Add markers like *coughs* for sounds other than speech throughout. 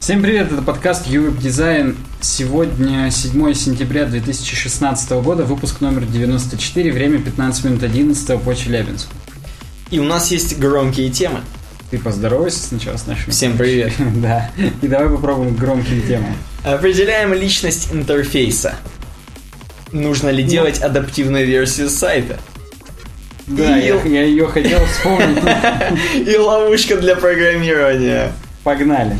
Всем привет, это подкаст UWeb Design. Сегодня 7 сентября 2016 года, выпуск номер 94, время 15 минут 11 по Челябинску. И у нас есть громкие темы. Ты поздоровайся сначала с нашими. Всем привет. *laughs* Да, и давай попробуем громкие темы. Определяем личность интерфейса. Нужно ли делать адаптивную версию сайта? Да, И- я, я ее хотел вспомнить. *laughs* И ловушка для программирования. Погнали.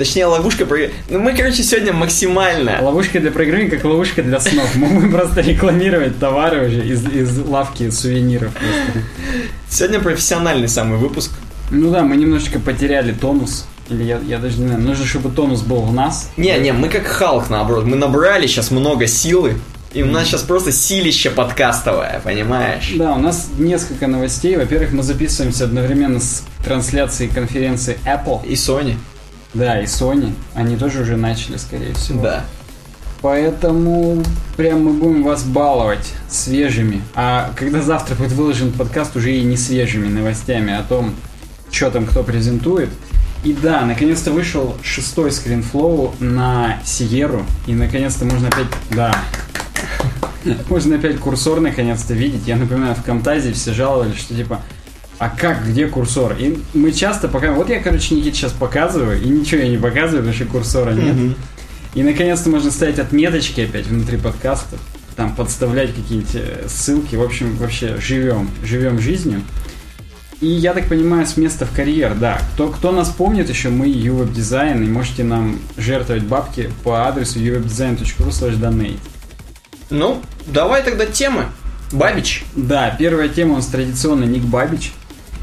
Точнее, ловушка... про- Ну, мы, короче, сегодня максимально... Ловушка для программирования, как ловушка для снов. Мы будем просто рекламировать товары уже из, из лавки сувениров. просто. Сегодня профессиональный самый выпуск. Ну да, мы немножечко потеряли тонус. Или я, я даже не знаю, нужно, чтобы тонус был в нас. Не, не, мы как Халк, наоборот. Мы набрали сейчас много силы. И у нас сейчас просто силище подкастовое, понимаешь? Да, у нас несколько новостей. Во-первых, мы записываемся одновременно с трансляцией конференции Apple. И Sony. Да, и Sony. Они тоже уже начали, скорее всего. Да. Поэтому прям мы будем вас баловать свежими. А когда завтра будет выложен подкаст, уже и не свежими новостями о том, что там кто презентует. И да, наконец-то вышел шестой скринфлоу на Сиеру. И наконец-то можно опять... Да. *laughs* Можно опять курсор наконец-то видеть. Я напоминаю, в Камтазе все жаловались, что типа а как, где курсор? И мы часто пока... Вот я, короче, Никит сейчас показываю, и ничего я не показываю, потому что курсора нет. Мгм. И наконец-то можно ставить отметочки опять внутри подкаста, там подставлять какие-нибудь э, ссылки. В общем, вообще живем, живем жизнью. И я так понимаю, с места в карьер, да. Кто, кто нас помнит еще, мы UWeb Design, и можете нам жертвовать бабки по адресу uwebdesign.ru slash donate. Ну, давай тогда темы. Бабич. Да, первая тема у нас традиционно Ник Бабич.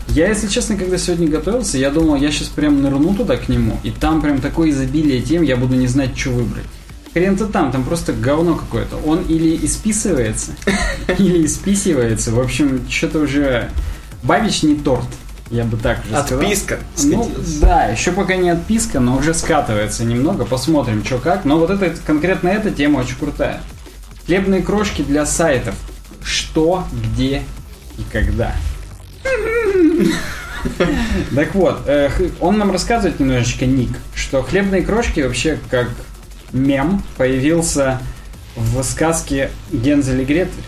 Я, если честно, когда сегодня готовился, я думал, я сейчас прям нырну туда к нему, и там прям такое изобилие тем, я буду не знать, что выбрать. Хрен-то там, там просто говно какое-то. Он или исписывается, *laughs* или исписывается. В общем, что-то уже... Бабич не торт, я бы так уже сказал. Отписка. Ну, да, еще пока не отписка, но уже скатывается немного. Посмотрим, что как. Но вот это, конкретно эта тема очень крутая. Хлебные крошки для сайтов. Что, где и когда. Так вот, э, он нам рассказывает немножечко, Ник, что хлебные крошки вообще как мем появился в сказке Гензель и Гретель.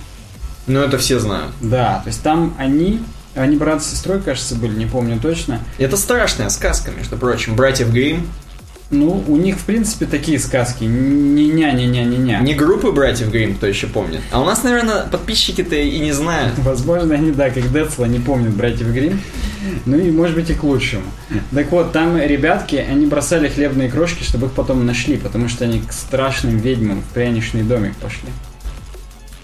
Ну, это все знают. Да, то есть там они, они брат с сестрой, кажется, были, не помню точно. Это страшная сказка, между прочим. Братьев Грим. Ну, у них, в принципе, такие сказки. Не ня не ня не ня Не группы братьев Грим, кто еще помнит. А у нас, наверное, подписчики-то и не знают. Возможно, они, да, как Децла, не помнят братьев Грим. Ну и, может быть, и к лучшему. Так вот, там ребятки, они бросали хлебные крошки, чтобы их потом нашли, потому что они к страшным ведьмам в пряничный домик пошли.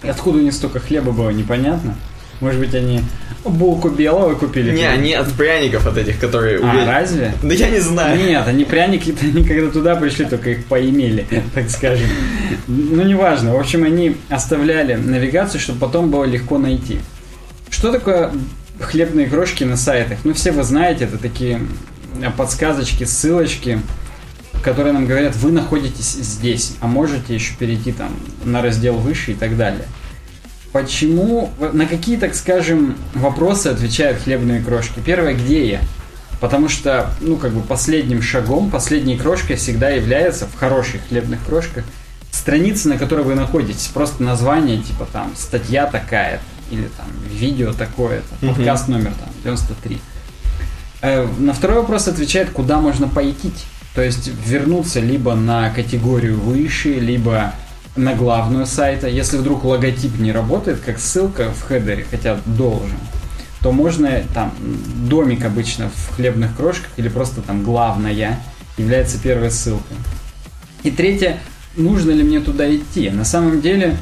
И откуда у них столько хлеба было, непонятно. Может быть, они булку белого купили? Не, они от пряников от этих, которые... А, уве- разве? Да я не знаю. Нет, они пряники, *laughs* они когда туда пришли, только их поимели, *laughs* так скажем. Ну, неважно. В общем, они оставляли навигацию, чтобы потом было легко найти. Что такое хлебные крошки на сайтах? Ну, все вы знаете, это такие э, подсказочки, ссылочки, которые нам говорят, вы находитесь здесь, а можете еще перейти там на раздел выше и так далее. Почему, на какие, так скажем, вопросы отвечают хлебные крошки? Первое, где я? Потому что, ну, как бы последним шагом, последней крошкой всегда является в хороших хлебных крошках страница, на которой вы находитесь. Просто название, типа там, статья такая или там видео такое-то, Мгм. подкаст номер там 93. Э, На второй вопрос отвечает, куда можно пойти. То есть вернуться либо на категорию выше, либо на главную сайта. Если вдруг логотип не работает, как ссылка в хедере, хотя должен, то можно там домик обычно в хлебных крошках или просто там главная является первой ссылкой. И третье, нужно ли мне туда идти? На самом деле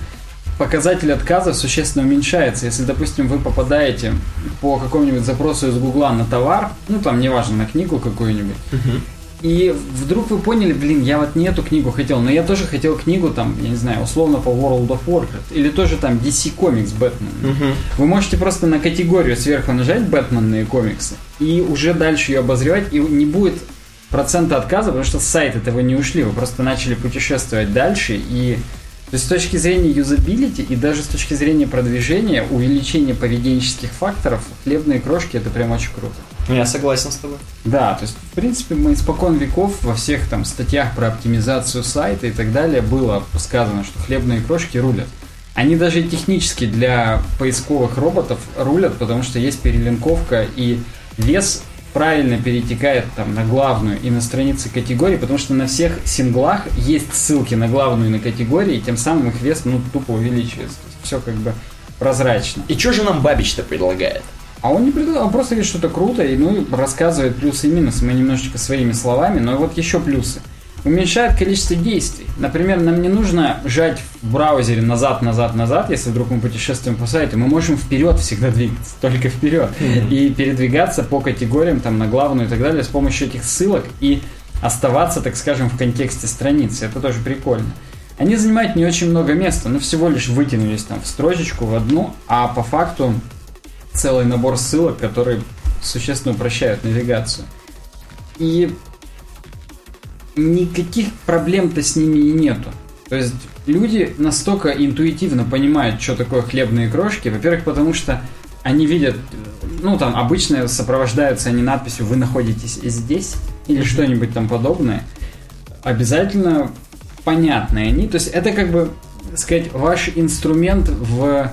показатель отказов существенно уменьшается. Если, допустим, вы попадаете по какому-нибудь запросу из Гугла на товар, ну там неважно, на книгу какую-нибудь, и вдруг вы поняли, блин, я вот не эту книгу хотел, но я тоже хотел книгу там, я не знаю, условно по World of Warcraft, или тоже там DC Comics Бэтмен. Мгм. Вы можете просто на категорию сверху нажать Бэтменные комиксы и уже дальше ее обозревать, и не будет процента отказа, потому что с сайта этого не ушли, вы просто начали путешествовать дальше, и то есть с точки зрения юзабилити и даже с точки зрения продвижения, увеличения поведенческих факторов, хлебные крошки это прям очень круто. Ну, я согласен с тобой. Да, то есть, в принципе, мы испокон веков во всех там статьях про оптимизацию сайта и так далее было сказано, что хлебные крошки рулят. Они даже технически для поисковых роботов рулят, потому что есть перелинковка и вес правильно перетекает там на главную и на страницы категории, потому что на всех синглах есть ссылки на главную и на категории, и тем самым их вес ну тупо увеличивается. все как бы прозрачно. И что же нам Бабич-то предлагает? А он не предлагает, он просто говорит что-то круто и ну, рассказывает плюсы и минусы. Мы немножечко своими словами, но вот еще плюсы уменьшает количество действий. Например, нам не нужно жать в браузере назад, назад, назад, если вдруг мы путешествуем по сайту. Мы можем вперед всегда двигаться, только вперед. Mm-hmm. И передвигаться по категориям, там, на главную и так далее с помощью этих ссылок и оставаться, так скажем, в контексте страницы. Это тоже прикольно. Они занимают не очень много места, но всего лишь вытянулись там в строчечку, в одну, а по факту целый набор ссылок, которые существенно упрощают навигацию. И никаких проблем-то с ними и нету. То есть люди настолько интуитивно понимают, что такое хлебные крошки. Во-первых, потому что они видят, ну там обычно сопровождаются они надписью «Вы находитесь здесь» или что-нибудь там подобное. Обязательно понятные они. То есть это как бы, сказать, ваш инструмент в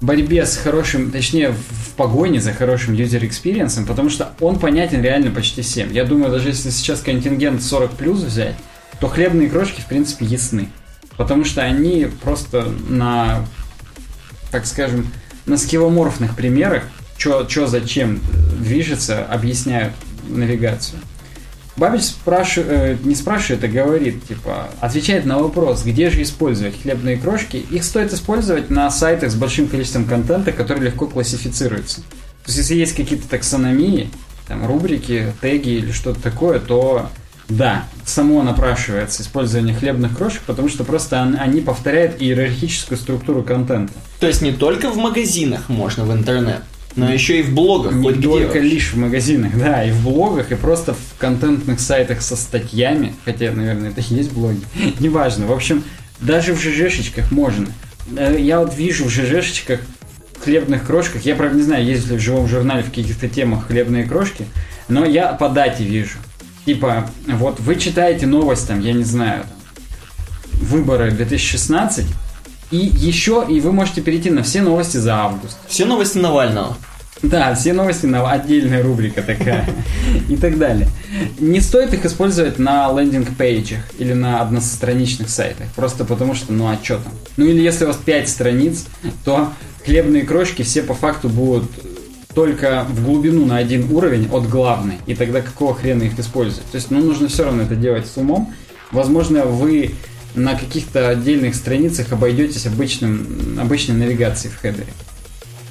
борьбе с хорошим, точнее, в погоне за хорошим user experience, потому что он понятен реально почти всем. Я думаю, даже если сейчас контингент 40 плюс взять, то хлебные крошки, в принципе, ясны. Потому что они просто на, так скажем, на скивоморфных примерах, что зачем движется, объясняют навигацию. Бабич спрашивает, э, не спрашивает, а говорит, типа, отвечает на вопрос, где же использовать хлебные крошки. Их стоит использовать на сайтах с большим количеством контента, который легко классифицируется. То есть, если есть какие-то таксономии, там, рубрики, теги или что-то такое, то да, само напрашивается использование хлебных крошек, потому что просто они повторяют иерархическую структуру контента. То есть не только в магазинах можно в интернет, но еще и в блогах. Не хоть только где лишь в магазинах, да, и в блогах, и просто в контентных сайтах со статьями, хотя, наверное, это и есть блоги, *laughs* неважно. В общем, даже в ЖЖшечках можно. Э, я вот вижу в ЖЖшечках хлебных крошках, я, правда, не знаю, есть ли в живом журнале в каких-то темах хлебные крошки, но я по дате вижу. Типа, вот вы читаете новость, там, я не знаю, там, выборы 2016, и еще, и вы можете перейти на все новости за август. Все новости Навального. Да, все новости на отдельная рубрика такая и так далее. Не стоит их использовать на лендинг-пейджах или на одностраничных сайтах, просто потому что, ну а что там? Ну или если у вас 5 страниц, то хлебные крошки все по факту будут только в глубину на один уровень от главной, и тогда какого хрена их использовать? То есть, ну, нужно все равно это делать с умом. Возможно, вы на каких-то отдельных страницах обойдетесь обычным, обычной навигацией в хедере.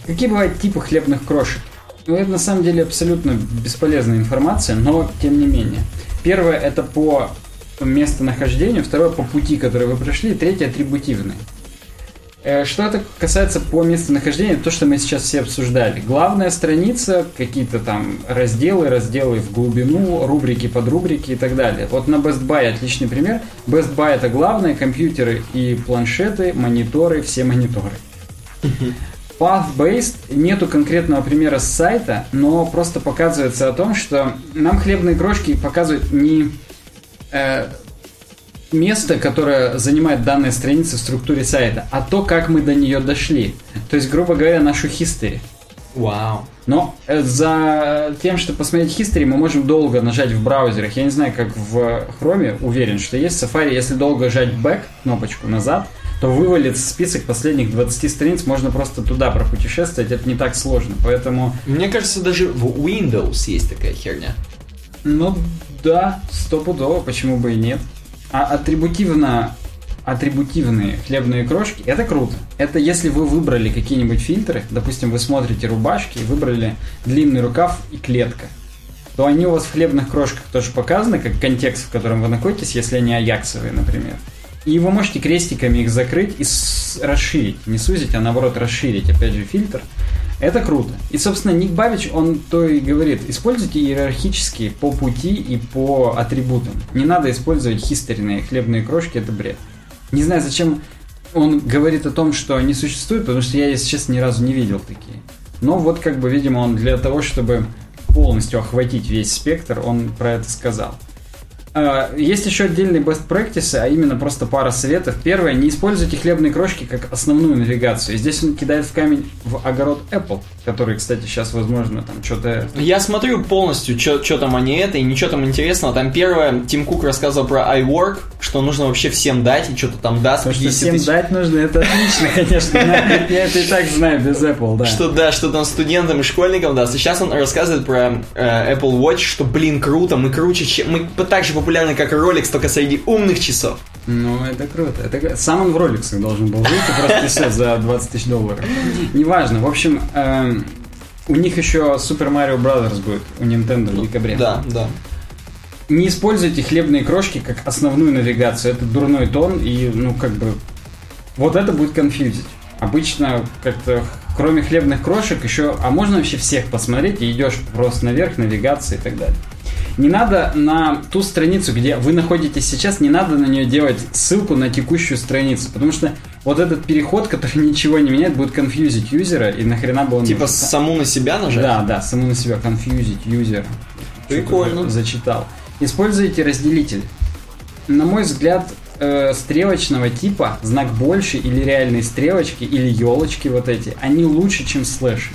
Какие бывают типы хлебных крошек? Ну, это на самом деле абсолютно бесполезная информация, но тем не менее. Первое это по местонахождению, второе по пути, который вы прошли, третье атрибутивное. Э, что это касается по местонахождению, то, что мы сейчас все обсуждали. Главная страница, какие-то там разделы, разделы в глубину, рубрики под рубрики и так далее. Вот на Best Buy отличный пример. Best Buy это главное, компьютеры и планшеты, мониторы, все мониторы. Path-based нету конкретного примера с сайта, но просто показывается о том, что нам хлебные крошки показывают не э, место, которое занимает данная страница в структуре сайта, а то, как мы до нее дошли. То есть, грубо говоря, нашу history. Вау. Но э, за тем, что посмотреть history, мы можем долго нажать в браузерах. Я не знаю, как в Chrome, уверен, что есть в Safari, если долго жать back, кнопочку назад, то вывалится список последних 20 страниц, можно просто туда пропутешествовать, это не так сложно, поэтому... Мне кажется, даже в Windows есть такая херня. Ну, да, стопудово, почему бы и нет. А атрибутивно атрибутивные хлебные крошки, это круто. Это если вы выбрали какие-нибудь фильтры, допустим, вы смотрите рубашки и выбрали длинный рукав и клетка, то они у вас в хлебных крошках тоже показаны, как контекст, в котором вы находитесь, если они аяксовые, например. И вы можете крестиками их закрыть и расширить. Не сузить, а наоборот расширить, опять же, фильтр. Это круто. И, собственно, Ник Бабич, он то и говорит, используйте иерархически по пути и по атрибутам. Не надо использовать хистерные хлебные крошки, это бред. Не знаю, зачем он говорит о том, что они существуют, потому что я, если честно, ни разу не видел такие. Но вот как бы, видимо, он для того, чтобы полностью охватить весь спектр, он про это сказал. А, Есть еще отдельные best practices, а именно просто пара советов. Первое, не используйте хлебные крошки как основную навигацию. Здесь он кидает в камень в огород Apple, который, кстати, сейчас, возможно, там что-то... Я смотрю полностью, что там они это, и ничего там интересного. Там первое, Тим Кук рассказывал про iWork, что нужно вообще всем дать, и что-то там даст. То, что 50 всем тысяч. дать нужно, это отлично, *laughs* конечно. Я это и так знаю без Apple, да. Что да, что там студентам и школьникам даст. И сейчас он рассказывает про э, Apple Watch, что, блин, круто, мы круче, чем... Мы так же популярны, как Rolex, только среди умных часов. Ну, это круто. Это... Сам он в роликсах должен был выйти, просто все за 20 тысяч долларов. Неважно. В общем, эм, у них еще Super Mario Brothers будет у Nintendo в декабре. Да, да. Не используйте хлебные крошки как основную навигацию. Это дурной тон, и, ну, как бы... Вот это будет конфьюзить. Обычно как-то, кроме хлебных крошек, еще... А можно вообще всех посмотреть, и идешь просто наверх, навигация и так далее. Не надо на ту страницу, где вы находитесь сейчас, не надо на нее делать ссылку на текущую страницу, потому что вот этот переход, который *laughs* ничего не меняет, будет конфьюзить юзера, и нахрена бы он... Типа саму на себя нажать? Да, да, саму на себя конфьюзить юзера. Прикольно. Зачитал. Используйте разделитель. На мой взгляд, э, стрелочного типа, знак больше или реальные стрелочки, или елочки вот эти, они лучше, чем слэши.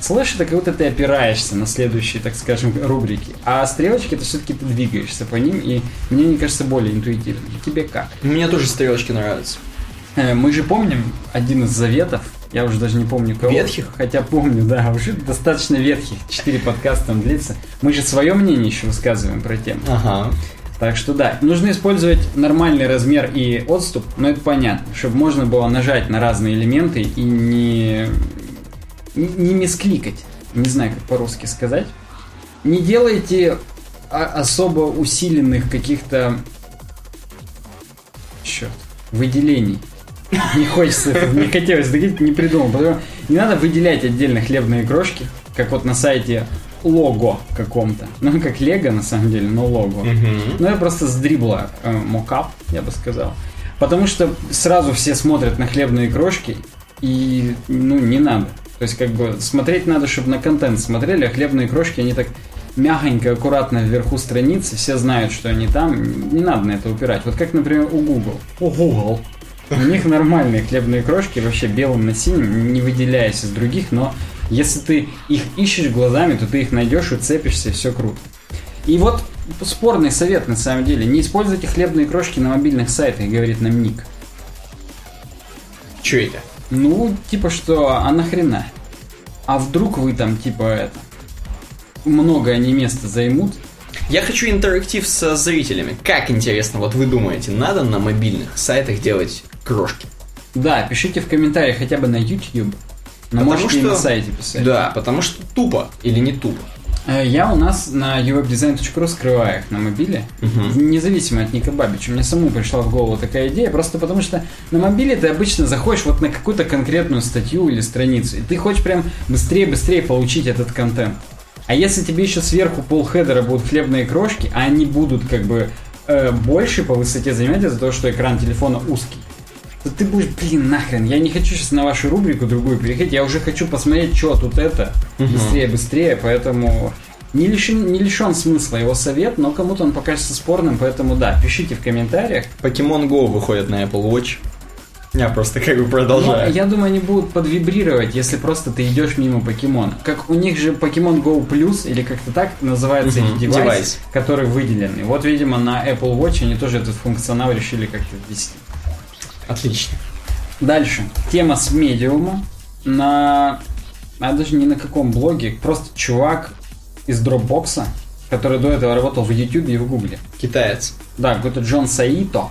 Слэш это как будто ты опираешься на следующие, так скажем, рубрики. А стрелочки это все-таки ты двигаешься по ним, и мне они кажется более интуитивным. Тебе как? Мне тоже стрелочки нравятся. Э, Мы же помним один из заветов, я уже даже не помню кого. Ветхих? Хотя помню, да, уже достаточно ветхих. Четыре подкаста там длится. Мы же свое мнение еще высказываем про тему. Ага. Так что да, нужно использовать нормальный размер и отступ, но это понятно, чтобы можно было нажать на разные элементы и не, не мискликать. Не знаю, как по-русски сказать. Не делайте особо усиленных каких-то... Черт. Выделений. *laughs* Не хочется, не хотелось договорить, не придумал. Потому не надо выделять отдельно хлебные крошки, как вот на сайте лого каком-то. Ну, как лего на самом деле, но лого. Ну, я просто с дрибла э, мокап, я бы сказал. Потому что сразу все смотрят на хлебные крошки, и, ну, не надо. То есть, как бы, смотреть надо, чтобы на контент смотрели, а хлебные крошки, они так мягонько, аккуратно вверху страницы, все знают, что они там, не надо на это упирать. Вот как, например, у Google. У Google. У них нормальные хлебные крошки, вообще белым на синим, не выделяясь из других, но если ты их ищешь глазами, то ты их найдешь, уцепишься, и все круто. И вот спорный совет на самом деле. Не используйте хлебные крошки на мобильных сайтах, говорит нам Ник. Че это? Ну, типа что, а нахрена? А вдруг вы там, типа, это, много они места займут? Я хочу интерактив со зрителями. Как интересно, вот вы думаете, надо на мобильных сайтах делать крошки? Да, пишите в комментариях хотя бы на YouTube. Но Потому можете и что- на сайте писать. Да, потому что тупо или не тупо. Э, Я у нас на uwebdesign.ru скрываю их на мобиле, независимо от Ника Бабича. Мне самому пришла в голову такая идея, просто потому что на мобиле ты обычно заходишь вот на какую-то конкретную статью или страницу, и ты хочешь прям быстрее-быстрее получить этот контент. А если тебе еще сверху полхедера будут хлебные крошки, а они будут как бы э, больше по высоте занимать из-за того, что экран телефона узкий, ты будешь, блин, нахрен, я не хочу сейчас на вашу рубрику другую переходить, я уже хочу посмотреть, что тут это, быстрее, быстрее, поэтому не лишен, не лишен смысла его совет, но кому-то он покажется спорным, поэтому да, пишите в комментариях. Pokemon Go выходит на Apple Watch. Я просто как бы Но продолжаю. я думаю, они будут подвибрировать, если просто ты идешь мимо покемона. Как у них же Pokemon Go Plus, или как-то так называется их девайс, девайс. который выделенный. Вот, видимо, на Apple Watch они тоже этот функционал решили как-то ввести. Отлично. Дальше. Тема с медиума. На... А даже не на каком блоге. Просто чувак из дропбокса, который до этого работал в YouTube и в Гугле. Китаец. Да, какой-то Джон Саито.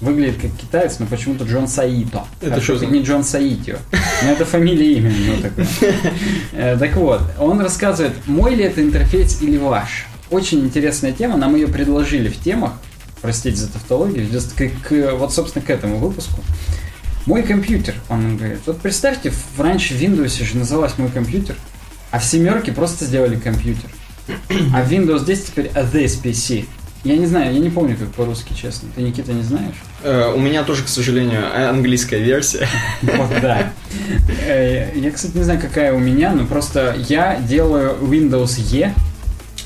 Выглядит как китаец, но почему-то Джон Саито. Это Как что за- не Джон Саитио. Но это фамилия и имя у такое. *laughs* Э, Так вот, он рассказывает, мой ли это интерфейс или ваш. Очень интересная тема, нам ее предложили в темах, простите за тавтологию, just к, к- вот, собственно, к этому выпуску. Мой компьютер, он говорит. Вот представьте, раньше в Windows же называлось мой компьютер, а в семерке просто сделали компьютер. А в Windows 10 теперь this PC. Я не знаю, я не помню, как по-русски, честно. Ты, Никита, не знаешь? Э, у меня тоже, к сожалению, э, английская версия. *laughs* Вот, да. Э, Я, кстати, не знаю, какая у меня, но просто я делаю Windows E.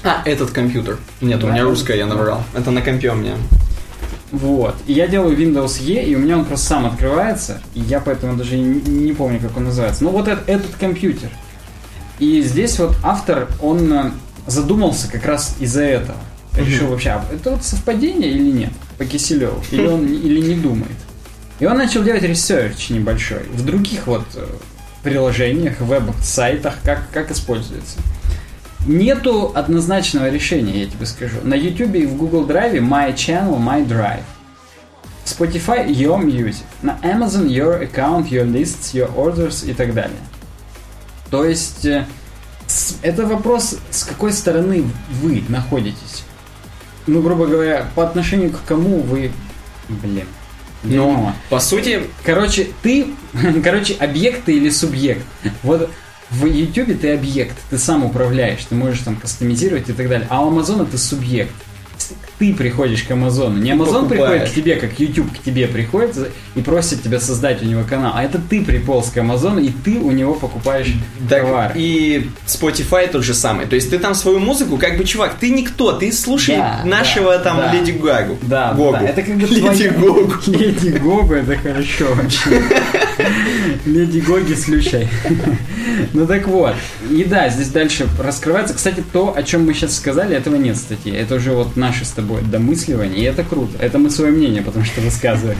А, этот компьютер. Нет, у меня русская, я наврал. Это на компе у меня. Вот. И я делаю Windows E, и у меня он просто сам открывается. И я поэтому даже не не помню, как он называется. Ну, вот этот, этот компьютер. И здесь вот автор, он э, задумался как раз из-за этого. Решил вообще, а это вот совпадение или нет по Киселеву? Или он или не думает? И он начал делать ресерч небольшой в других вот э, приложениях, веб-сайтах, как, как используется. Нету однозначного решения, я тебе скажу. На YouTube и в Google Drive My Channel, My Drive. Spotify Your Music. На Amazon Your Account, Your Lists, Your Orders и так далее. То есть э, это вопрос, с какой стороны вы находитесь. Ну, грубо говоря, по отношению к кому вы... Блин. Но, дерьмо. по сути, Короче, ты, *laughs* короче, объект ты или субъект. Вот в YouTube ты объект, ты сам управляешь, ты можешь там кастомизировать и так далее. А у Амазона ты субъект. Ты приходишь к Амазону. Не Амазон приходит к тебе, как YouTube к тебе приходит и просит тебя создать у него канал. А это ты приполз к Амазону, и ты у него покупаешь так товары. и Spotify тот же самый. То есть ты там свою музыку, как бы, чувак, ты никто, ты слушай Да, нашего да, там да. Леди Гагу. Да, Гогу. да, это как бы Леди твоя- Гогу. Леди Гогу, это хорошо вообще. Леди Гоги слушай. Ну так вот. И да, здесь дальше раскрывается. Кстати, то, о чем мы сейчас сказали, этого нет в статье. Это уже вот наше с тобой домысливание, и это круто. Это мы свое мнение, потому что высказываем.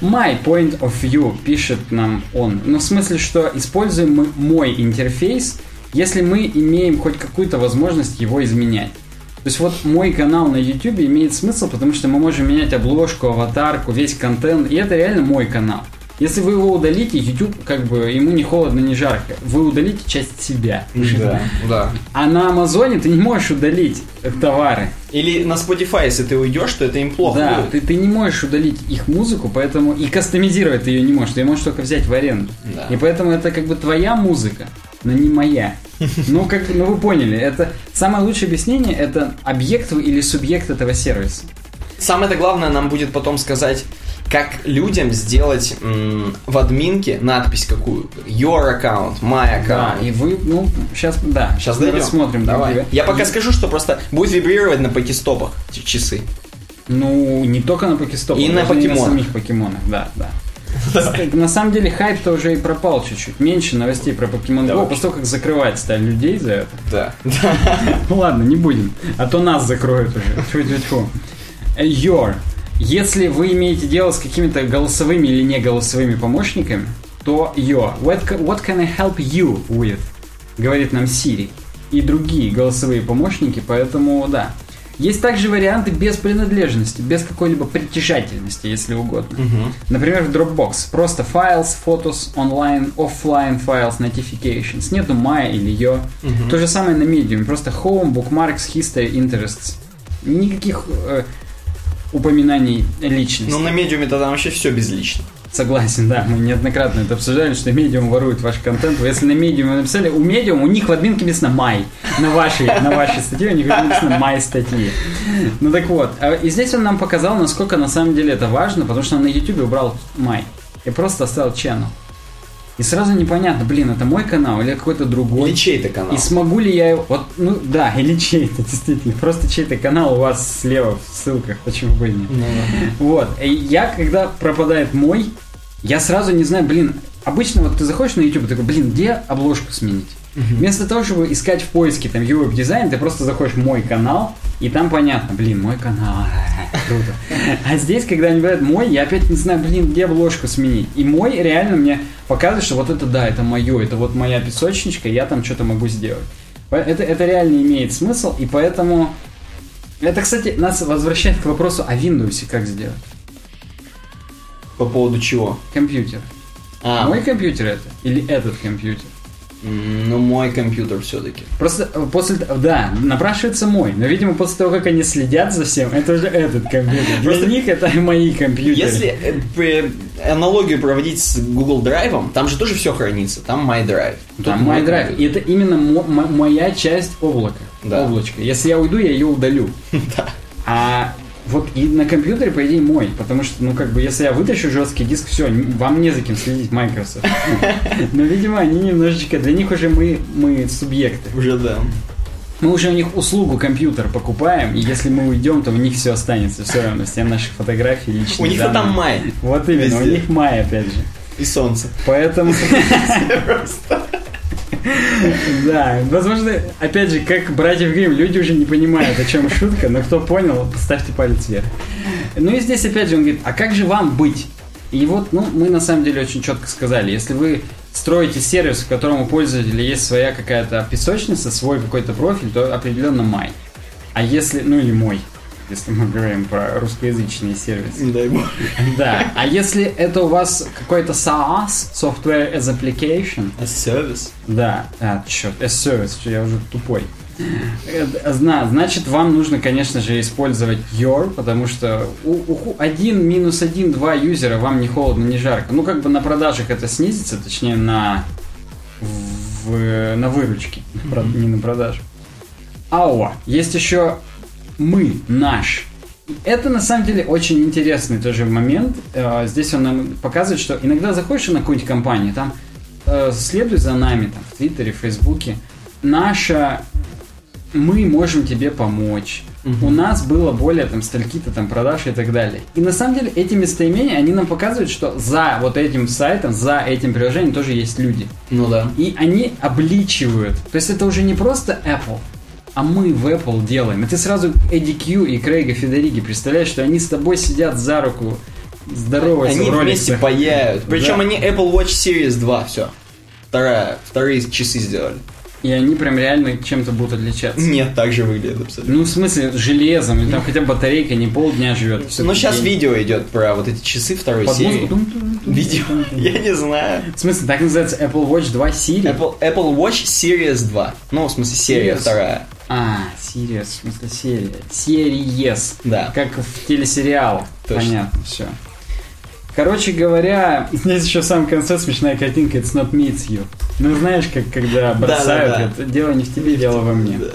My point of view, пишет нам он. Ну, в смысле, что используем мы мой интерфейс, если мы имеем хоть какую-то возможность его изменять. То есть вот мой канал на YouTube имеет смысл, потому что мы можем менять обложку, аватарку, весь контент, и это реально мой канал. Если вы его удалите, YouTube как бы ему не холодно, не жарко. Вы удалите часть себя. Да, да. А на Амазоне ты не можешь удалить товары. Или на Spotify, если ты уйдешь, то это им плохо да, будет. ты, ты не можешь удалить их музыку, поэтому и кастомизировать ты ее не можешь. Ты ее можешь только взять в аренду. Да. И поэтому это как бы твоя музыка, но не моя. Ну, как, ну вы поняли, это самое лучшее объяснение это объект или субъект этого сервиса. Самое-то главное нам будет потом сказать, как людям сделать м, в админке надпись какую. Your account, my Да, account. и вы, ну, сейчас, да, Сейчас дойдем. рассмотрим. Давай. друг. Я пока И- скажу, что просто будет вибрировать на покестопах часы. Ну, не только на покестопах, И на покемонах. на самих покемонах, да, да. На самом деле хайп-то уже и пропал чуть-чуть. Меньше новостей про Покемон Да, Go, после того, как закрывать стали людей за это. Да. Ну ладно, не будем. А то нас закроют уже. Тьфу-тьфу-тьфу. Э, Your. Если вы имеете дело с какими-то голосовыми или не голосовыми помощниками, то your. What, what can I help you with? Говорит нам Siri. И другие голосовые помощники, поэтому да. Есть также варианты без принадлежности, без какой-либо притяжательности, если угодно. Например, в Dropbox. Просто files, фотос, онлайн, оффлайн files, notifications. Нету my или your. То же самое на Medium. Просто home, bookmarks, history, interests. Никаких э, упоминаний личности. Ну, на медиуме-то там вообще все безлично. Согласен, да. Мы неоднократно это обсуждали, что Medium ворует ваш контент. Вы Если на вы написали, у Medium у них в админке написано «my». На вашей, на вашей статье у них написано «my» статьи. Ну так вот. а, И здесь он нам показал, насколько на самом деле это важно, потому что он на YouTube убрал «my». И просто оставил channel. И сразу непонятно, блин, это мой канал или какой-то другой. Или чей-то канал. И смогу ли я его... Вот, ну да, *laughs* или чей-то, действительно. Просто чей-то канал у вас слева в ссылках, почему бы и нет. Вот. И я, когда пропадает мой, я сразу не знаю, блин, обычно вот ты заходишь на YouTube и такой, блин, где обложку сменить? Вместо того, чтобы искать в поиске там UWeb дизайн, ты просто заходишь в мой канал, и там понятно, блин, мой канал, *laughs* круто. А здесь, когда они говорят мой, я опять не знаю, блин, где обложку сменить. И мой реально мне показывает, что вот это да, это мое, это вот моя песочничка, я там что-то могу сделать. Это, это реально имеет смысл, и поэтому... Это, кстати, нас возвращает к вопросу о Windows как сделать. По поводу чего? Компьютер. А, Мой компьютер это? Или этот компьютер? Ну мой компьютер все-таки. Просто э, после... т- Да, напрашивается мой. Но, видимо, после того, как они следят за всем, это уже этот компьютер. Для Просто- них это *laughs* мои компьютеры. Если э, п- аналогию проводить с Google Drive, там же тоже все хранится. Там My Drive. Тут Там мой драйв. И это именно мо- мо- моя часть облака. Да. Облачко. Если я уйду, я ее удалю. *laughs* Да. А вот и на компьютере, по идее, мой. Потому что, ну, как бы, если я вытащу жесткий диск, все, вам не за кем следить, Microsoft. *laughs* Но, видимо, они немножечко... Для них уже мы, мы субъекты. Уже да. Мы уже у них услугу компьютер покупаем, и если мы уйдем, то у них все останется все равно. Все наши фотографии личные У них-то данные. там май. Вот именно, у них май, опять же. И солнце. Поэтому... *laughs* Да, возможно, опять же, как братьев Грим, люди уже не понимают, о чем шутка, но кто понял, поставьте палец вверх. Ну и здесь опять же он говорит, а как же вам быть? И вот, ну, мы на самом деле очень четко сказали, если вы строите сервис, в котором у пользователя есть своя какая-то песочница, свой какой-то профиль, то определенно май. А если, ну или мой, если мы говорим про русскоязычные сервисы. Дай бог. Да, а если это у вас какой-то SaaS, Software as Application, А сервис? да, а, черт, as Service, что я уже тупой. Зна- Значит, вам нужно, конечно же, использовать Your, потому что у, у- один, минус один, два юзера вам не холодно, не жарко. Ну, как бы на продажах это снизится, точнее, на, в- на выручке, Про- не на продажах. Ауа. Есть еще мы, наш. Это на самом деле очень интересный тоже момент. Э, Здесь он нам показывает, что иногда заходишь на какую-нибудь компанию, там э, следуй за нами там, в Твиттере, в Фейсбуке. Наша мы можем тебе помочь. У нас было более там стольки-то там продаж и так далее. И на самом деле эти местоимения, они нам показывают, что за вот этим сайтом, за этим приложением тоже есть люди. Ну да. И они обличивают. То есть это уже не просто Apple, а мы в Apple делаем. И ты сразу Эдди Кью и Крейга Федериги представляешь, что они с тобой сидят за руку, здороваются Они в вместе паяют. Причем Да. они Apple Watch Series 2, все. Вторая, вторые часы сделали. И они прям реально чем-то будут отличаться. Нет, так же выглядит абсолютно. Ну, в смысле, железом, или там хотя бы батарейка не полдня живет. Ну, сейчас видео идет про вот эти часы второй Под серии. музыку. Видео? *laughs* Я не знаю. В смысле, так называется Apple Watch 2 Siri? Apple, Apple Watch Series 2. Ну, в смысле, серия Series. вторая. А, Sirius, в смысле серия. Series. Да. Как в телесериалах. Точно. Понятно, все. Короче говоря, *laughs* здесь еще в самом конце смешная картинка It's not me, it's you. Ну, знаешь, как когда бросают, да. это дело не в тебе, дело во мне. Да.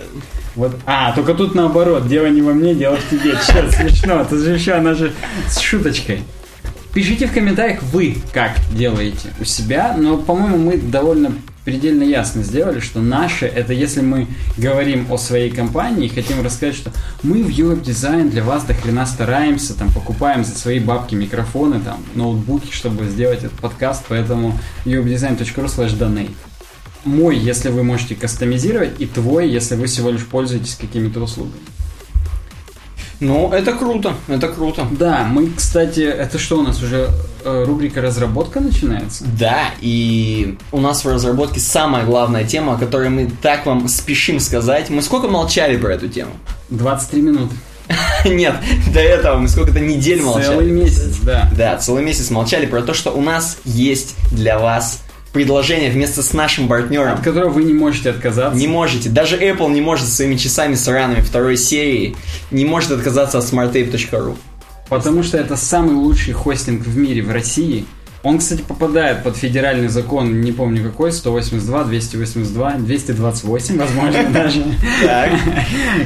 Вот. А, только тут наоборот, дело не во мне, дело в тебе. *laughs* Черт, смешно. Тут же еще она же с шуточкой. Пишите в комментариях вы как делаете у себя, но, по-моему, мы довольно предельно ясно сделали, что наше, это если мы говорим о своей компании и хотим рассказать, что мы в Europe Design для вас до хрена стараемся, там, покупаем за свои бабки микрофоны, там, ноутбуки, чтобы сделать этот подкаст, поэтому europedesign.ru slash donate. Мой, если вы можете кастомизировать, и твой, если вы всего лишь пользуетесь какими-то услугами. Ну, это круто, это круто. Да, мы, кстати, это что у нас уже э, рубрика разработка начинается? Да, и у нас в разработке самая главная тема, о которой мы так вам спешим сказать. Мы сколько молчали про эту тему? 23 минуты. *laughs* Нет, до этого мы сколько-то недель молчали. Целый месяц, да. Да, целый месяц молчали про то, что у нас есть для вас предложение вместе с нашим партнером. От которого вы не можете отказаться. Не можете. Даже Apple не может своими часами сраными второй серии не может отказаться от smarttape.ru. Потому что это самый лучший хостинг в мире в России. Он, кстати, попадает под федеральный закон, не помню какой, 182, 282, 228, возможно, *laughs* даже.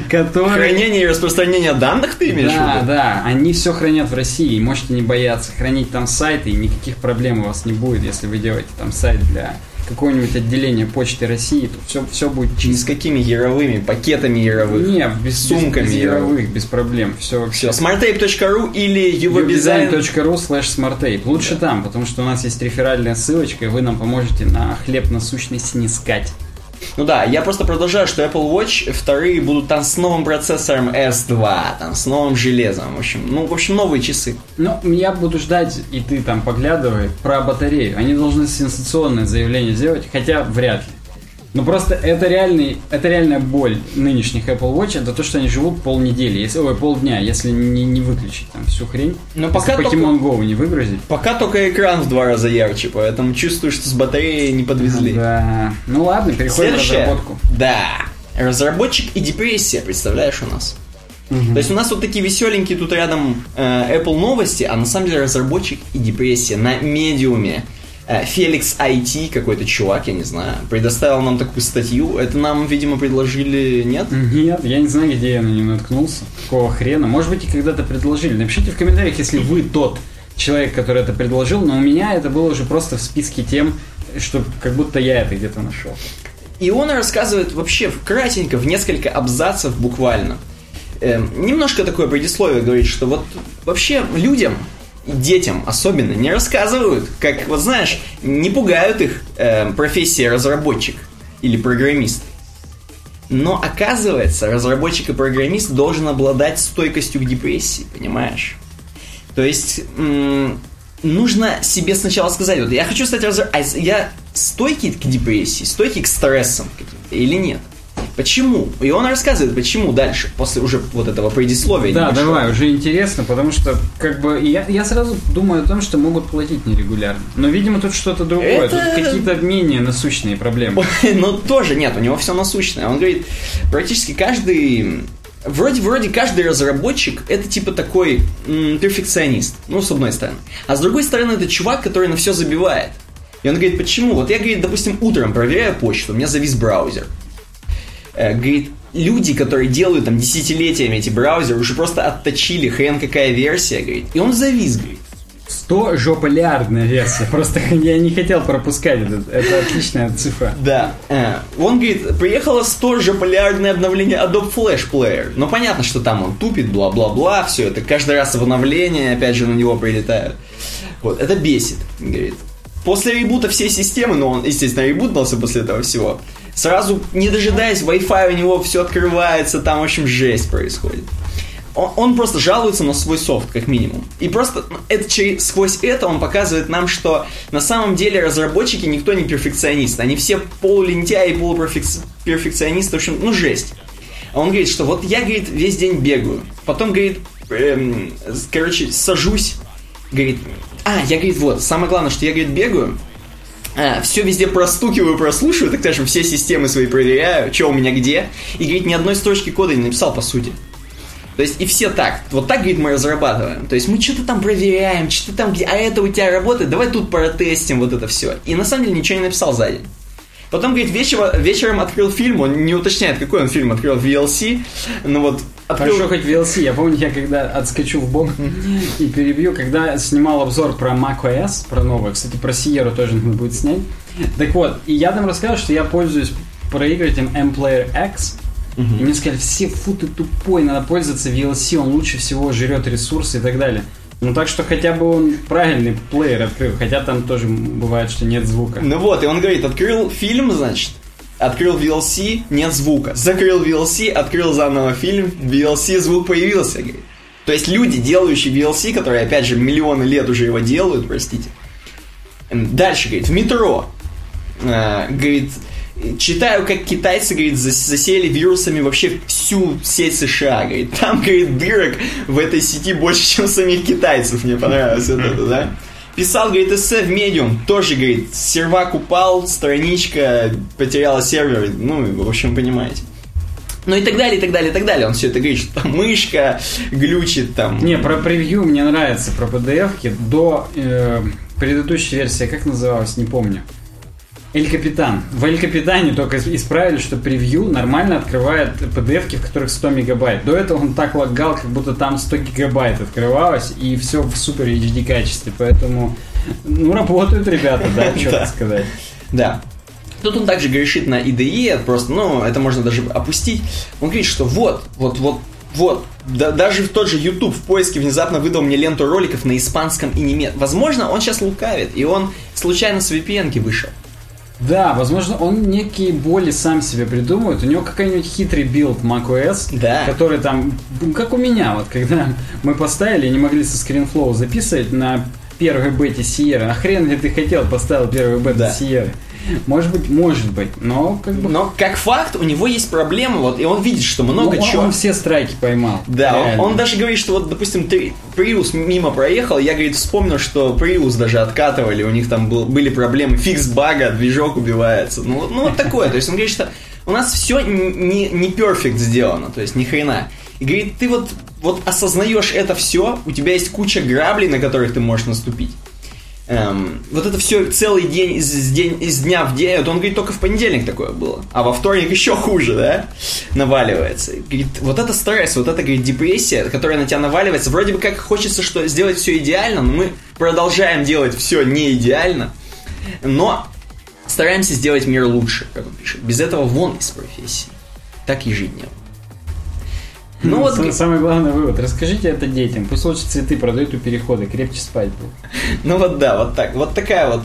Хранение и распространение данных ты имеешь в Да, виду? да, они все хранят в России, можете не бояться. Хранить там сайты, и никаких проблем у вас не будет, если вы делаете там сайт для какого-нибудь отделения Почты России, то все, все будет Ни с чисто. какими яровыми, пакетами яровых. Не, без, сумками без, без яровых. без проблем. Все, Все, smarttape.ru или uwebdesign.ru slash smarttape. Лучше там, потому что у нас есть реферальная ссылочка, и вы нам поможете на хлеб насущный снискать. Ну да, я просто продолжаю, что Apple Watch вторые будут там с новым процессором S2, там с новым железом, в общем, ну, в общем, новые часы. Ну, я буду ждать, и ты там поглядывай, про батарею. Они должны сенсационное заявление сделать, хотя вряд ли. Ну просто это реальный, это реальная боль нынешних Apple Watch, это то, что они живут полнедели, если, ой, полдня, если не, не выключить там всю хрень. Ну, если пока Pokemon Go не выгрузить. Пока только экран в два раза ярче, поэтому чувствую, что с батареей не подвезли. Да. Ну ладно, переходим Следующее. в разработку. Да. Разработчик и депрессия, представляешь, у нас. То есть у нас вот такие веселенькие тут рядом э, Apple новости, а на самом деле разработчик и депрессия на медиуме. Э, Феликс IT, какой-то чувак, я не знаю, предоставил нам такую статью. Это нам, видимо, предложили, нет? Нет, я не знаю, где я на нее наткнулся. Какого хрена? Может быть, и когда-то предложили. Напишите в комментариях, если вы тот человек, который это предложил, но у меня это было уже просто в списке тем, что как будто я это где-то нашел. И он рассказывает вообще кратенько, в несколько абзацев буквально. Эм, немножко такое предисловие говорит, что вот вообще людям детям особенно не рассказывают, как, вот знаешь, не пугают их э, профессия разработчик или программист. Но оказывается, разработчик и программист должен обладать стойкостью к депрессии, понимаешь? То есть нужно себе сначала сказать, вот я хочу стать разработчиком, а я стойкий к депрессии, стойкий к стрессам или нет? Почему? И он рассказывает, почему дальше, после уже вот этого предисловия. Да, небольшого. давай, уже интересно, потому что, как бы, я, я сразу думаю о том, что могут платить нерегулярно. Но, видимо, тут что-то другое, Это... тут какие-то менее насущные проблемы. *laughs* Но тоже нет, у него все насущное. Он говорит, практически каждый Вроде, вроде каждый разработчик это типа такой м, перфекционист, ну, с одной стороны. А с другой стороны, это чувак, который на все забивает. И он говорит, почему? Вот я, говорит, допустим, утром проверяю почту, у меня завис браузер. Э, говорит, люди, которые делают там десятилетиями эти браузеры, уже просто отточили хрен какая версия, говорит. И он завис, говорит. 100 жополярдная версия. Просто *laughs* я не хотел пропускать это. Это отличная цифра. Да. Э, он говорит, приехало 100 жополярное обновление Adobe Flash Player. Но понятно, что там он тупит, бла-бла-бла, все это. Каждый раз обновление, опять же, на него прилетают. Вот, это бесит, говорит. После ребута всей системы, но он, естественно, ребутнулся после этого всего, Сразу, не дожидаясь, Wi-Fi у него все открывается, там, в общем, жесть происходит. Он, он просто жалуется на свой софт, как минимум. И просто это, через, сквозь это он показывает нам, что на самом деле разработчики никто не перфекционист. Они все полулентяи, полуперфекционисты. В общем, ну жесть. А он говорит, что вот я, говорит, весь день бегаю. Потом, говорит, эм, короче, сажусь. Говорит, а, я, говорит, вот, самое главное, что я, говорит, бегаю, все везде простукиваю, прослушиваю, так скажем, все системы свои проверяю, что у меня где. И, говорит, ни одной строчки кода не написал, по сути. То есть, и все так. Вот так, говорит, мы разрабатываем. То есть, мы что-то там проверяем, что-то там, где, а это у тебя работает, давай тут протестим вот это все. И на самом деле ничего не написал сзади. Потом, говорит, вечером, вечером открыл фильм, он не уточняет, какой он фильм открыл, VLC, но вот Открыл... Хорошо, хоть VLC. Я помню, я когда отскочу в бок и перебью, когда снимал обзор про macOS, про новое, кстати, про Sierra тоже надо будет снять. Так вот, и я там рассказал, что я пользуюсь проигрывателем M-Player X, И мне сказали, все, фу, ты тупой, надо пользоваться VLC, он лучше всего жрет ресурсы и так далее. Ну так что хотя бы он правильный плеер открыл, хотя там тоже бывает, что нет звука. Ну вот, и он говорит, открыл фильм, значит, открыл VLC, нет звука. Закрыл VLC, открыл заново фильм, VLC, звук появился, говорит. То есть люди, делающие VLC, которые, опять же, миллионы лет уже его делают, простите. Дальше, говорит, в метро. Э, говорит, читаю, как китайцы, говорит, засели вирусами вообще всю сеть США, говорит. Там, говорит, дырок в этой сети больше, чем самих китайцев. Мне понравилось вот это, да? Писал, говорит, эссе в Medium, тоже, говорит, сервак упал, страничка потеряла сервер, ну, в общем, понимаете. Ну и так далее, и так далее, и так далее. Он все это говорит, что там мышка глючит там. Не, про превью мне нравится, про PDF до э, предыдущей версии, как называлась, не помню. Эль Капитан. В Эль Капитане только исправили, что превью нормально открывает PDF, в которых 100 мегабайт. До этого он так лагал, как будто там 100 гигабайт открывалось, и все в супер HD качестве. Поэтому, ну, работают ребята, да, *laughs* что сказать. Да. Тут он также грешит на IDE, просто, ну, это можно даже опустить. Он говорит, что вот, вот, вот, вот, да, даже в тот же YouTube в поиске внезапно выдал мне ленту роликов на испанском и немецком. Возможно, он сейчас лукавит, и он случайно с VPN вышел. Да, возможно, он некие боли сам себе придумывает. У него какой-нибудь хитрый билд macOS, да. который там, как у меня, вот когда *laughs* мы поставили и не могли со ScreenFlow записывать на первой бете Sierra. А хрен ли ты хотел поставил первую бету да. Sierra? Может быть, может быть, но как бы... Но как факт, у него есть проблемы, вот, и он видит, что много ну, чего... Он все страйки поймал. Да, он, он даже говорит, что вот, допустим, ты Prius мимо проехал, я, говорит, вспомнил, что Prius даже откатывали, у них там был, были проблемы, фикс бага, движок убивается. Ну, ну вот такое, то есть он говорит, что у нас все не, не perfect сделано, то есть ни хрена. И говорит, ты вот, вот осознаешь это все, у тебя есть куча граблей, на которых ты можешь наступить. Эм, вот это все целый день из, день из дня в день, вот он говорит, только в понедельник такое было, а во вторник *laughs* еще хуже, да, наваливается. Говорит, вот это стресс, вот это, говорит, депрессия, которая на тебя наваливается, вроде бы как хочется что сделать все идеально, но мы продолжаем делать все не идеально, но стараемся сделать мир лучше, как он пишет. Без этого вон из профессии. Так ежедневно. Ну, вот Сам, самый главный вывод. Расскажите это детям. Пусть лучше цветы продают у перехода, крепче спать будет. Ну вот да, вот так. Вот такая вот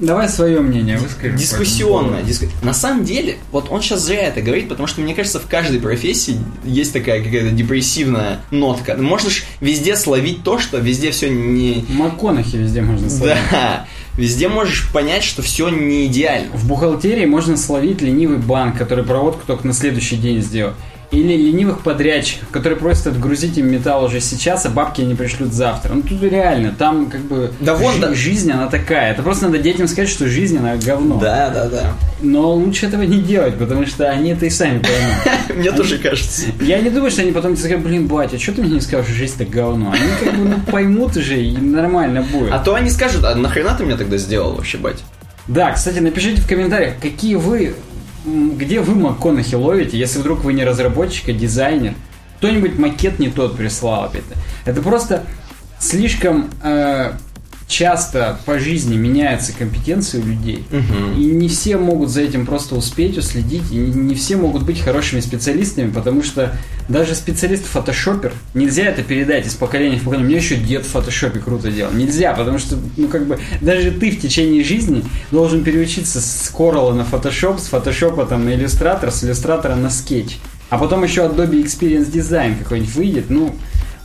Давай свое мнение выскажи. Дискуссионное. Диску... На самом деле, вот он сейчас зря это говорит, потому что, мне кажется, в каждой профессии есть такая какая-то депрессивная нотка. Можешь везде словить то, что везде все не... МакКонахи везде можно словить. Да. Везде можешь понять, что все не идеально. В бухгалтерии можно словить ленивый банк, который проводку только на следующий день сделал или ленивых подрядчиков, которые просят отгрузить им металл уже сейчас, а бабки они пришлют завтра. Ну тут реально, там как бы да вон, жи- да. жизнь она такая. Это просто надо детям сказать, что жизнь она говно. Да, да, да. Но лучше этого не делать, потому что они это и сами поймут. *laughs* Мне тоже кажется. Я не думаю, что они потом тебе скажут, блин, батя, что ты мне не скажешь, что жизнь так говно? Они как бы ну, поймут уже и нормально будет. А то они скажут, а нахрена ты мне тогда сделал вообще, батя? Да, кстати, напишите в комментариях, какие вы где вы МакКонахи ловите, если вдруг вы не разработчик, а дизайнер? Кто-нибудь макет не тот прислал опять-то. Это просто слишком э, часто по жизни меняются компетенции у людей, угу. и не все могут за этим просто успеть, уследить, и не все могут быть хорошими специалистами, потому что даже специалист-фотошопер, нельзя это передать из поколения в поколение. Мне еще дед в фотошопе круто делал. Нельзя, потому что, ну, как бы, даже ты в течение жизни должен переучиться с Corel на Photoshop, с фотошопа там на иллюстратор, с иллюстратора на скетч. А потом еще Adobe Experience Design какой-нибудь выйдет, ну,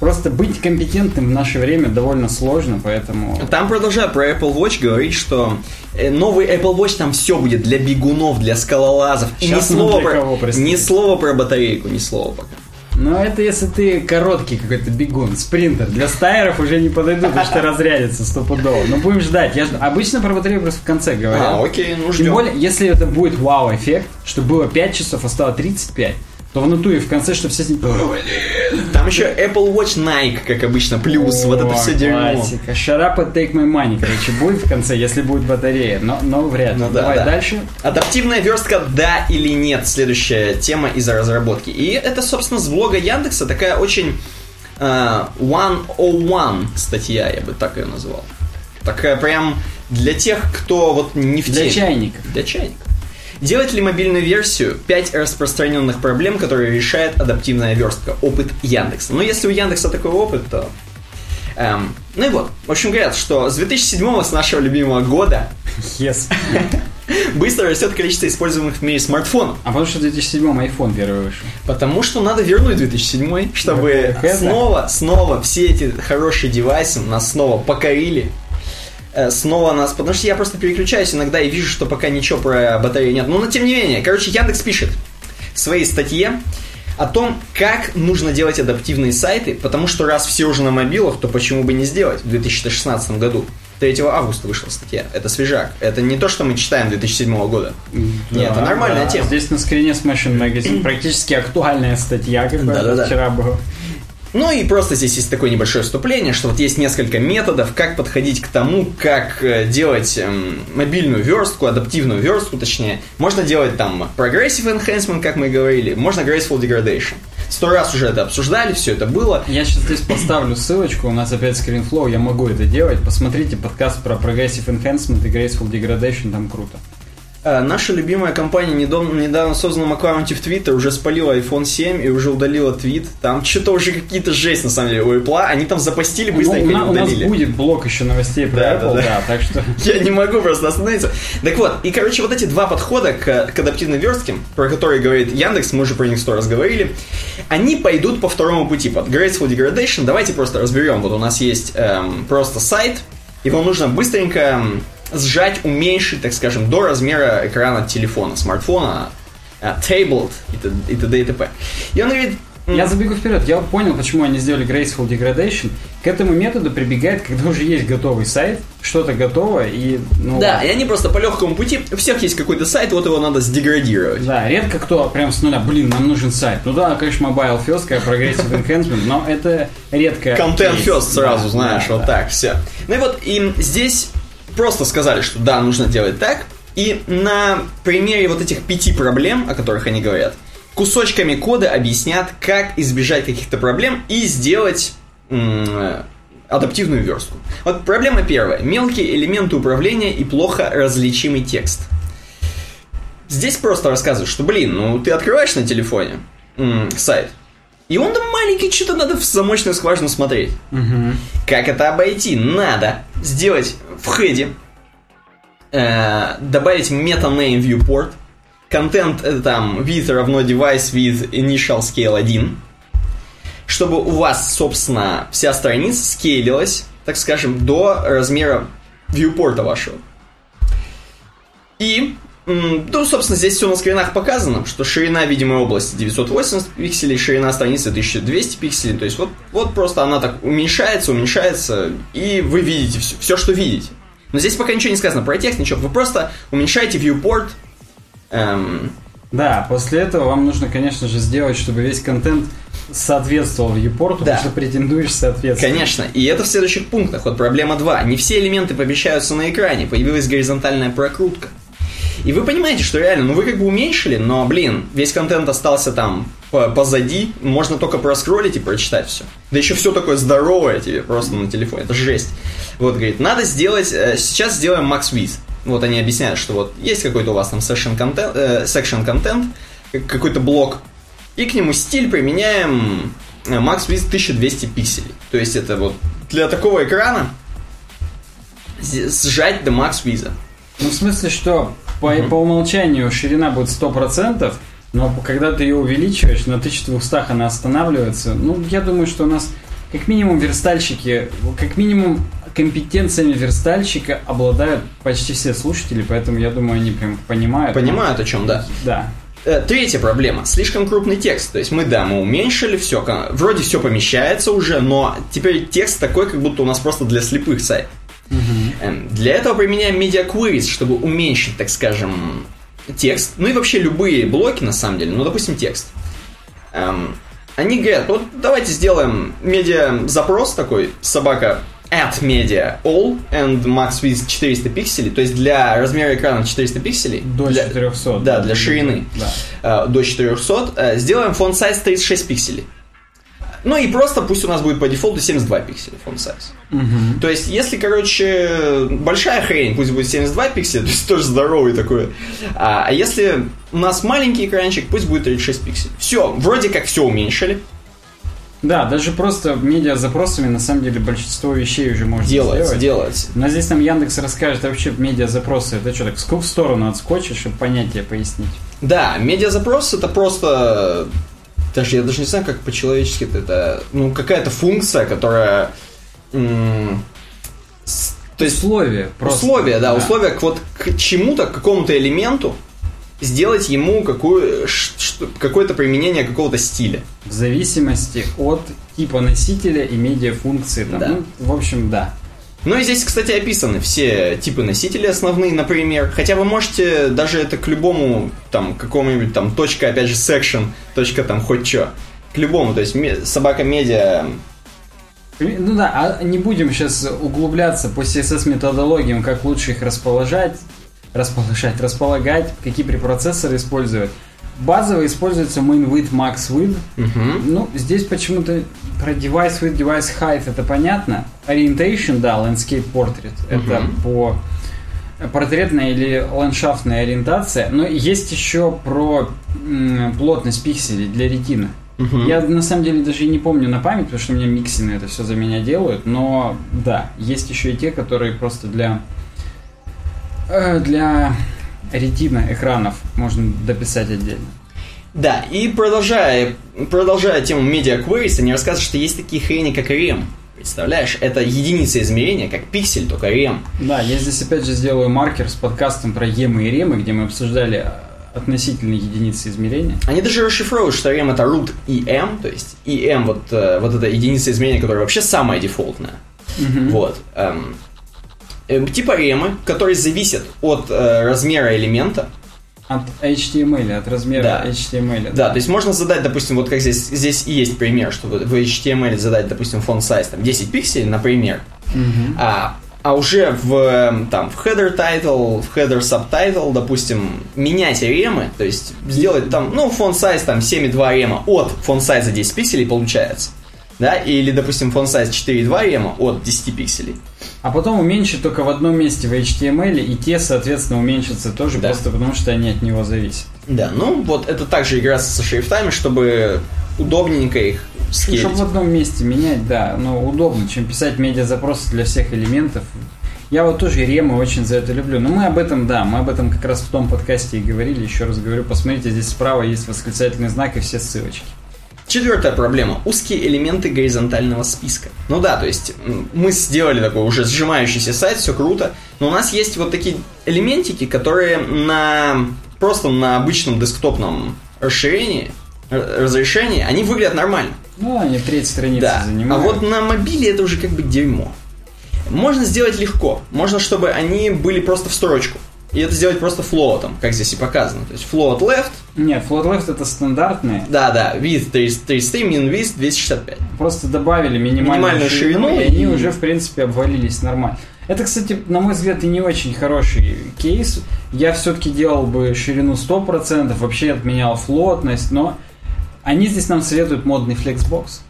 Просто быть компетентным в наше время довольно сложно, поэтому... Там продолжая про Apple Watch говорить, что э, новый Apple Watch там все будет для бегунов, для скалолазов. Сейчас ни слова, про, ни слова про батарейку, ни слова пока. Но это если ты короткий какой-то бегун, спринтер. Для стайеров уже не подойдут, потому что разрядится стопудово. Но будем ждать. Я обычно про батарею просто в конце говорю. А, окей, ну ждем. Тем более, если это будет вау-эффект, что было 5 часов, а стало 35, то в натуре в конце, что все с ним... Там еще Apple Watch Nike, как обычно, плюс. О, вот это все дерьмо. Классика. Shut up and take my money, короче, будет в конце, если будет батарея. Но, но вряд ли. Ну, да, Давай да. дальше. Адаптивная верстка, да или нет? Следующая тема из разработки. И это, собственно, с блога Яндекса такая очень uh, one статья, я бы так ее назвал. Такая прям для тех, кто вот не в теме. Для чайников. Для чайников. Делать ли мобильную версию? 5 распространенных проблем, которые решает адаптивная верстка. Опыт Яндекса. Но если у Яндекса такой опыт, то... Эм, ну и вот. В общем, говорят, что с 2007 с нашего любимого года... Yes. *laughs* Быстро растет количество используемых в мире смартфонов. А потому что в 2007 iPhone первый вышел. Потому что надо вернуть 2007, чтобы снова, снова все эти хорошие девайсы нас снова покорили снова нас... Потому что я просто переключаюсь иногда и вижу, что пока ничего про батарею нет. Но, но тем не менее, короче, Яндекс пишет в своей статье о том, как нужно делать адаптивные сайты, потому что раз все уже на мобилах, то почему бы не сделать в 2016 году? 3 августа вышла статья. Это свежак. Это не то, что мы читаем 2007 года. Да, Нет, это нормальная да. тема. Здесь на скрине Smashing Magazine практически актуальная статья, как да, да, вчера да. была. Ну и просто здесь есть такое небольшое вступление, что вот есть несколько методов, как подходить к тому, как э, делать эм, мобильную верстку, адаптивную верстку, точнее. Можно делать там progressive enhancement, как мы говорили, можно graceful degradation. Сто раз уже это обсуждали, все это было. Я сейчас здесь поставлю ссылочку, у нас опять скринфлоу, я могу это делать. Посмотрите подкаст про progressive enhancement и graceful degradation, там круто. Э, наша любимая компания недавно, недавно созданном аккаунте в Твиттер уже спалила iPhone 7 и уже удалила твит. Там что-то уже какие-то жесть, на самом деле, у Apple. Они там запостили, ну, быстренько ну, у, удалили. У нас будет блок еще новостей про да, Apple, да, да. да, так что... *laughs* Я не могу просто остановиться. Так вот, и, короче, вот эти два подхода к, к адаптивной верстке, про которые говорит Яндекс, мы уже про них сто раз говорили, они пойдут по второму пути, под Graceful Degradation. Давайте просто разберем. Вот у нас есть эм, просто сайт, его нужно быстренько сжать, уменьшить, так скажем, до размера экрана телефона, смартфона, uh, tabled и т.д. и т.п. И он говорит, я забегу вперед. Я понял, почему они сделали Graceful Degradation. К этому методу прибегает, когда уже есть готовый сайт, что-то готово и... Ну, да, и они просто по легкому пути. У всех есть какой-то сайт, вот его надо сдеградировать. Да, редко кто прям с нуля, блин, нам нужен сайт. Ну да, конечно, Mobile First, как Progressive *laughs* Enhancement, но это редко. Content First сразу, да, знаешь, да, вот да. так, все. Ну и вот, и здесь просто сказали, что да, нужно делать так. И на примере вот этих пяти проблем, о которых они говорят, кусочками кода объяснят, как избежать каких-то проблем и сделать адаптивную верстку. Вот проблема первая. Мелкие элементы управления и плохо различимый текст. Здесь просто рассказывают, что, блин, ну ты открываешь на телефоне м- сайт, и он там маленький, что-то надо в замочную скважину смотреть. Мгм. Как это обойти? Надо сделать в хеде, э, добавить meta-name viewport, контент это там with равно device with initial scale 1, чтобы у вас, собственно, вся страница скейлилась, так скажем, до размера viewport вашего. И, ну, собственно, здесь все на скринах показано, что ширина видимой области 980 пикселей, ширина страницы 1200 пикселей, то есть вот, вот просто она так уменьшается, уменьшается, и вы видите все, все, что видите. Но здесь пока ничего не сказано про текст, ничего, вы просто уменьшаете viewport, эм, Да, после этого вам нужно, конечно же, сделать, чтобы весь контент соответствовал viewport, Да. потому что претендуешь соответствовать. Конечно, и это в следующих пунктах. Вот проблема 2. Не все элементы помещаются на экране, появилась горизонтальная прокрутка. И вы понимаете, что реально, ну вы как бы уменьшили, но, блин, весь контент остался там по- позади, можно только проскроллить и прочитать все. Да еще все такое здоровое тебе просто на телефоне, это жесть. Вот, говорит, надо сделать, э, сейчас сделаем Max Wiz. Вот они объясняют, что вот есть какой-то у вас там section content, э, section content как- какой-то блок, и к нему стиль применяем э, Max Wiz 1200 пикселей. То есть это вот для такого экрана сжать до Max Wiz. Ну, в смысле, что по, по умолчанию ширина будет 100%, но когда ты ее увеличиваешь, на 1200 она останавливается. Ну, я думаю, что у нас как минимум верстальщики, как минимум компетенциями верстальщика обладают почти все слушатели, поэтому я думаю, они прям понимают. Понимают, о чем, да. Да. Э, Третья проблема. Слишком крупный текст. То есть мы, да, мы уменьшили все. Вроде все помещается уже, но теперь текст такой, как будто у нас просто для слепых сайт. Эм, Для этого применяем media queries, чтобы уменьшить, так скажем, текст. Ну и вообще любые блоки, на самом деле. Ну, допустим, текст. Эм, Они говорят, вот давайте сделаем медиа запрос такой, собака at media all and max width 400 пикселей, то есть для размера экрана 400 пикселей. До для- 400. Да, для ширины. Да. э, до 400. э, Сделаем font size 36 пикселей. Ну и просто пусть у нас будет по дефолту 72 пикселя font size. Мгм. То есть, если, короче, большая хрень, пусть будет 72 пикселя, *laughs* то есть тоже здоровый такой. А, а если у нас маленький экранчик, пусть будет 36 пикселей. Все, вроде как все уменьшили. Да, даже просто медиа запросами на самом деле большинство вещей уже можно Делается, сделать. делается. Но здесь нам Яндекс расскажет вообще медиа запросы. Это что, так сколько в сторону отскочишь, чтобы понятие пояснить? Да, медиазапрос это просто... Даже я даже не знаю, как по-человечески это... Ну, какая-то функция, которая... то есть условия просто. условия, да, условия к вот к чему-то, к какому-то элементу сделать ему какую, какое-то применение какого-то стиля. В зависимости от типа носителя и медиафункции. Там. Да. Ну, в общем, да. Ну и здесь, кстати, описаны все типы носителей основные, например. Хотя вы можете даже это к любому, там, какому-нибудь там, точка, опять же, section, точка там, хоть что. К любому, то есть собака медиа Ну да, а не будем сейчас углубляться по CSS методологиям, как лучше их расположать, расположать, располагать, какие препроцессоры использовать. Базово используется main width, max width. Мгм. Ну, здесь почему-то про device width, device height это понятно. Orientation, да, landscape portrait. Это Мгм. по портретная или ландшафтная ориентация. Но есть еще про м, плотность пикселей для ретины. Я на самом деле даже и не помню на память, потому что у меня миксины это все за меня делают. Но да, есть еще и те, которые просто для э, для ретина экранов можно дописать отдельно. Да, и продолжая, продолжая тему Queries, они рассказывают, что есть такие хрени, как REM. Представляешь, это единица измерения, как пиксель, только REM. Да, я здесь опять же сделаю маркер с подкастом про емы и ремы, где мы обсуждали относительные единицы измерения. Они даже расшифровывают, что REM это root EM, то есть EM вот, э, вот эта единица измерения, которая вообще самая дефолтная. Вот. эм, эм, типа ремы, которые зависят от э, размера элемента. От HTML, от размера Да. HTML. Да, то есть можно задать, допустим, вот как здесь, здесь и есть пример, что в HTML задать, допустим, font size там 10 пикселей, например, Мгм. а а уже в, эм, там, в header title, в header subtitle, допустим, менять ремы, то есть сделать там, ну, фон сайз там 7,2 рема от фон сайза 10 пикселей получается. Да, или, допустим, фон сайз 4,2 рема от 10 пикселей. А потом уменьшить только в одном месте в HTML, и те, соответственно, уменьшатся тоже, Да. просто потому что они от него зависят. Да, ну вот это также играться со шрифтами, чтобы удобненько их скейлить. Чтобы в одном месте менять, да, но удобно, чем писать медиа-запросы для всех элементов. Я вот тоже ремы очень за это люблю. Но мы об этом, да, мы об этом как раз в том подкасте и говорили. Еще раз говорю, посмотрите, здесь справа есть восклицательный знак и все ссылочки. Четвертая проблема. Узкие элементы горизонтального списка. Ну да, то есть мы сделали такой уже сжимающийся сайт, все круто, но у нас есть вот такие элементики, которые на просто на обычном десктопном расширении, разрешении, они выглядят нормально. Ну, они треть страницы Да. А занимают. вот на мобиле это уже как бы дерьмо. Можно сделать легко. Можно, чтобы они были просто в строчку. И это сделать просто флоутом, как здесь и показано. То есть float left, Нет, float left это стандартные. да, да, width 33, min width 265. Просто добавили минимальную, Минимальную ширину, ширину, и они и- уже, в принципе, обвалились нормально. Это, кстати, на мой взгляд, и не очень хороший кейс. Я все-таки делал бы ширину 100%, вообще отменял флотность, но они здесь нам советуют модный flexbox.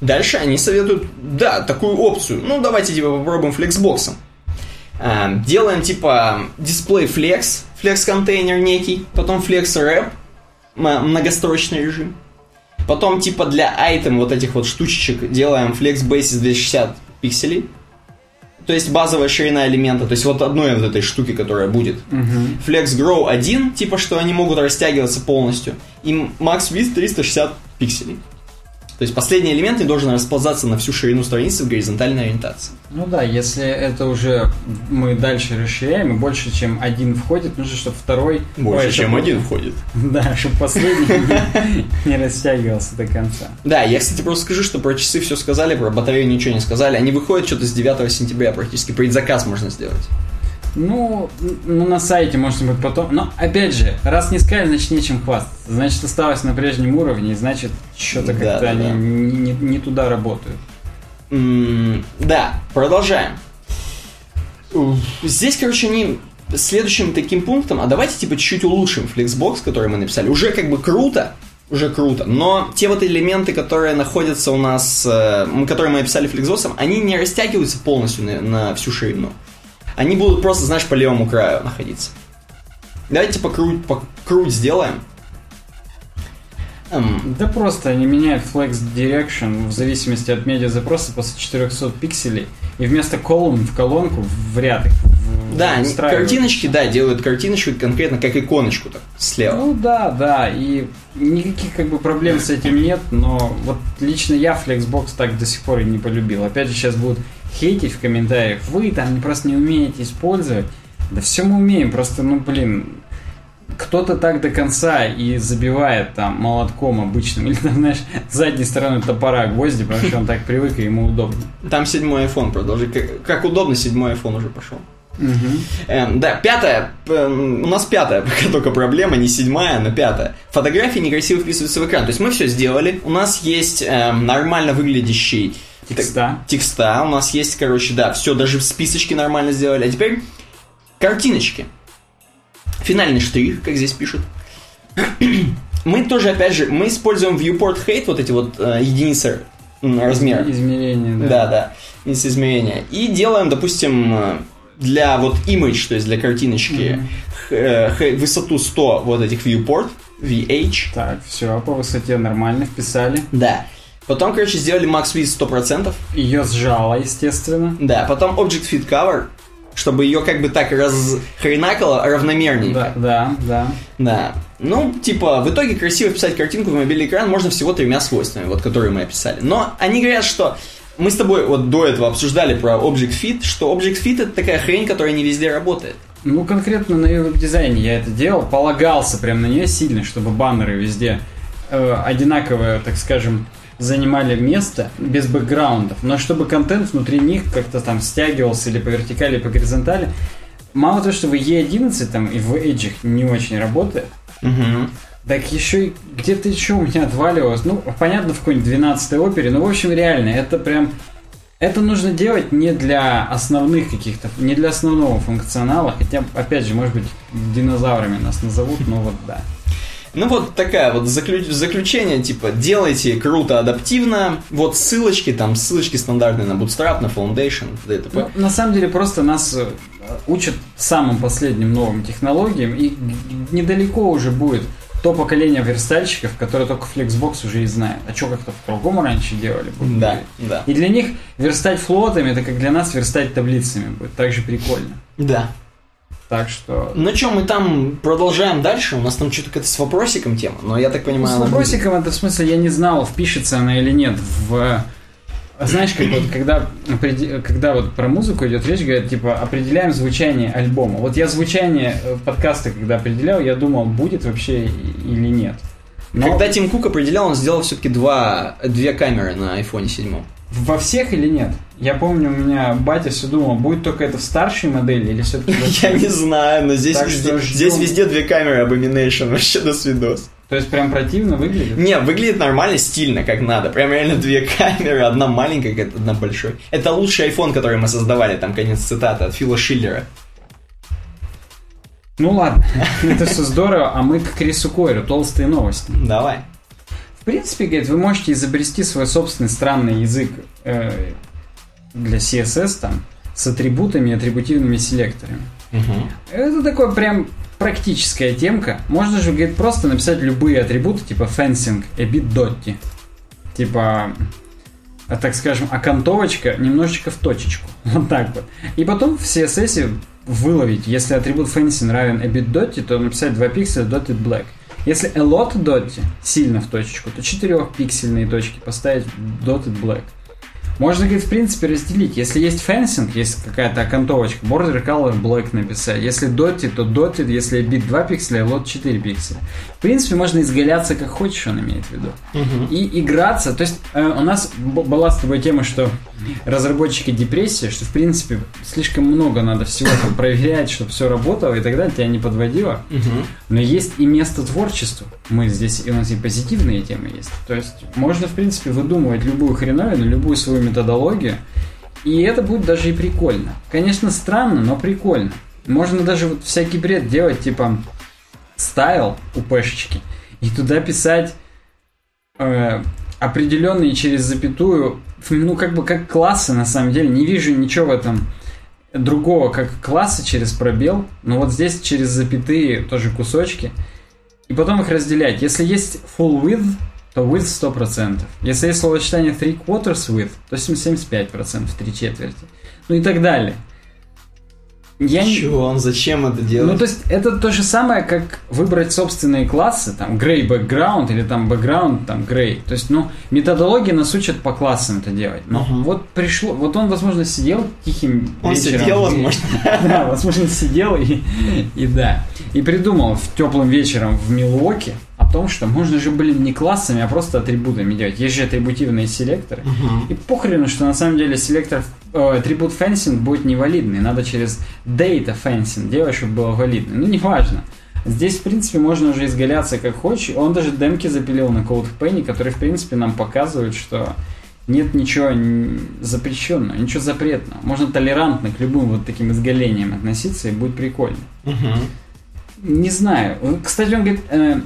Дальше они советуют, да, такую опцию. Ну, давайте типа попробуем flexbox ом. А, Делаем типа display flex, flex-контейнер некий, потом flex wrap, многострочный режим. Потом типа для айтем вот этих вот штучечек делаем flex basis 260 пикселей. То есть базовая ширина элемента, то есть вот одной вот этой штуки, которая будет. Flex Grow 1, типа что они могут растягиваться полностью. И Max Width 360 пикселей. То есть последний элемент не должен расползаться на всю ширину страницы в горизонтальной ориентации. Ну да, если это уже мы дальше расширяем, и больше, чем один входит, нужно, чтобы второй... Ой, чтоб- входит. *laughs* Да, чтобы последний *laughs* не растягивался до конца. Да, я, кстати, просто скажу, что про часы все сказали, про батарею ничего не сказали. Они выходят что-то с 9 сентября практически. Предзаказ можно сделать. Ну, ну, на сайте, может быть, потом. Но, опять же, раз не сказали, значит, нечем хвастаться. Значит, осталось на прежнем уровне, значит, что-то Да, как-то да, они да. Не, не- не туда работают. М, Да, продолжаем. Здесь, короче, они следующим таким пунктом, а давайте типа чуть-чуть улучшим Flexbox, который мы написали. Уже как бы круто, уже круто, но те вот элементы, которые находятся у нас, э, которые мы описали Flexbox, они не растягиваются полностью на, на всю ширину. Они будут просто, знаешь, по левому краю находиться. Давайте по круть, по круть сделаем. Эм, Да просто они меняют Flex Direction в зависимости от медиа-запроса после 400 пикселей. И вместо колонн в колонку в ряд их в- да, они- картиночки, да, делают картиночку конкретно как иконочку так, слева. Ну да, да, и никаких как бы проблем с этим нет, но вот лично я Flexbox так до сих пор и не полюбил. Опять же, сейчас будут хейтить в комментариях, вы там просто не умеете использовать. Да все мы умеем, просто, ну блин, кто-то так до конца и забивает там молотком обычным, *laughs* или там, знаешь, задней стороной топора гвозди, потому что он так привык и ему удобно. Там седьмой iPhone, продолжи. Как, как удобно, седьмой iPhone уже пошел. Эм, да, пятая, эм, у нас пятая *laughs* пока только проблема, не седьмая, но пятая. Фотографии некрасиво вписываются в экран. То есть мы все сделали, у нас есть эм, нормально выглядящий Текста. текста, у нас есть, короче, да, все, даже списочки нормально сделали. А теперь картиночки. Финальный штрих, как здесь пишут. *clears throat* Мы тоже, опять же, мы используем viewport height, вот эти вот э, единицы размера. Измерения, да. Да, да, единицы измерения. И делаем, допустим, э, для вот image, то есть для картиночки, х- высоту 100 вот этих viewport, VH. Так, все, по высоте нормально вписали. Да. Потом, короче, сделали max width 100%. Ее сжало, естественно. Да, потом Object Fit Cover, чтобы ее как бы так разхренакало равномернее. Да, да, да. Да. Ну, типа, в итоге красиво писать картинку в мобильный экран можно всего тремя свойствами, вот которые мы описали. Но они говорят, что мы с тобой вот до этого обсуждали про Object Fit, что Object Fit это такая хрень, которая не везде работает. Ну, конкретно на веб-дизайне я это делал, полагался прям на нее сильно, чтобы баннеры везде э, одинаково, так скажем, занимали место без бэкграундов, но чтобы контент внутри них как-то там стягивался или по вертикали, или по горизонтали. Мало того, что в E11 там и в Edge не очень работает, Угу. Так еще и где-то еще у меня отваливалось. Ну, понятно, в какой-нибудь 12 опере, но, в общем, реально, это прям Это нужно делать не для основных каких-то, не для основного функционала, хотя, опять же, может быть, динозаврами нас назовут, но вот да. Ну вот такая вот заключ... заключение, типа, делайте круто, адаптивно, вот ссылочки, там ссылочки стандартные на Bootstrap, на Foundation, ДТП. Ну, на самом деле просто нас э, учат самым последним новым технологиям, и недалеко уже будет то поколение верстальщиков, которые только Flexbox уже и знают. А что как-то по-другому раньше делали? Будет да, да. И для них верстать флотами, это как для нас верстать таблицами будет. Так же прикольно. Да. Так что... Ну что, мы там продолжаем дальше. У нас там что-то какая-то с вопросиком тема, но я так понимаю... Ну, с вопросиком будет. это в смысле, я не знал, впишется она или нет в... Знаешь, как вот, когда, когда вот про музыку идет речь, говорят, типа, определяем звучание альбома. Вот я звучание э, подкаста, когда определял, я думал, будет вообще или нет. Но... Когда Тим Кук определял, он сделал все-таки два, две камеры на iPhone 7. Во всех или нет? Я помню, у меня батя все думал, будет только это в старшей модели или все-таки... *laughs* Я не знаю, но здесь, везде, здесь везде две камеры Abomination, вообще до свидос. То есть прям противно выглядит? Не, выглядит нормально, стильно, как надо. Прям реально две *laughs* камеры, одна маленькая, одна большой. Это лучший iPhone, который мы создавали, там конец цитаты от Фила Шиллера. Ну ладно, *laughs* это все здорово, а мы к Крису Койру, толстые новости. Давай. В принципе, говорит, вы можете изобрести свой собственный странный язык э, для CSS там с атрибутами и атрибутивными селекторами. Угу. Это такой прям практическая темка. Можно же, говорит, просто написать любые атрибуты, типа fencing, a bit dotty. Типа, а, так скажем, окантовочка немножечко в точечку. *laughs* Вот так вот. И потом в CSS выловить, если атрибут fencing равен a bit dotty, то написать 2 пикселя dotted black. Если a lot dotty сильно в точечку, то 4 пиксельные точки поставить dotted black. Можно, говорит, в принципе разделить. Если есть fencing, есть какая-то окантовочка, border color black написать. Если dotted, то dotted, если bit 2 пикселя, lot 4 пикселя. В принципе, можно изгаляться как хочешь, он имеет в виду. Угу. И играться. То есть э, у нас была с тобой тема, что разработчики депрессии, что в принципе слишком много надо всего проверять, чтобы все работало и так далее, тебя не подводило. Угу. Но есть и место творчеству. Мы здесь, и у нас и позитивные темы есть. То есть можно, в принципе, выдумывать любую хреновину, любую свою методологию, и это будет даже и прикольно. Конечно, странно, но прикольно. Можно даже вот всякий бред делать, типа стайл у пешечки, и туда писать э, определенные через запятую, ну, как бы как классы, на самом деле. Не вижу ничего в этом другого, как классы через пробел, но вот здесь через запятые тоже кусочки. И потом их разделять. Если есть full width, то width 100%. Если есть словосочетание three quarters width, то 75%, три четверти. Ну и так далее. Я Чего он зачем это делает? Ну, то есть, это то же самое, как выбрать собственные классы, там, gray background или там background, там, gray. То есть, ну, методологии нас учат по классам это делать. Но uh-huh. вот пришло, вот он, возможно, сидел тихим он вечером. Он сидел, возможно. *laughs* Да, возможно, сидел и, и да. И придумал в теплым вечером в Милуоке, том, что можно же, блин, не классами, а просто атрибутами делать. Есть же атрибутивные селекторы. Uh-huh. И похрену, что на самом деле селектор э, атрибут fencing будет невалидный. Надо через data fencing делать, чтобы было валидный. Ну, неважно. Здесь, в принципе, можно уже изгаляться как хочешь. Он даже демки запилил на CodePenny, который, в принципе, нам показывает, что нет ничего запрещенного, ничего запретного. Можно толерантно к любым вот таким изгалениям относиться, и будет прикольно. Угу. Не знаю. Кстати, он говорит, э,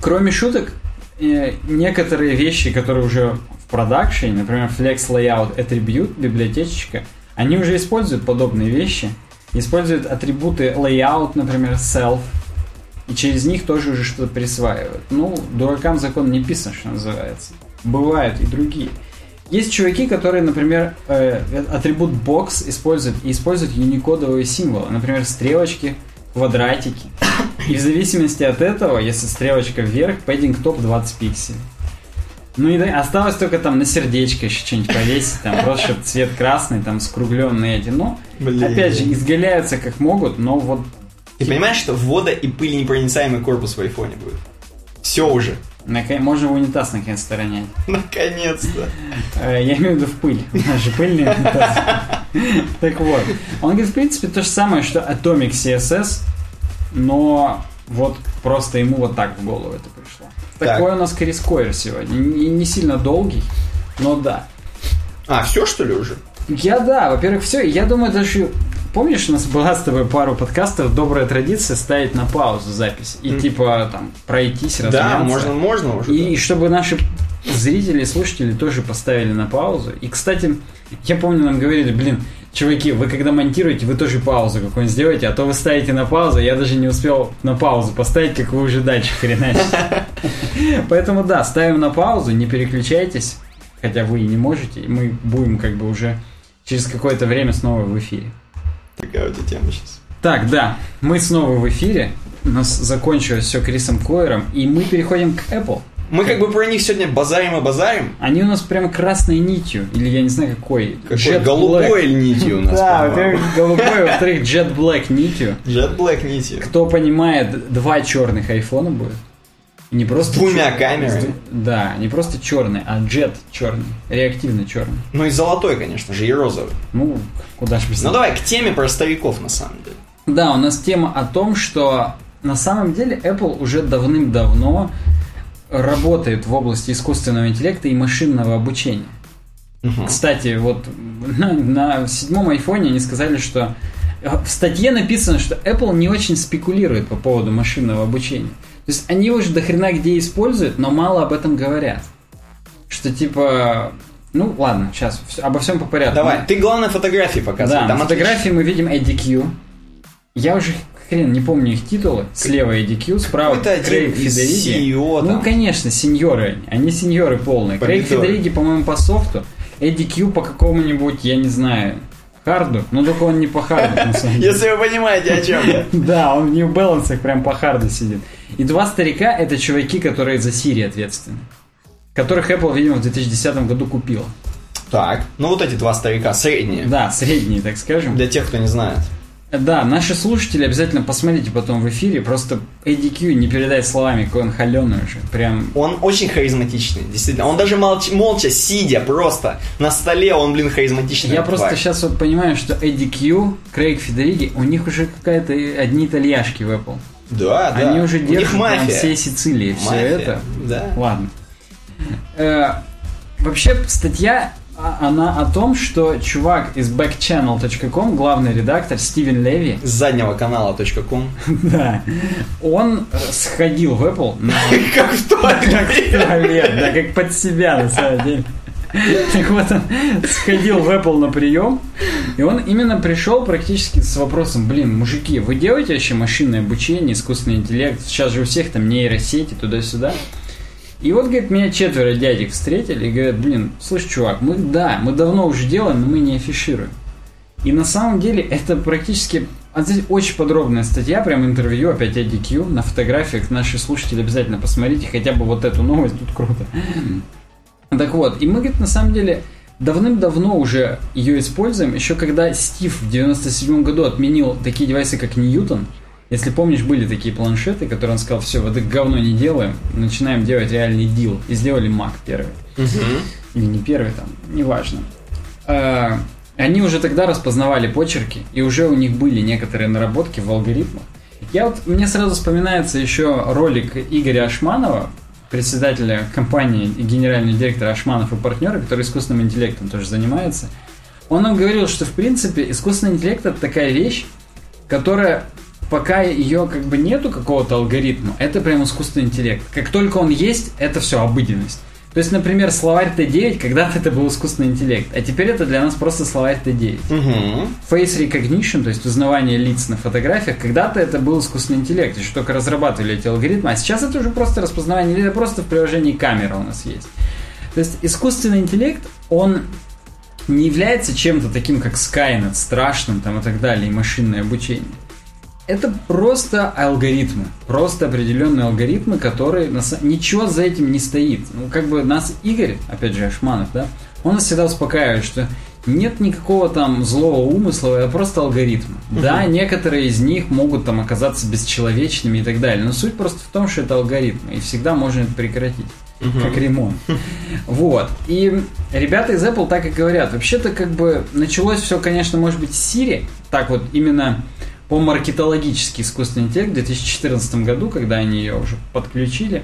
Кроме шуток, э, некоторые вещи, которые уже в продакшене, например, Flex Layout Attribute, библиотечечка, они уже используют подобные вещи. Используют атрибуты layout, например, self, и через них тоже уже что-то присваивают. Ну, дуракам закон не писан, что называется. Бывают и другие. Есть чуваки, которые, например, э, атрибут box используют и используют юникодовые символы. Например, стрелочки, квадратики. И в зависимости от этого, если стрелочка вверх, пэддинг топ 20 пикселей. Ну и осталось только там на сердечко еще что-нибудь повесить, там просто чтобы цвет красный, там скругленные эти. Ну, Блин. опять же, изгаляются как могут, но вот... Ты понимаешь, что вода и пыль-непроницаемый корпус в айфоне будет? Все уже. Наконец, можно в унитаз наконец-то ронять. Наконец-то. Э, я имею в виду в пыль. У нас же пыльный унитаз. *laughs* Так вот. Он говорит, в принципе, то же самое, что Atomic CSS, но вот просто ему вот так в голову это пришло. Такой у нас Крис Койер сегодня. Не, не сильно долгий, но да. А, все что ли уже? Я да, во-первых, все. Я думаю, даже Помнишь, у нас была с тобой пару подкастов добрая традиция ставить на паузу запись и mm. типа там пройтись, размяться. Да, можно, можно уже. И да. чтобы наши зрители, слушатели тоже поставили на паузу. И, кстати, я помню, нам говорили, блин, чуваки, вы когда монтируете, вы тоже паузу какую-нибудь сделаете, а то вы ставите на паузу, я даже не успел на паузу поставить, как вы уже дальше хреначите. *laughs* Поэтому да, ставим на паузу, не переключайтесь, хотя вы и не можете, и мы будем как бы уже через какое-то время снова в эфире. Такая у тебя тема сейчас. Так, да, мы снова в эфире. У нас закончилось все Крисом Койером, и мы переходим к Apple. Мы как бы про них сегодня базарим и базарим. Они у нас прям красной нитью, или я не знаю какой. Какой Jet голубой Black. нитью у нас. Да, во-первых, голубой, во-вторых, Jet Black нитью. Jet Black нитью. Кто понимает, два черных айфона будет. Не просто с двумя чер... камерами. Да, не просто черный, а джет черный, реактивно черный. Ну и золотой, конечно же, и розовый. Ну, куда ж без Ну давай к теме про стариков на самом деле. Да, у нас тема о том, что на самом деле Apple уже давным-давно работает в области искусственного интеллекта и машинного обучения. Угу. Кстати, вот на, на седьмом айфоне они сказали, что в статье написано, что Apple не очень спекулирует по поводу машинного обучения. То есть они уже до хрена где используют, но мало об этом говорят. Что типа... Ну, ладно, сейчас обо всем по порядку. Давай, ты главное фотографии показывай. Да, Там фотографии мы видим ADQ. Я уже хрен не помню их титулы. Слева ADQ, справа Крейг Федериги. CEO, ну, конечно, сеньоры. Они сеньоры полные. Помидоры. Крейг Федериги, по-моему, по софту. ADQ по какому-нибудь, я не знаю, харду, но только он не по харду, на самом деле. Если вы понимаете, о чем я. *laughs* Да, он в New Balance прям по харду сидит. И два старика это чуваки, которые за Siri ответственны. Которых Apple, видимо, в 2010 году купила. Так, ну вот эти два старика, средние. Да, средние, так скажем. Для тех, кто не знает. Да, наши слушатели обязательно посмотрите потом в эфире. Просто ADQ не передать словами, какой он холеный уже. Прям... Он очень харизматичный, действительно. Он даже молча, молча сидя просто на столе, он, блин, харизматичный. Я просто сейчас вот понимаю, что ADQ, Крейг Федериги, у них уже какая-то одни итальяшки в Apple. Да, да. Они уже держат там все Сицилии, все мафия. это. Да. Ладно. Э, вообще, статья она о том, что чувак из backchannel.com, главный редактор Стивен Леви... С заднего канала.com. *laughs* Да. Он сходил в Apple... *laughs* *laughs* Как в туалет. Да, как под себя, на самом деле. Так вот, он сходил в Apple на прием, и он именно пришел практически с вопросом, блин, мужики, вы делаете вообще машинное обучение, искусственный интеллект? Сейчас же у всех там нейросети туда-сюда. И вот, говорит, меня четверо дядек встретили и говорят, блин, слышь, чувак, мы, да, мы давно уже делаем, но мы не афишируем. И на самом деле это практически а здесь очень подробная статья, прям интервью, опять IDQ, на фотографиях. Наши слушатели обязательно посмотрите хотя бы вот эту новость, тут круто. Так вот, и мы, говорит, на самом деле давным-давно уже ее используем, еще когда Стив в 97 году отменил такие девайсы, как Ньютон, если помнишь, были такие планшеты, которые он сказал, все, вот это говно не делаем, начинаем делать реальный дил. И сделали Mac первый. Угу. Или не первый там, неважно. А, они уже тогда распознавали почерки, и уже у них были некоторые наработки в алгоритмах. Я вот, мне сразу вспоминается еще ролик Игоря Ашманова, председателя компании и генерального директора Ашманов и партнеры, который искусственным интеллектом тоже занимается. Он нам говорил, что в принципе искусственный интеллект это такая вещь, которая пока ее как бы нету какого-то алгоритма, это прям искусственный интеллект. Как только он есть, это все обыденность. То есть, например, словарь Т9, когда-то это был искусственный интеллект, а теперь это для нас просто словарь Т9. Угу. Face recognition, то есть узнавание лиц на фотографиях, когда-то это был искусственный интеллект, еще только разрабатывали эти алгоритмы, а сейчас это уже просто распознавание лиц, это просто в приложении камера у нас есть. То есть искусственный интеллект, он не является чем-то таким, как Skynet, страшным там и так далее, и машинное обучение это просто алгоритмы. Просто определенные алгоритмы, которые... Ничего за этим не стоит. Ну, как бы нас Игорь, опять же, Ашманов, да, он нас всегда успокаивает, что нет никакого там злого умысла, это просто алгоритмы. Угу. Да, некоторые из них могут там оказаться бесчеловечными и так далее, но суть просто в том, что это алгоритмы, и всегда можно это прекратить. Угу. Как ремонт. *laughs* Вот. И ребята из Apple так и говорят. Вообще-то, как бы, началось все, конечно, может быть, с Siri. Так вот, именно по маркетологический искусственный интеллект в 2014 году, когда они ее уже подключили.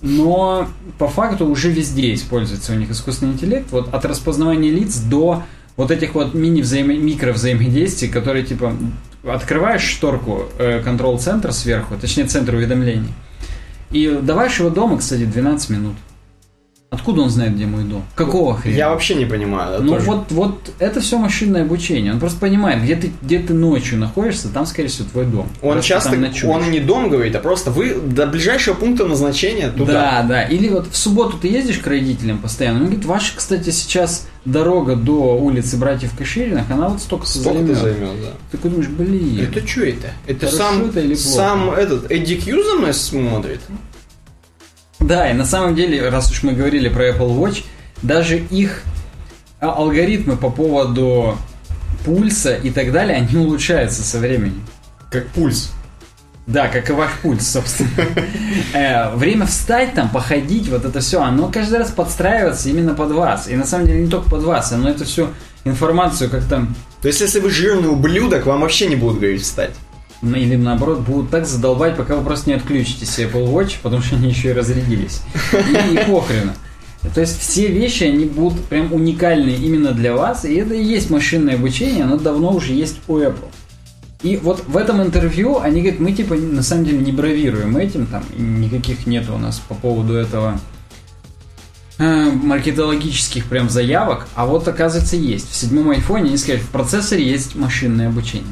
но по факту уже везде используется у них искусственный интеллект, вот от распознавания лиц до вот этих вот мини взаимо микро взаимодействий, которые типа открываешь шторку э, контрол-центр сверху, точнее центр уведомлений, и до вашего дома, кстати, 12 минут. Откуда он знает, где мой дом? Какого хрена? Я вообще не понимаю. Ну тоже. вот, вот это все машинное обучение. Он просто понимает, где ты, где ты ночью находишься, там, скорее всего, твой дом. Он просто часто, он не дом говорит, а просто вы до ближайшего пункта назначения туда. Да, да. Или вот в субботу ты ездишь к родителям постоянно. Он говорит, ваша, кстати, сейчас дорога до улицы братьев Кашириных, она вот столько столько займет. займет, да. Ты думаешь, блин. Это что это? Это сам, это или плохо? сам этот Эдди Кью за мной смотрит? Да, и на самом деле, раз уж мы говорили про Apple Watch, даже их а, алгоритмы по поводу пульса и так далее, они улучшаются со временем. Как пульс. Да, как и ваш пульс, собственно. *laughs* Э, время встать там, походить, вот это все, оно каждый раз подстраивается именно под вас. И на самом деле не только под вас, оно это все информацию как там... То есть, если вы жирный ублюдок, вам вообще не будут говорить встать. Или наоборот, будут так задолбать, пока вы просто не отключите себе Apple Watch, потому что они еще и разрядились. И, и похрена. То есть все вещи, они будут прям уникальные именно для вас, и это и есть машинное обучение, оно давно уже есть у Apple. И вот в этом интервью они говорят, мы типа на самом деле не бравируем этим, там никаких нет у нас по поводу этого э, маркетологических прям заявок, а вот оказывается есть. В седьмом айфоне они сказали, в процессоре есть машинное обучение.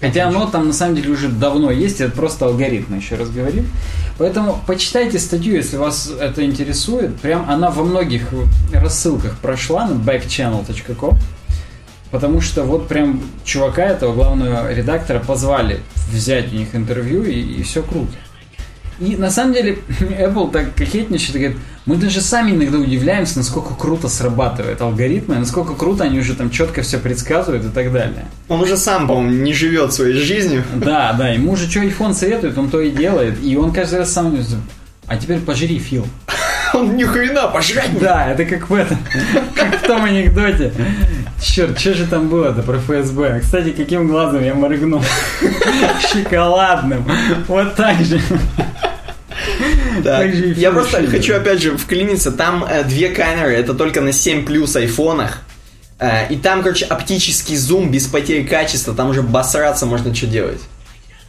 Хотя оно там на самом деле уже давно есть, это просто алгоритм, еще раз говорим. Поэтому почитайте статью, если вас это интересует. Прям она во многих рассылках прошла на backchannel.com. Потому что вот прям чувака этого главного редактора позвали взять у них интервью, и, и все круто. И на самом деле *laughs* Apple так кокетничает и говорит, мы даже сами иногда удивляемся, насколько круто срабатывает алгоритмы, насколько круто они уже там четко все предсказывают и так далее. Он уже сам, по-моему, не живет своей жизнью. *laughs* Да, да, ему уже что iPhone советует, он то и делает. И он каждый раз сам... А теперь пожри, Фил. *laughs* Он ни хрена пожрать. Да, это как в этом, как в том анекдоте. Черт, что же там было-то про ФСБ? Кстати, каким глазом я моргнул? Шоколадным. Вот так же. *laughs* Да. Я просто хочу опять же вклиниться. Там э, две камеры, это только на 7 плюс айфонах. Э, и там, короче, оптический зум без потери качества. Там уже басраться можно что делать.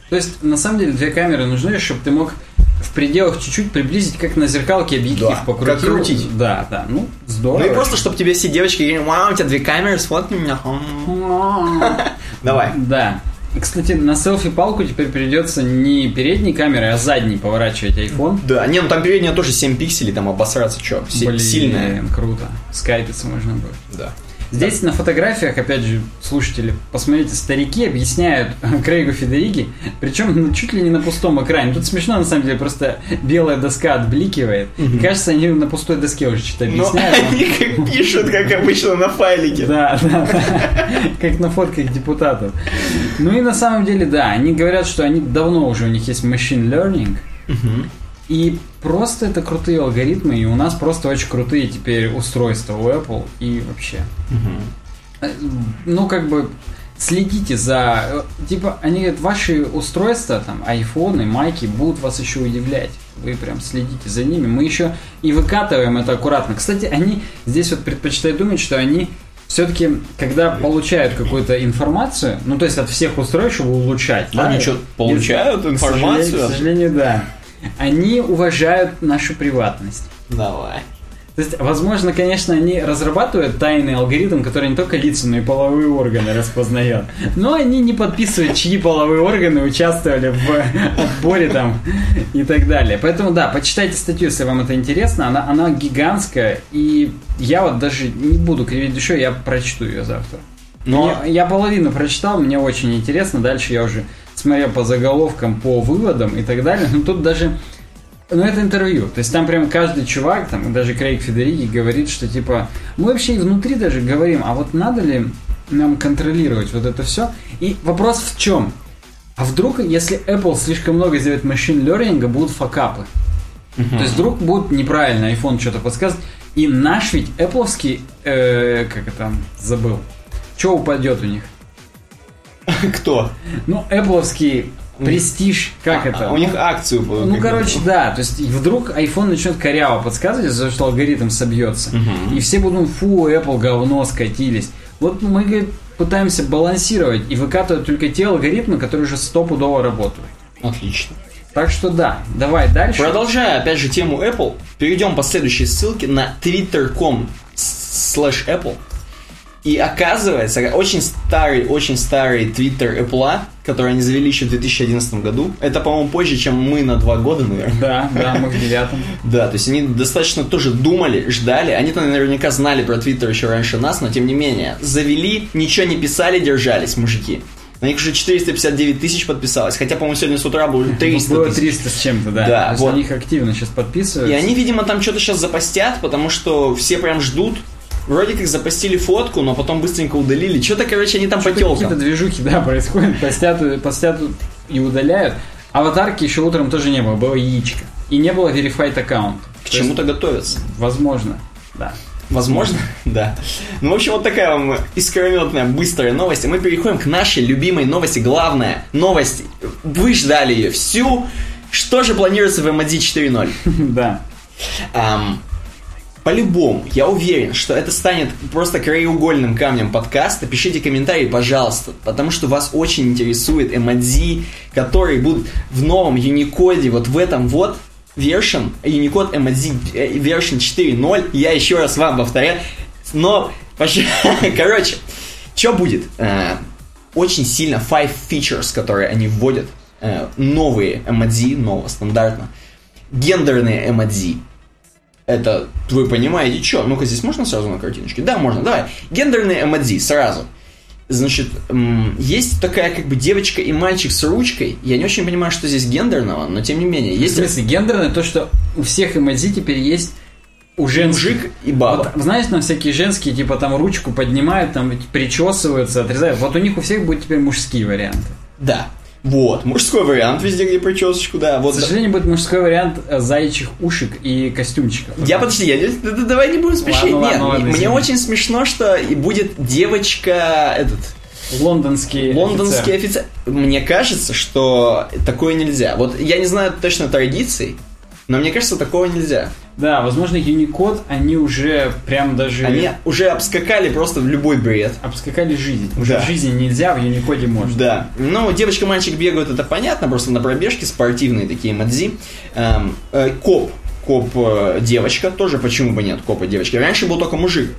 То есть, на самом деле, две камеры нужны, чтобы ты мог в пределах чуть-чуть приблизить, как на зеркалке объектив да, покрутил. Как крутить. Да, да. Ну, здорово. Ну и просто, чтобы тебе все девочки говорили, вау, у тебя две камеры, сфоткай меня. *laughs* Давай. Да. Кстати, на селфи-палку теперь придется не передней камерой, а задней поворачивать iPhone. Да, не, ну там передняя тоже 7 пикселей, там обосраться, что, сильная. круто. Скайпиться можно будет. Да. Здесь да. на фотографиях, опять же, слушатели, посмотрите, старики объясняют *laughs* Крейгу Федериги, причем ну, чуть ли не на пустом экране. Тут смешно, на самом деле, просто белая доска отбликивает. Угу. И кажется, они на пустой доске уже что-то объясняют. Но *laughs* они как пишут, как обычно на файлике. Да, да, да. *laughs* Как на фотках депутатов. Ну и на самом деле, да, они говорят, что они давно уже у них есть machine learning. Угу. И просто это крутые алгоритмы, и у нас просто очень крутые теперь устройства у Apple и вообще. Угу. Ну, как бы следите за... Типа, они говорят, ваши устройства, там, айфоны, майки будут вас еще удивлять. Вы прям следите за ними. Мы еще и выкатываем это аккуратно. Кстати, они здесь вот предпочитают думать, что они все-таки, когда получают какую-то информацию, ну, то есть от всех устройств, чтобы улучшать. Они да, что, получают информацию? К сожалению, к сожалению, да они уважают нашу приватность. Давай. То есть, возможно, конечно, они разрабатывают тайный алгоритм, который не только лица, но и половые органы распознает. Но они не подписывают, чьи половые органы участвовали в отборе там и так далее. Поэтому, да, почитайте статью, если вам это интересно. Она, она гигантская, и я вот даже не буду кривить душой, я прочту ее завтра. Но... Мне, я половину прочитал, мне очень интересно. Дальше я уже смотря по заголовкам, по выводам и так далее, ну тут даже ну, это интервью. То есть там прям каждый чувак, там даже Крейг Федериги говорит, что типа мы вообще и внутри даже говорим, а вот надо ли нам контролировать вот это все? И вопрос в чем? А вдруг, если Apple слишком много сделает машин learning, будут факапы? Uh-huh. То есть вдруг будет неправильно iPhone что-то подсказывать. И наш ведь Appleский, э, как это, забыл, что упадет у них? *laughs* Кто? Ну, Apple Престиж, как А, это? У них акцию. Ну, короче, да, то есть вдруг iPhone начнет коряво подсказывать, того, что алгоритм собьется. И все будут, фу, Apple говно скатились. Вот мы говорит, пытаемся балансировать и выкатывать только те алгоритмы, которые уже стопудово работают. Отлично. Так что да, давай дальше. Продолжая, опять же, тему Apple, перейдем по следующей ссылке на twitter.com slash Apple. И оказывается, очень старый, очень старый твиттер Apple, который они завели еще в 2011 году. Это, по-моему, позже, чем мы на два года, наверное. Да, да, мы в девятом. *laughs* Да, то есть они достаточно тоже думали, ждали. Они-то наверняка знали про Твиттер еще раньше нас, но тем не менее. Завели, ничего не писали, держались, мужики. На них уже 459 тысяч подписалось. Хотя, по-моему, сегодня с утра было 300 Было тысяч. 300 с чем-то, да. Да, вот. на них активно сейчас подписываются. И они, видимо, там что-то сейчас запостят, потому что все прям ждут. Вроде как запостили фотку, но потом быстренько удалили. Что-то, короче, они там по Какие-то движухи, да, происходят, постят, постят и удаляют. Аватарки еще утром тоже не было, было яичко. И не было verified аккаунт. К чему-то готовятся. Возможно, да. Возможно, *laughs* да. Ну, в общем, вот такая вам искрометная, быстрая новость. И мы переходим к нашей любимой новости. Главная новость. Вы ждали ее всю. Что же планируется в MD 4.0? *laughs* Да. По-любому, я уверен, что это станет просто краеугольным камнем подкаста. Пишите комментарии, пожалуйста, потому что вас очень интересует эмодзи, которые будут в новом Unicode, вот в этом вот version, Unicode эмодзи э, version 4.0. Я еще раз вам повторяю. Но, *laughs* короче, что будет? Э, Очень сильно five features, которые они вводят, э, новые эмодзи, нового стандартно, гендерные эмодзи, это вы понимаете, что? Ну-ка, здесь можно сразу на картиночке? Да, можно, давай. Гендерные эмодзи, сразу. Значит, есть такая как бы девочка и мальчик с ручкой. Я не очень понимаю, что здесь гендерного, но тем не менее. В Есть смысле, гендерное то, что у всех эмодзи теперь есть у женских. мужик и баба. Вот, знаешь, там всякие женские, типа там ручку поднимают, там причесываются, отрезают. Вот у них у всех будет теперь мужские варианты. Да. Вот, мужской вариант везде, где причесочку, да. Вот. К сожалению, будет мужской вариант э, заячьих ушек и костюмчиков. Я подожди, я, да- да- давай не будем спешить. Ладно, Нет, ладно, ладно, мне извини. очень смешно, что будет девочка этот Лондонские лондонский офицеры. офицер. Мне кажется, что такое нельзя. Вот я не знаю точно традиций, но мне кажется, такого нельзя. Да, возможно, Unicode, они уже прям даже Они уже обскакали просто в любой бред. обскакали жизнь. Уже Да. в жизни нельзя, в Unicode можно. Да. Ну, девочка-мальчик бегают, это понятно, просто на пробежке спортивные такие мадзи. Эм, э, коп. Коп э, девочка, тоже почему бы нет копа девочки. Раньше был только мужик.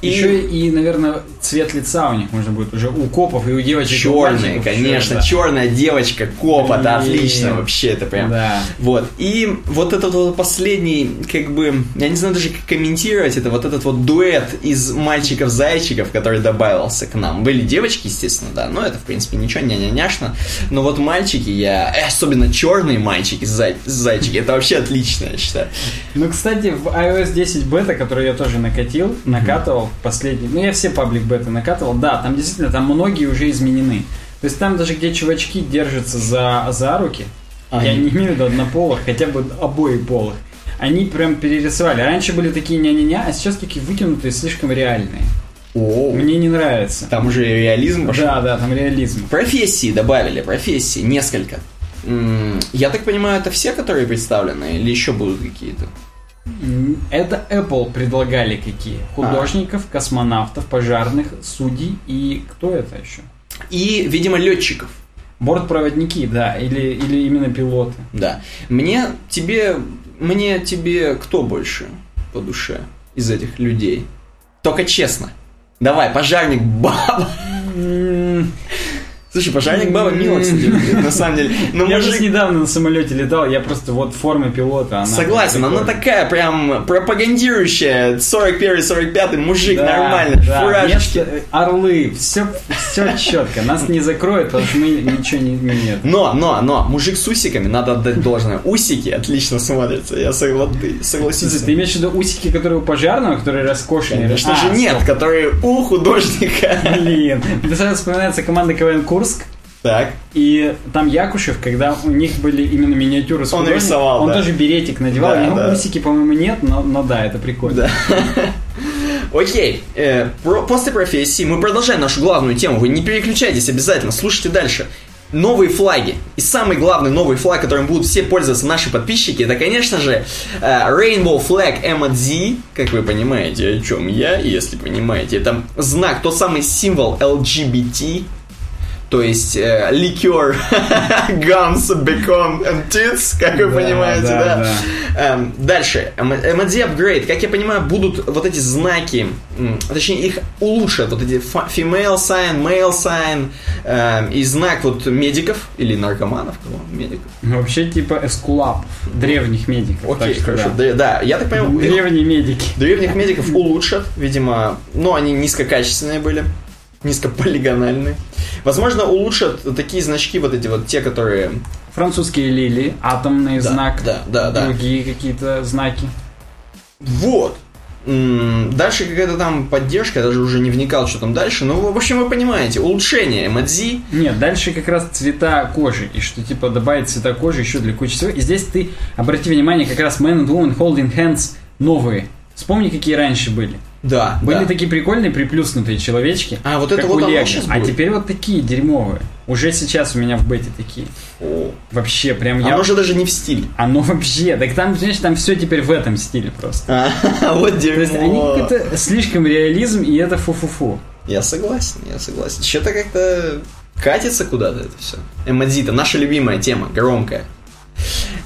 И Еще и, наверное, цвет лица у них можно будет уже у копов и у девочек. и мальчиков конечно, да. черная девочка, коп, это Блин. отлично вообще, это прям. Да. Вот. И вот этот вот последний, как бы, я не знаю даже как комментировать это, вот этот вот дуэт из мальчиков-зайчиков, который добавился к нам. Были девочки, естественно, да, но это, в принципе, ничего не няняшно. Но вот мальчики, я, э, особенно черные мальчики, зай- зайчики, это вообще отлично, я считаю. Ну, кстати, в iOS 10 бета, который я тоже накатил, накатывал последний, ну, я все паблик бета накатывал, да, там действительно, там многие уже изменены. То есть там даже где чувачки держатся за, за руки, А, я они- не имею в виду однополых, хотя бы обои полых, они прям перерисовали. Раньше были такие ня-ня-ня, а сейчас такие вытянутые, слишком реальные. О, Мне не нравится. там уже реализм пошел. Да, да, там реализм. Профессии добавили, профессии, несколько. Я так понимаю, это все, которые представлены, или еще будут какие-то? Это Apple предлагали какие? Художников, космонавтов, пожарных, судей и кто это еще? И, видимо, летчиков. Бортпроводники, да, или, или именно пилоты. Да. Мне, тебе, мне, тебе кто больше по душе из этих людей? Только честно. Давай, пожарник баба. Слушай, пожарник баба мило, кстати, на *laughs* самом деле. Но Я мужик- just недавно на самолете летал, я просто вот в форме пилота. Она Согласен, она такая прям пропагандирующая 41-45 мужик, Да, нормально, да, фуражечки. вместо- орлы, все, все четко. Нас не закроют, потому что мы ничего не, нет. Но, но, но, мужик с усиками, надо отдать должное. Усики отлично смотрятся, я согла- согласен. Ты имеешь в виду усики, которые у пожарного, которые роскошные? Конечно А, же нет, которые у художника. Блин, мне сразу вспоминается команда КВН Курск, Так. и там Якушев, когда у них были именно миниатюры с Он рисовал, он да. тоже беретик надевал, Да, у него да. усики, по-моему, нет, но, но да, это прикольно. Да. *laughs* Окей, э, про- после профессии мы продолжаем нашу главную тему. Вы не переключайтесь обязательно, слушайте дальше. новые флаги. И самый главный новый флаг, которым будут все пользоваться наши подписчики, это, конечно же, э, Rainbow Flag M&Z. Как вы понимаете, о чем я, если понимаете. Это знак, тот самый символ LGBT, то есть э, ликер Guns, Bacon and Tits, как вы Да, понимаете, да, да. да. Эм, дальше, MD Upgrade, как я понимаю, будут вот эти знаки, м, точнее их улучшат, вот эти female sign, male sign, эм, и знак вот медиков или наркоманов, кого? Медиков. Ну, Вообще типа эскулапов, древних медиков. Окей, что хорошо. да. Да, я так понимаю, Древние медики. древних медиков улучшат, видимо, но они низкокачественные были, низкополигональные. Возможно, улучшат такие значки, вот эти вот те, которые Французские лилии, атомный Да, знак, да, да, да. другие какие-то знаки. Вот. Дальше какая-то там поддержка, я даже уже не вникал, что там дальше. Ну, в общем, вы понимаете, улучшение MADZ. Нет, дальше как раз цвета кожи, и что типа добавить цвета кожи еще для кучи всего. И здесь ты, обрати внимание, как раз Man and Woman Holding Hands новые. Вспомни, какие раньше были. Да, Были да. такие прикольные приплюснутые человечки. А, вот это вот оно щас А будет? теперь вот такие дерьмовые. Уже сейчас у меня в бете такие. О. Вообще, прям я... Оно же даже не в стиль. Оно вообще... Так там, знаешь, там все теперь в этом стиле просто. А, *laughs* вот То есть они дерьмо. какой-то слишком реализм, и это фу-фу-фу. Я согласен, я согласен. Что-то как-то катится куда-то это все. Эмодзита, наша любимая тема, громкая.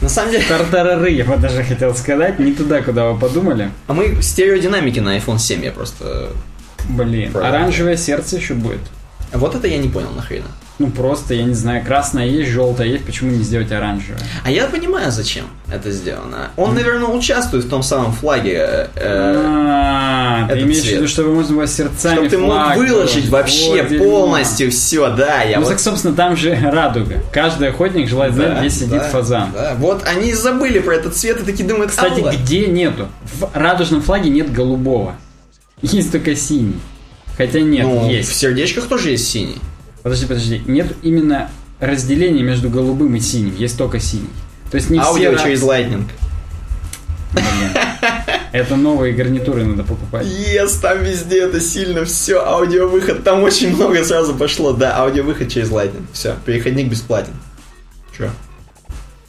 На самом деле, Тартарары, я бы даже хотел сказать, не туда, куда вы подумали. а мы стереодинамики на iPhone 7 я просто... Блин, Правда. оранжевое сердце еще будет. Вот это я не понял нахрена. Ну просто, я не знаю, красное есть, желтое есть, почему не сделать оранжевое? А я понимаю, зачем это сделано. Он, наверное, участвует в том самом флаге. э, А, ты имеешь в виду, чтобы можно было сердцами Чтобы ты мог выложить вообще Вот полностью все, да. Я Ну вот- так, собственно, там же радуга. Каждый охотник желает знать, Да, где сидит да, фазан. да. Вот они забыли про этот цвет и такие думают, Кстати, «Алла». где нету? В радужном флаге нет голубого. Есть только синий. Хотя нет, ну, в есть. сердечках тоже есть синий. Подожди, подожди. Нет именно разделения между голубым и синим. Есть только синий. То есть не Аудио все... через Lightning. Это новые гарнитуры надо покупать. Yes, там везде это сильно все, аудиовыход, там очень много сразу пошло. Да, аудиовыход через Lightning. Все, переходник бесплатен. Че?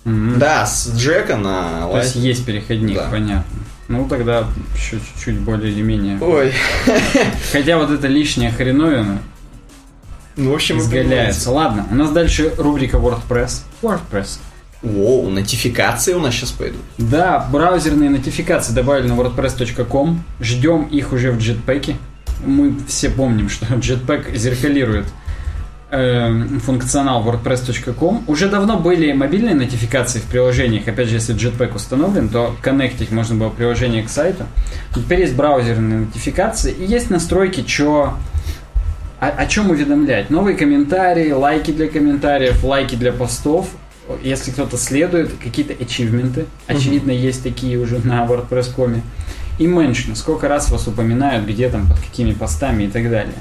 Мгм. Да, с Джека на То есть есть переходник, Да. понятно. Ну тогда еще чуть-чуть более или менее. Ой, Хотя вот эта лишняя хреновина ну в общем вы изгаляется. Ладно, у нас дальше рубрика WordPress. WordPress. Воу, нотификации у нас сейчас пойдут. Да, браузерные нотификации добавили на wordpress.com. Ждем их уже в Jetpack. Мы все помним, что *laughs* Jetpack зеркалирует э, функционал wordpress.com. Уже давно были мобильные нотификации в приложениях. Опять же, если Jetpack установлен, то коннектить можно было приложение к сайту. Теперь есть браузерные нотификации и есть настройки, что о, о чем уведомлять? Новые комментарии, лайки для комментариев, лайки для постов. Если кто-то следует, какие-то ачивменты. Очевидно, есть такие уже на WordPress.com. И меншн, сколько раз вас упоминают, где там, под какими постами и так далее.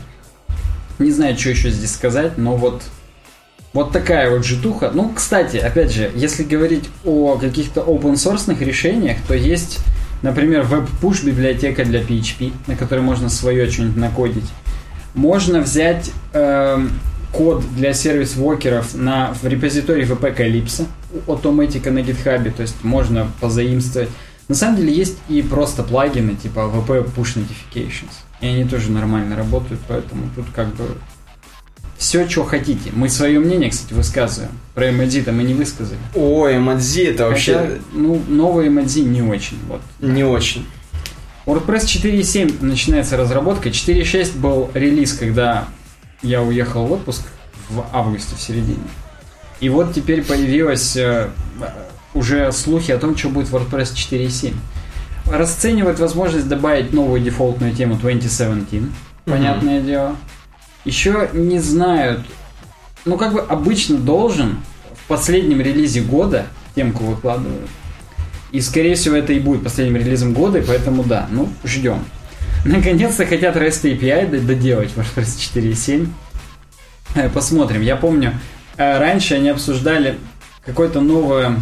Не знаю, что еще здесь сказать, но вот вот такая вот житуха. Ну, кстати, опять же, если говорить о каких-то open source решениях, то есть, например, веб-пуш библиотека для PHP, на которой можно свое что-нибудь накодить. Можно взять эм, код для сервис-вокеров на, в репозитории VP Calypso Automatica на GitHub, то есть можно позаимствовать. На самом деле есть и просто плагины типа VP Push Notifications. И они тоже нормально работают, поэтому тут как бы все, что хотите. Мы свое мнение, кстати, высказываем. Про эмодзи-то мы не высказали. Ой, Мадзи это вообще Хотя, ну, новые эмодзи не очень. Вот. не очень. WordPress 4.7 начинается разработка. 4.6 был релиз, когда я уехал в отпуск в августе, в середине. И вот теперь появилось э, уже слухи о том, что будет WordPress 4.7. Расценивают возможность добавить новую дефолтную тему 2017, понятное дело. Еще не знают, ну как бы обычно должен в последнем релизе года темку выкладывают. И, скорее всего, это и будет последним релизом года, и поэтому да, ну, ждем. *laughs* Наконец-то хотят REST API доделать в WordPress 4.7. Э, Посмотрим. Я помню, э, раньше они обсуждали какую-то новую,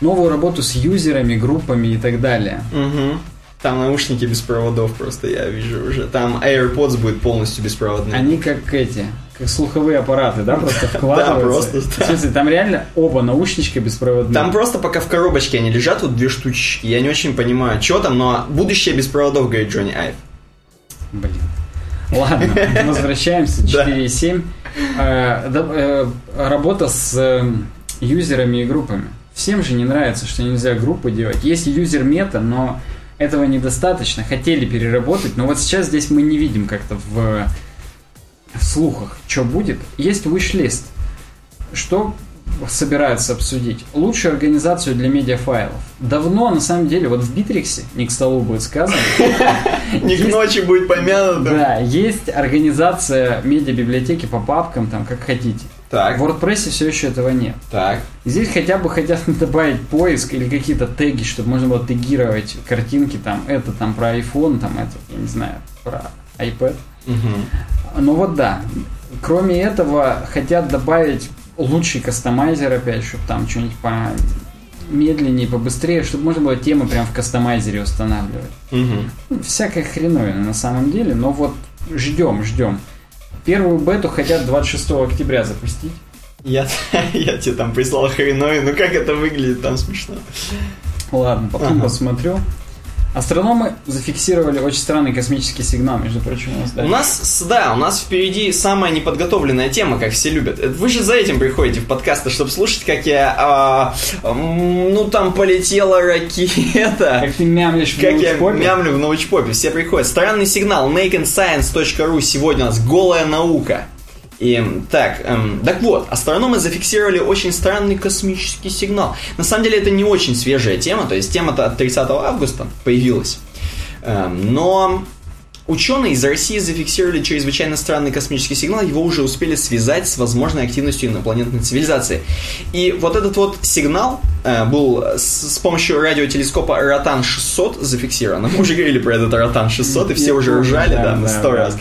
новую работу с юзерами, группами и так далее. Мгм. Там наушники без проводов просто, я вижу уже. Там AirPods будет полностью беспроводные. Они как эти, как слуховые аппараты, да, просто вкладываются. просто, В смысле, там реально оба наушничка беспроводные. Там просто пока в коробочке они лежат, вот две штучки. Я не очень понимаю, что там, но будущее без проводов, говорит Джонни Айв. Блин. Ладно, *laughs* возвращаемся. Да. 4.7. Э, да, э, Работа с э, юзерами и группами. Всем же не нравится, что нельзя группы делать. Есть юзер мета, но этого недостаточно. Хотели переработать, но вот сейчас здесь мы не видим как-то в, в слухах, что будет. Есть wish-лист. Что собираются обсудить? Лучшую организацию для медиафайлов. Давно, на самом деле, вот в Битриксе, не к столу будет сказано, *laughs* Не к ночи будет помянуто. да, есть организация медиабиблиотеки по папкам, там, как хотите. Так, В WordPress все еще этого нет. так. Здесь хотя бы хотят *laughs* добавить поиск или какие-то теги, чтобы можно было тегировать картинки, там, это там про iPhone, там, это, я не знаю, про iPad. Ну вот да. Кроме этого, хотят добавить лучший кастомайзер опять, чтобы там что-нибудь по медленнее, побыстрее, чтобы можно было темы прям в кастомайзере устанавливать. Мгм. Ну, Всякая хреновина на самом деле, но вот ждем, ждем. Первую бету хотят 26 октября запустить. Я, *laughs* я тебе там прислал хреновый, ну как это выглядит, там смешно. Ладно, потом Ага. посмотрю. Астрономы зафиксировали очень странный космический сигнал, между прочим, у нас, да? У нас, да, у нас впереди самая неподготовленная тема, как все любят. Это Вы же за этим приходите в подкасты, чтобы слушать, как я, а, ну там полетела ракета. Как ты мямлишь в Как я научпопе? мямлю в научпопе, все приходят. Странный сигнал, nakeandscience.ru, сегодня у нас голая наука. И, так, эм, так вот, астрономы зафиксировали очень странный космический сигнал. На самом деле это не очень свежая тема, то есть тема-то от 30 августа появилась. Эм, но ученые из России зафиксировали чрезвычайно странный космический сигнал, его уже успели связать с возможной активностью инопланетной цивилизации. И вот этот вот сигнал был с, с помощью радиотелескопа Ротан-600 зафиксирован. Мы уже говорили про этот Ротан-600, и все уже ржали, да, на сто раз.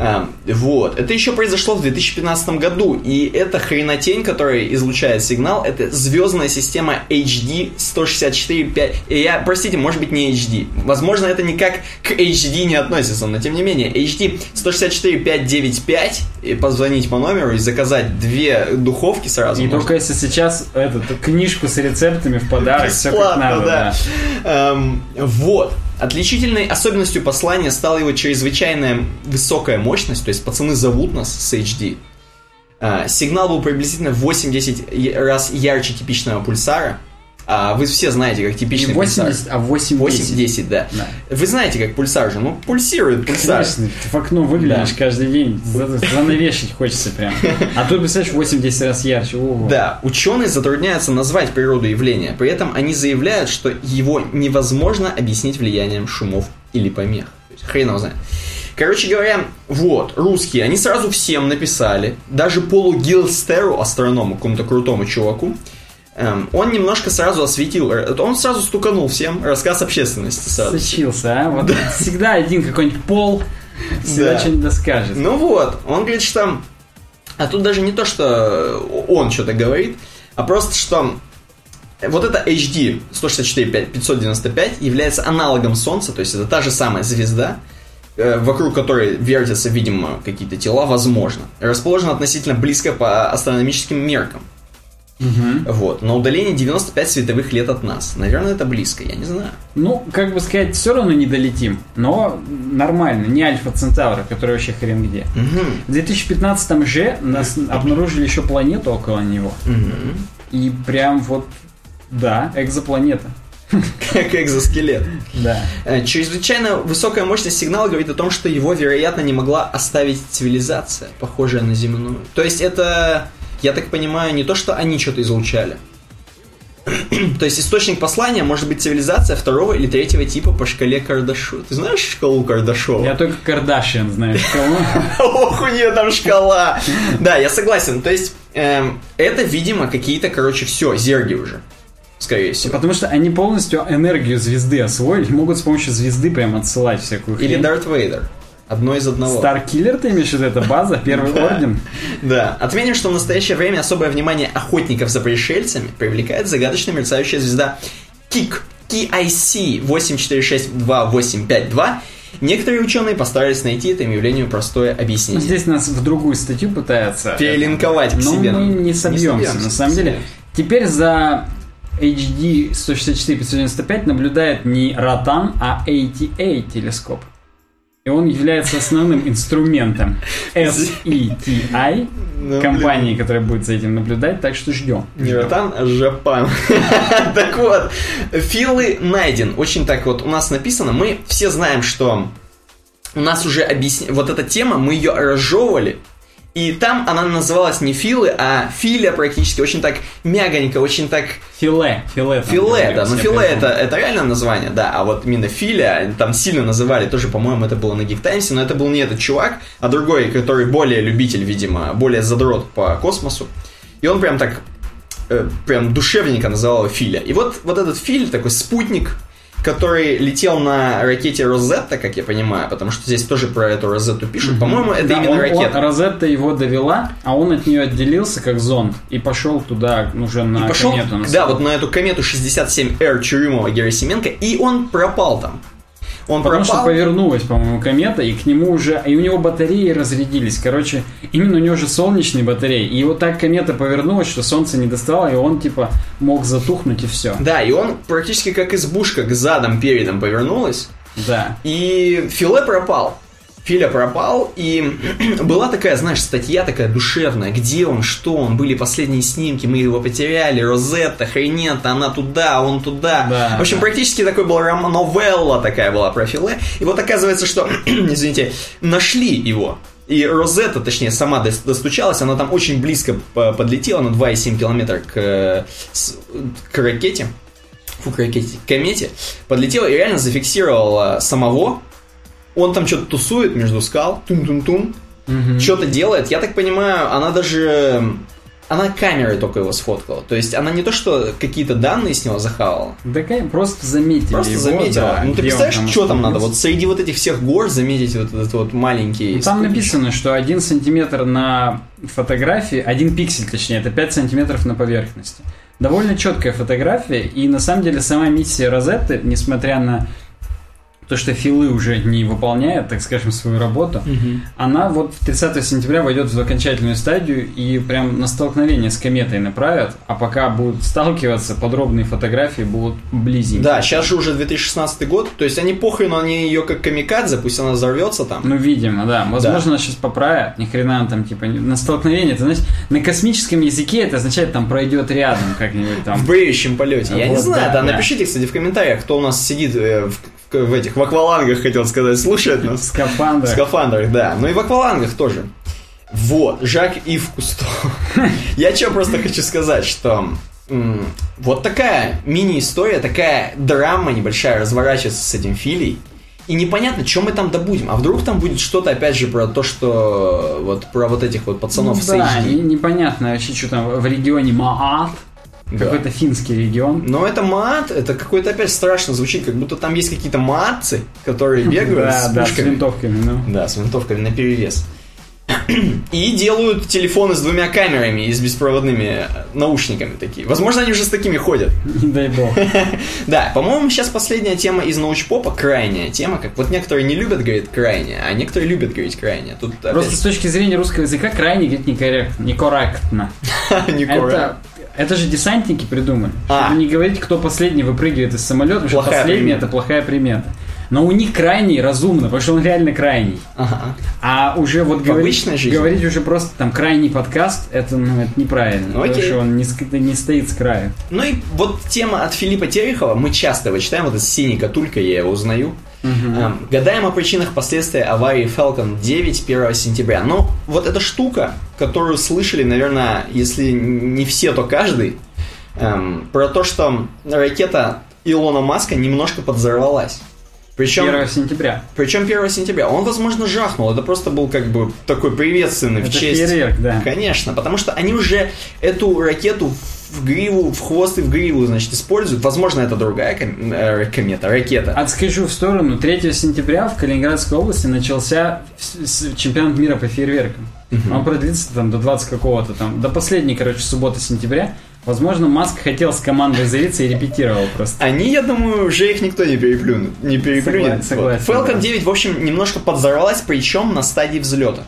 А, вот. Это еще произошло в 2015 году, и эта хренотень, которая излучает сигнал, это звездная система HD 164.5. И Я, простите, может быть не HD. Возможно, это никак к HD не относится, но тем не менее, HD 164.595, и позвонить по номеру и заказать две духовки сразу. И можно. только если сейчас эту книжку с рецептами в подарок, все как надо, да. да. Эм, вот. Отличительной особенностью послания стала его чрезвычайная высокая мощность, то есть пацаны зовут нас с HD. А, сигнал был приблизительно в 8-10 я- раз ярче типичного пульсара. А вы все знаете, как типичный пульсар. 80, а 8 8-10, да. Да. Вы знаете, как пульсар же, ну, пульсирует пульсар. Конечно, ты в окно выглянешь Да. каждый день, за- занавешить хочется прям. А тут, представляешь, 80 раз ярче. Ого. Да, ученые затрудняются назвать природу явления, при этом они заявляют, что его невозможно объяснить влиянием шумов или помех. Хрен его знает. Короче говоря, вот, русские, они сразу всем написали, даже Полу Гилстеру, астроному, какому-то крутому чуваку, эм, он немножко сразу осветил, э, он сразу стуканул всем рассказ общественности сразу. Сочился, а? Вот всегда один какой-нибудь пол всегда Да. что-нибудь доскажет. Ну вот, он говорит, что... А тут даже не то, что он что-то говорит, а просто, что вот это HD 164-595 является аналогом Солнца, то есть это та же самая звезда, э, вокруг которой вертятся, видимо, какие-то тела, возможно. Расположена относительно близко по астрономическим меркам. Мгм. Вот. На удалении 95 световых лет от нас. Наверное, это близко, я не знаю. Ну, как бы сказать, все равно не долетим, но нормально, не Альфа Центавра, который вообще хрен где. Мгм. В 2015 же нас обнаружили еще планету около него. Мгм. И прям вот, да, экзопланета. Как экзоскелет. Да. Э, Чрезвычайно высокая мощность сигнала говорит о том, что его, вероятно, не могла оставить цивилизация, похожая на земную. То есть это, я так понимаю, не то, что они что-то излучали. *clears throat* То есть источник послания может быть цивилизация второго или третьего типа по шкале Кардашова. Ты знаешь шкалу Кардашова? Я только Кардашьян знаю. кого. Ох, у нее там шкала. Да, я согласен. То есть эм, это, видимо, какие-то, короче, все, зерги уже. Скорее всего. Потому что они полностью энергию звезды освоили, могут с помощью звезды прям отсылать всякую Или хрень. Дарт Вейдер. Одно из одного. Старкиллер ты имеешь в виду? Это база, первый орден? Да. Отметим, что в настоящее время особое внимание охотников за пришельцами привлекает загадочная мерцающая звезда КИК, KIC 84628552 Некоторые ученые постарались найти этому явлению простое Ну, объяснение. Здесь нас в другую статью пытаются... Перелинковать к Но себе. мы не собьемся, собьемся, на самом не деле. Теперь за HD 164-595 наблюдает не Ротан, а ATA телескоп. И он является основным инструментом SETI, Ну, компании, которая будет за этим наблюдать, так что ждем. Не Ротан, а Жапан. *laughs* так вот, Филы найден. Очень так вот у нас написано. Мы все знаем, что у нас уже объясня... Вот эта тема, мы ее разжевывали. И там она называлась не Филы, а Филя практически. Очень так мягонько, очень так... Филе, филе. Филе, да. Ну, все, филе это, это реально название, да. А вот именно Филя, там сильно называли. Тоже, по-моему, это было на Geek Times, но это был не этот чувак, а другой, который более любитель, видимо, более задрот по космосу. И он прям так э, прям душевненько называл Филя. И вот, вот этот Филь, такой спутник, который летел на ракете Розетта, как я понимаю, потому что здесь тоже про эту Розетту пишут. По-моему, это Да, именно он- ракета. он- Розетта его довела, а он от нее отделился как зонд и пошел туда уже на И пошел, комету. на да, вот на эту комету 67R Чурюмова Герасименко, и он пропал там. Он Потому пропал. что повернулась, по-моему, комета, и к нему уже... И у него батареи разрядились. Короче, именно у него же солнечные батареи. И вот так комета повернулась, что солнце не доставало, и он, типа, мог затухнуть, и все. Да, и он практически как избушка к задом передом повернулась. Да. И Филе пропал. Филя пропал, и *clears throat* была такая, знаешь, статья такая душевная, где он, что он, были последние снимки, мы его потеряли, Розетта, хренета, она туда, он туда. Да, в общем, да. практически такой был роман, новелла такая была про Филе. И вот оказывается, что, *clears throat* извините, нашли его. И Розетта, точнее, сама дос- достучалась, она там очень близко по- подлетела на 2,7 километра к, к ракете фу, к ракете, к комете, подлетела и реально зафиксировала самого. Он там что-то тусует между скал, тун-тун-тун, что-то делает. Я так понимаю, она даже... Она камерой только его сфоткала. То есть она не то, что какие-то данные с него захавала, Да просто заметили просто его, заметила. да, ну ты представляешь, что там надо? Вот среди вот этих всех гор заметить вот этот вот маленький... Ну, Там написано, что один сантиметр на фотографии, один пиксель, точнее, это 5 сантиметров на поверхности. Довольно четкая фотография, и на самом деле сама миссия Розетты, несмотря на то, что Филы уже не выполняет, так скажем, свою работу, она вот 30 сентября войдет в окончательную стадию и прям на столкновение с кометой направят, а пока будут сталкиваться, подробные фотографии будут близенько. Да, сейчас же уже 2016 год, то есть они похрену, они ее как камикадзе, пусть она взорвется там. Ну, видимо, да. Возможно, нас сейчас поправят. Ни хрена там, типа, не- на столкновение. Это, значит, на космическом языке это означает, там пройдет рядом как-нибудь там. В бреющем полете. Я не Вот, знаю, да, да, да. напишите, кстати, в комментариях, кто у нас сидит э, в, в- в этих в аквалангах, хотел сказать, слушает нас. В Скафандр. скафандрах, да. Ну и в аквалангах тоже. Вот, Жак Ив Кусто. *laughs* Я что просто хочу сказать, что вот такая мини-история, такая драма небольшая разворачивается с этим Филей. И непонятно, что мы там добудем. А вдруг там будет что-то, опять же, про то, что вот про вот этих вот пацанов Ну с да, не- непонятно вообще, что там в регионе Маат. Да. Какой-то финский регион. Но это мат, это какой-то опять страшно звучит, как будто там есть какие-то матцы, которые бегают с да, с винтовками, ну. Да, с винтовками на перевес. *clears throat* И делают телефоны с двумя камерами и с беспроводными наушниками такие. Возможно, они уже с такими ходят. *laughs* Дай бог. *laughs* Да, по-моему, сейчас последняя тема из научпопа, крайняя тема, как вот некоторые не любят говорить крайняя, а некоторые любят говорить крайняя. Тут Просто с точки зрения русского языка крайне говорить некорректно. *laughs* Некорректно. Это. Это же десантники придумали. А. Чтобы не говорить, кто последний выпрыгивает из самолета, потому что Плохая последний примета. это плохая примета. Но у них крайний разумно, потому что он реально крайний. Ага. А уже вот говорить, говорить уже просто там крайний подкаст, это, ну, это неправильно. Ну, потому окей. что он не, не стоит с краю. Ну и вот тема от Филиппа Терехова, мы часто его читаем, вот из синей катулька, я его узнаю. Эм, Гадаем о причинах последствий аварии Falcon 9 1 сентября. Ну, вот эта штука, которую слышали, наверное, если не все, то каждый, эм, про то, что ракета Илона Маска немножко подзорвалась. Причем, 1 сентября. причем 1 сентября. Он, возможно, жахнул. Это просто был как бы такой приветственный в Это честь. фейерверк, да. Конечно, потому что они уже эту ракету в гриву, в хвост и в гриву, значит, используют. Возможно, это другая э, комета, ракета. Отскочу в сторону. 3 сентября в Калининградской области начался чемпионат мира по фейерверкам. Он продлится там до 20 какого-то там, до последней, короче, субботы сентября. Возможно, Маск хотел с командой заявиться и репетировал просто. Они, я думаю, уже их никто не переплюнет. Не переплюнет. Согласен, Вот. Falcon да. 9, в общем, немножко подзорвалась, причем на стадии взлета.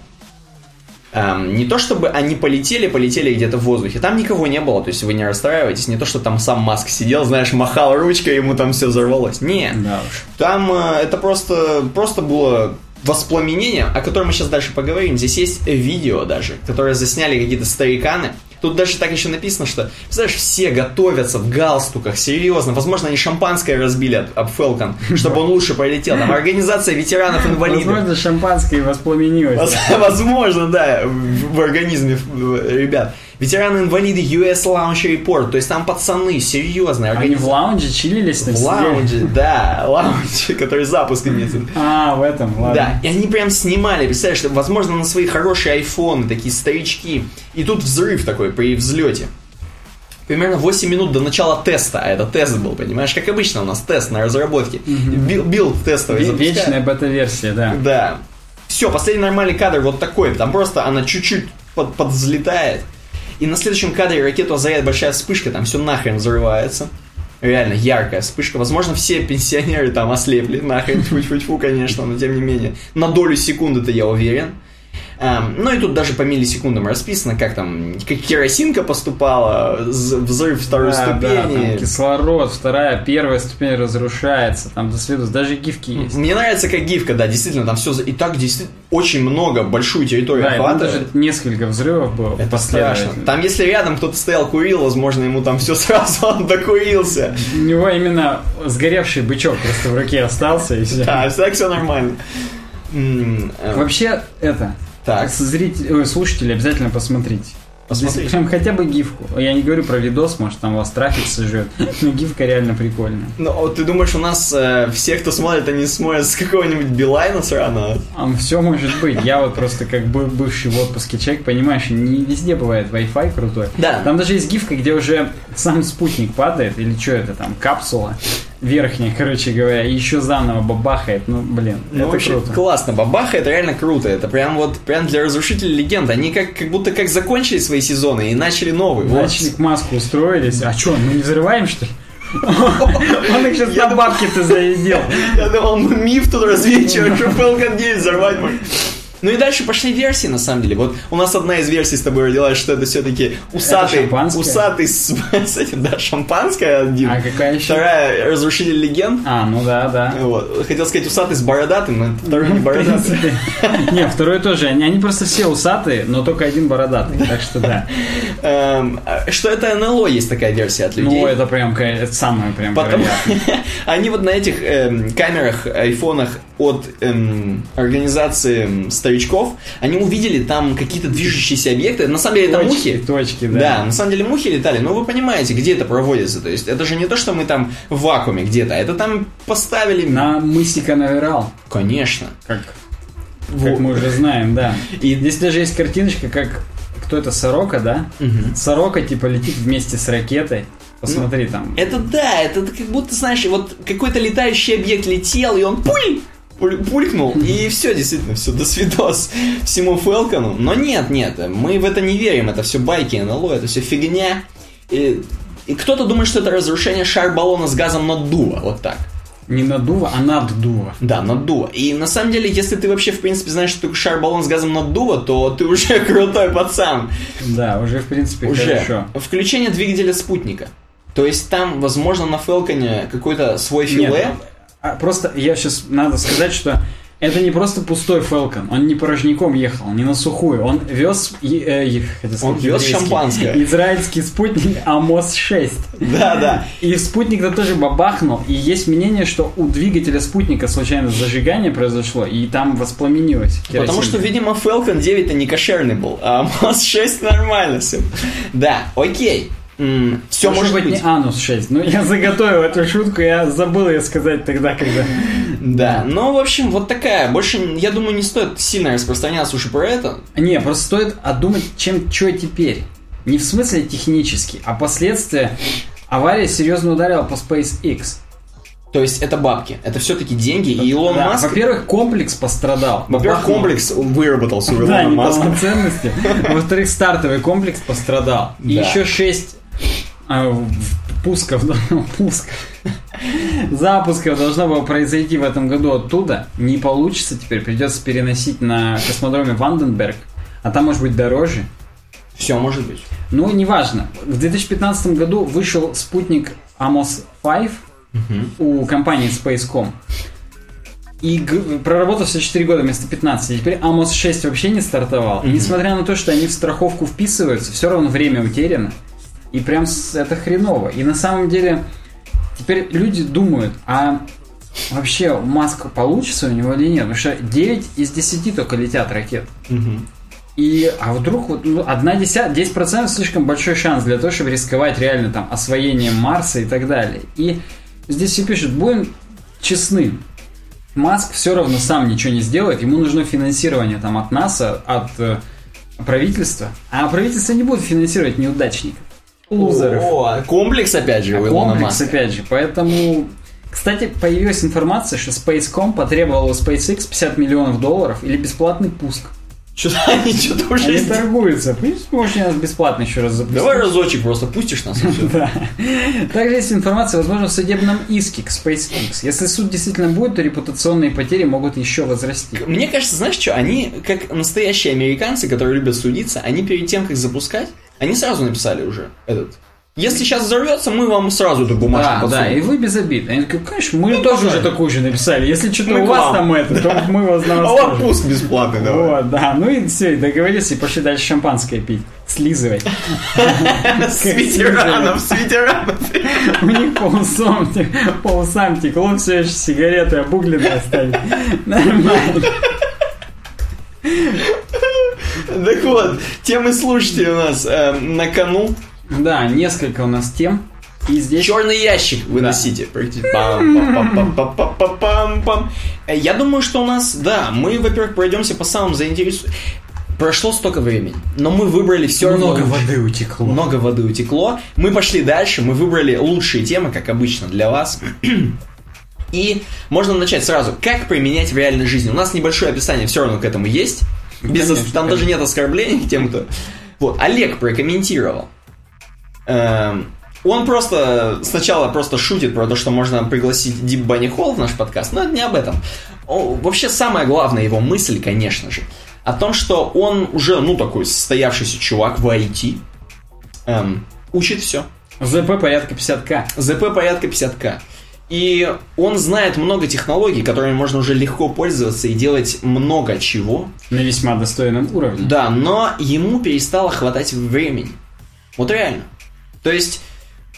Эм, не то чтобы они полетели, полетели где-то в воздухе. Там никого не было, то есть вы не расстраивайтесь. Не то, что там сам Маск сидел, знаешь, махал ручкой, ему там все взорвалось. Нет. Да уж. Там э, это просто, просто было воспламенение, о котором мы сейчас дальше поговорим. Здесь есть видео даже, которое засняли какие-то стариканы. Тут даже так еще написано, что, представляешь, все готовятся в галстуках, серьезно. Возможно, они шампанское разбили об, Falcon, *laughs* чтобы он лучше полетел. Там организация ветеранов-инвалидов. Возможно, шампанское воспламенилось. Воз- *laughs* Возможно, да, в организме ребят. Ветераны-инвалиды US Launch Report, то есть там пацаны, серьезные. Они в лаунже чилились в лаунже, да, *laughs* лаунже, который запуск имеется. А, в этом, ладно. Да, и они прям снимали, представляешь, возможно, на свои хорошие айфоны, такие старички. И тут взрыв такой при взлете. Примерно 8 минут до начала теста, а это тест был, понимаешь, как обычно у нас тест на разработке. Бил, билд тестовый запускают. Вечная бета-версия, да. Да. Все, последний нормальный кадр вот такой. Там просто она чуть-чуть под, подвзлетает. И на следующем кадре ракету озаряет большая вспышка, там все нахрен взрывается. Реально яркая вспышка. Возможно, все пенсионеры там ослепли. Нахрен, *laughs* тьфу-тьфу-тьфу, конечно, но тем не менее. На долю секунды-то я уверен. Эм, ну и тут даже по миллисекундам расписано, как там, как керосинка поступала, взрыв второй Да, да, там ступени. кислород, вторая, первая ступень разрушается, там до свидос, даже гифки есть. Мне нравится как гифка, да, действительно, там все и так действительно очень много, большую территорию Да, охватывает. даже несколько взрывов было Это страшно. Там, если рядом кто-то стоял, курил, возможно, ему там все *laughs* сразу он докурился. У него именно сгоревший бычок просто в руке остался и все. Да, так все нормально. Э, Вообще, это, Так. зрители, ой, слушатели обязательно посмотрите. Посмотрите. Здесь Прям хотя бы гифку. Я не говорю про видос, может там вас трафик сожжет. *laughs* Но гифка реально прикольная. Ну, вот ты думаешь, у нас э, все, кто смотрит, они смотрят с какого-нибудь Билайна сраного? все может быть. Я вот просто как бы бывший в отпуске человек, понимаешь, не везде бывает Wi-Fi крутой. Да. Там даже есть гифка, где уже сам спутник падает, или что это там, капсула верхняя, короче говоря, еще заново бабахает. Ну, блин, Ну, это вообще круто. классно. Бабаха это реально круто. Это прям вот прям для разрушителей легенд. Они как, как будто как закончили свои сезоны и начали новый. Вот. Начали к маску устроились. А что, мы не взрываем, что ли? *laughs* Он их сейчас на бабки-то заведел. *laughs* Я думал, он миф тут развенчивает, что Falcon 9 взорвать может. Ну и дальше пошли версии, на самом деле. Вот у нас одна из версий с тобой родилась, что это все-таки усатый, шампанское? усатый с, *laughs* с этим, да, шампанское один. А какая еще? Вторая разрушитель легенд. А, ну да, да. Вот. Хотел сказать усатый с бородатым, но это второй не В бородатый. *laughs* Не, второй тоже. Они, просто все усатые, но только один бородатый. Так что да. *laughs* Эм, а Что это НЛО есть такая версия от людей. Ну, это прям это самое прям они вот на этих эм, камерах, айфонах от эм, организации эм, старичков, они увидели там какие-то движущиеся объекты. На самом деле это Точки, мухи. точки, Да. да. на самом деле мухи летали, но вы понимаете, где это проводится. То есть это же не то, что мы там в вакууме где-то, это там поставили... На мысе Канаверал, Конечно. как, как мы уже знаем, да. И- здесь даже есть картиночка, как кто это, Сорока, да? Мгм. Сорока, типа, летит вместе с ракетой. Посмотри Ну, там. Это да, это как будто, знаешь, вот какой-то летающий объект летел, и он пуль! Пуль- Пулькнул, и все, действительно, все, до свидос *laughs* всему Фелкону. Но нет, нет, мы в это не верим, это все байки, НЛО, это все фигня. И, и кто-то думает, что это разрушение шар-баллона с газом наддува, вот так. Не наддува, а наддува. Да, наддува. И на самом деле, если ты вообще, в принципе, знаешь, что такое шар-баллон с газом наддува, то ты уже *laughs* крутой пацан. Да, уже, в принципе, Уже. хорошо. Включение двигателя спутника. То есть там, возможно, на Фелконе какой-то свой филе. Нет, а просто я сейчас надо сказать, что это не просто пустой Falcon. Он не порожняком ехал, не на сухую. Он вез, э, хотел сказать, Он вез шампанское. Израильский спутник АМОС-6. Да, да. И спутник-то тоже бабахнул. И есть мнение, что у двигателя спутника случайно зажигание произошло, и там воспламенилось. Потому керосинка. что, видимо, Falcon 9-то не кошерный был, а МАЗ 6 нормально все. Да, окей. Все может быть. не анус 6. Ну, я заготовил эту шутку, я забыл ее сказать тогда, когда... *laughs* Да, ну, в общем, вот такая. Больше, я думаю, не стоит сильно распространяться уж и про это. Не, просто стоит отдумать, чем, что теперь. Не в смысле технически, а последствия. Авария серьезно ударила по SpaceX. То есть это бабки, это все-таки деньги, и Илон Да, Маск... Во-первых, комплекс пострадал. Во-первых, комплекс выработался у Да, Илона Маска. неполноценности. *laughs* Во-вторых, стартовый комплекс пострадал. И Да. еще 6 в- пусков, *laughs* пуск, запусков должно было произойти в этом году оттуда, не получится теперь, придется переносить на космодроме Ванденберг, а там может быть дороже. Все может быть. Ну, неважно. В 2015 году вышел спутник Amos 5 у компании Spacecom. И проработал всего 4 года вместо 15. И теперь Amos 6 вообще не стартовал. И несмотря на то, что они в страховку вписываются, все равно время утеряно. И прям это хреново. И на самом деле теперь люди думают, а вообще Маска получится у него или нет? Потому что 9 из 10 только летят ракет. И, а вдруг вот ну, одна десятая, 10% слишком большой шанс для того, чтобы рисковать реально там освоением Марса и так далее. И здесь все пишут, будем честны, Маск все равно сам ничего не сделает, ему нужно финансирование там от НАСА, от э, правительства, а правительство не будет финансировать неудачников, лузеров. О, комплекс опять же А комплекс, опять же, поэтому... Кстати, появилась информация, что Spacecom потребовал у SpaceX 50 миллионов долларов или бесплатный пуск. Что-то *laughs* они что-то уже Они сделали. торгуются. Можете нас бесплатно еще раз запустить. Давай разочек просто пустишь нас и все. *laughs* Да. Также есть информация, возможно, в судебном иске к SpaceX. Если суд действительно будет, то репутационные потери могут еще возрасти. Мне кажется, знаешь что, они, как настоящие американцы, которые любят судиться, они перед тем, как запускать, они сразу написали уже этот. Если сейчас взорвется, мы вам сразу эту бумажку Да, да, подсунем. и вы без обид. Они такие, конечно, мы Ну, тоже уже такую же написали. Если что-то Мы у вас вам. там это, то мы вас на А вас вот тоже. пуск бесплатный, давай. Вот, да, ну и все, и договорились, и пошли дальше шампанское пить, слизывать. *laughs* С ветеранов, с ветеранов. У них по усам, те- по усам текло, все еще сигареты обугленные остались. Нормально. *laughs* Так вот, темы слушателей у нас э, на кону. Да, несколько у нас тем. И здесь... Черный ящик выносите. Э, Я думаю, что у нас, да, мы, во-первых, пройдемся по самым заинтересующим. Прошло столько времени, но мы выбрали все Много воды утекло. Много воды утекло. Мы пошли дальше, мы выбрали лучшие темы, как обычно, для вас. И можно начать сразу. Как применять в реальной жизни? У нас небольшое описание все равно к этому есть. Без, Конечно, там даже нет оскорблений тем, кто... Вот, Олег прокомментировал. Эм, он просто сначала просто шутит про то, что можно пригласить Дип Банни Холл в наш подкаст, но это не об этом. О, вообще самая главная его мысль, конечно же, о том, что он уже, ну, такой состоявшийся чувак в IT, эм, учит все. ЗП порядка 50к. ЗП порядка 50к. И он знает много технологий, которыми можно уже легко пользоваться и делать много чего. На весьма достойном уровне. Да, но ему перестало хватать времени. Вот реально. То есть,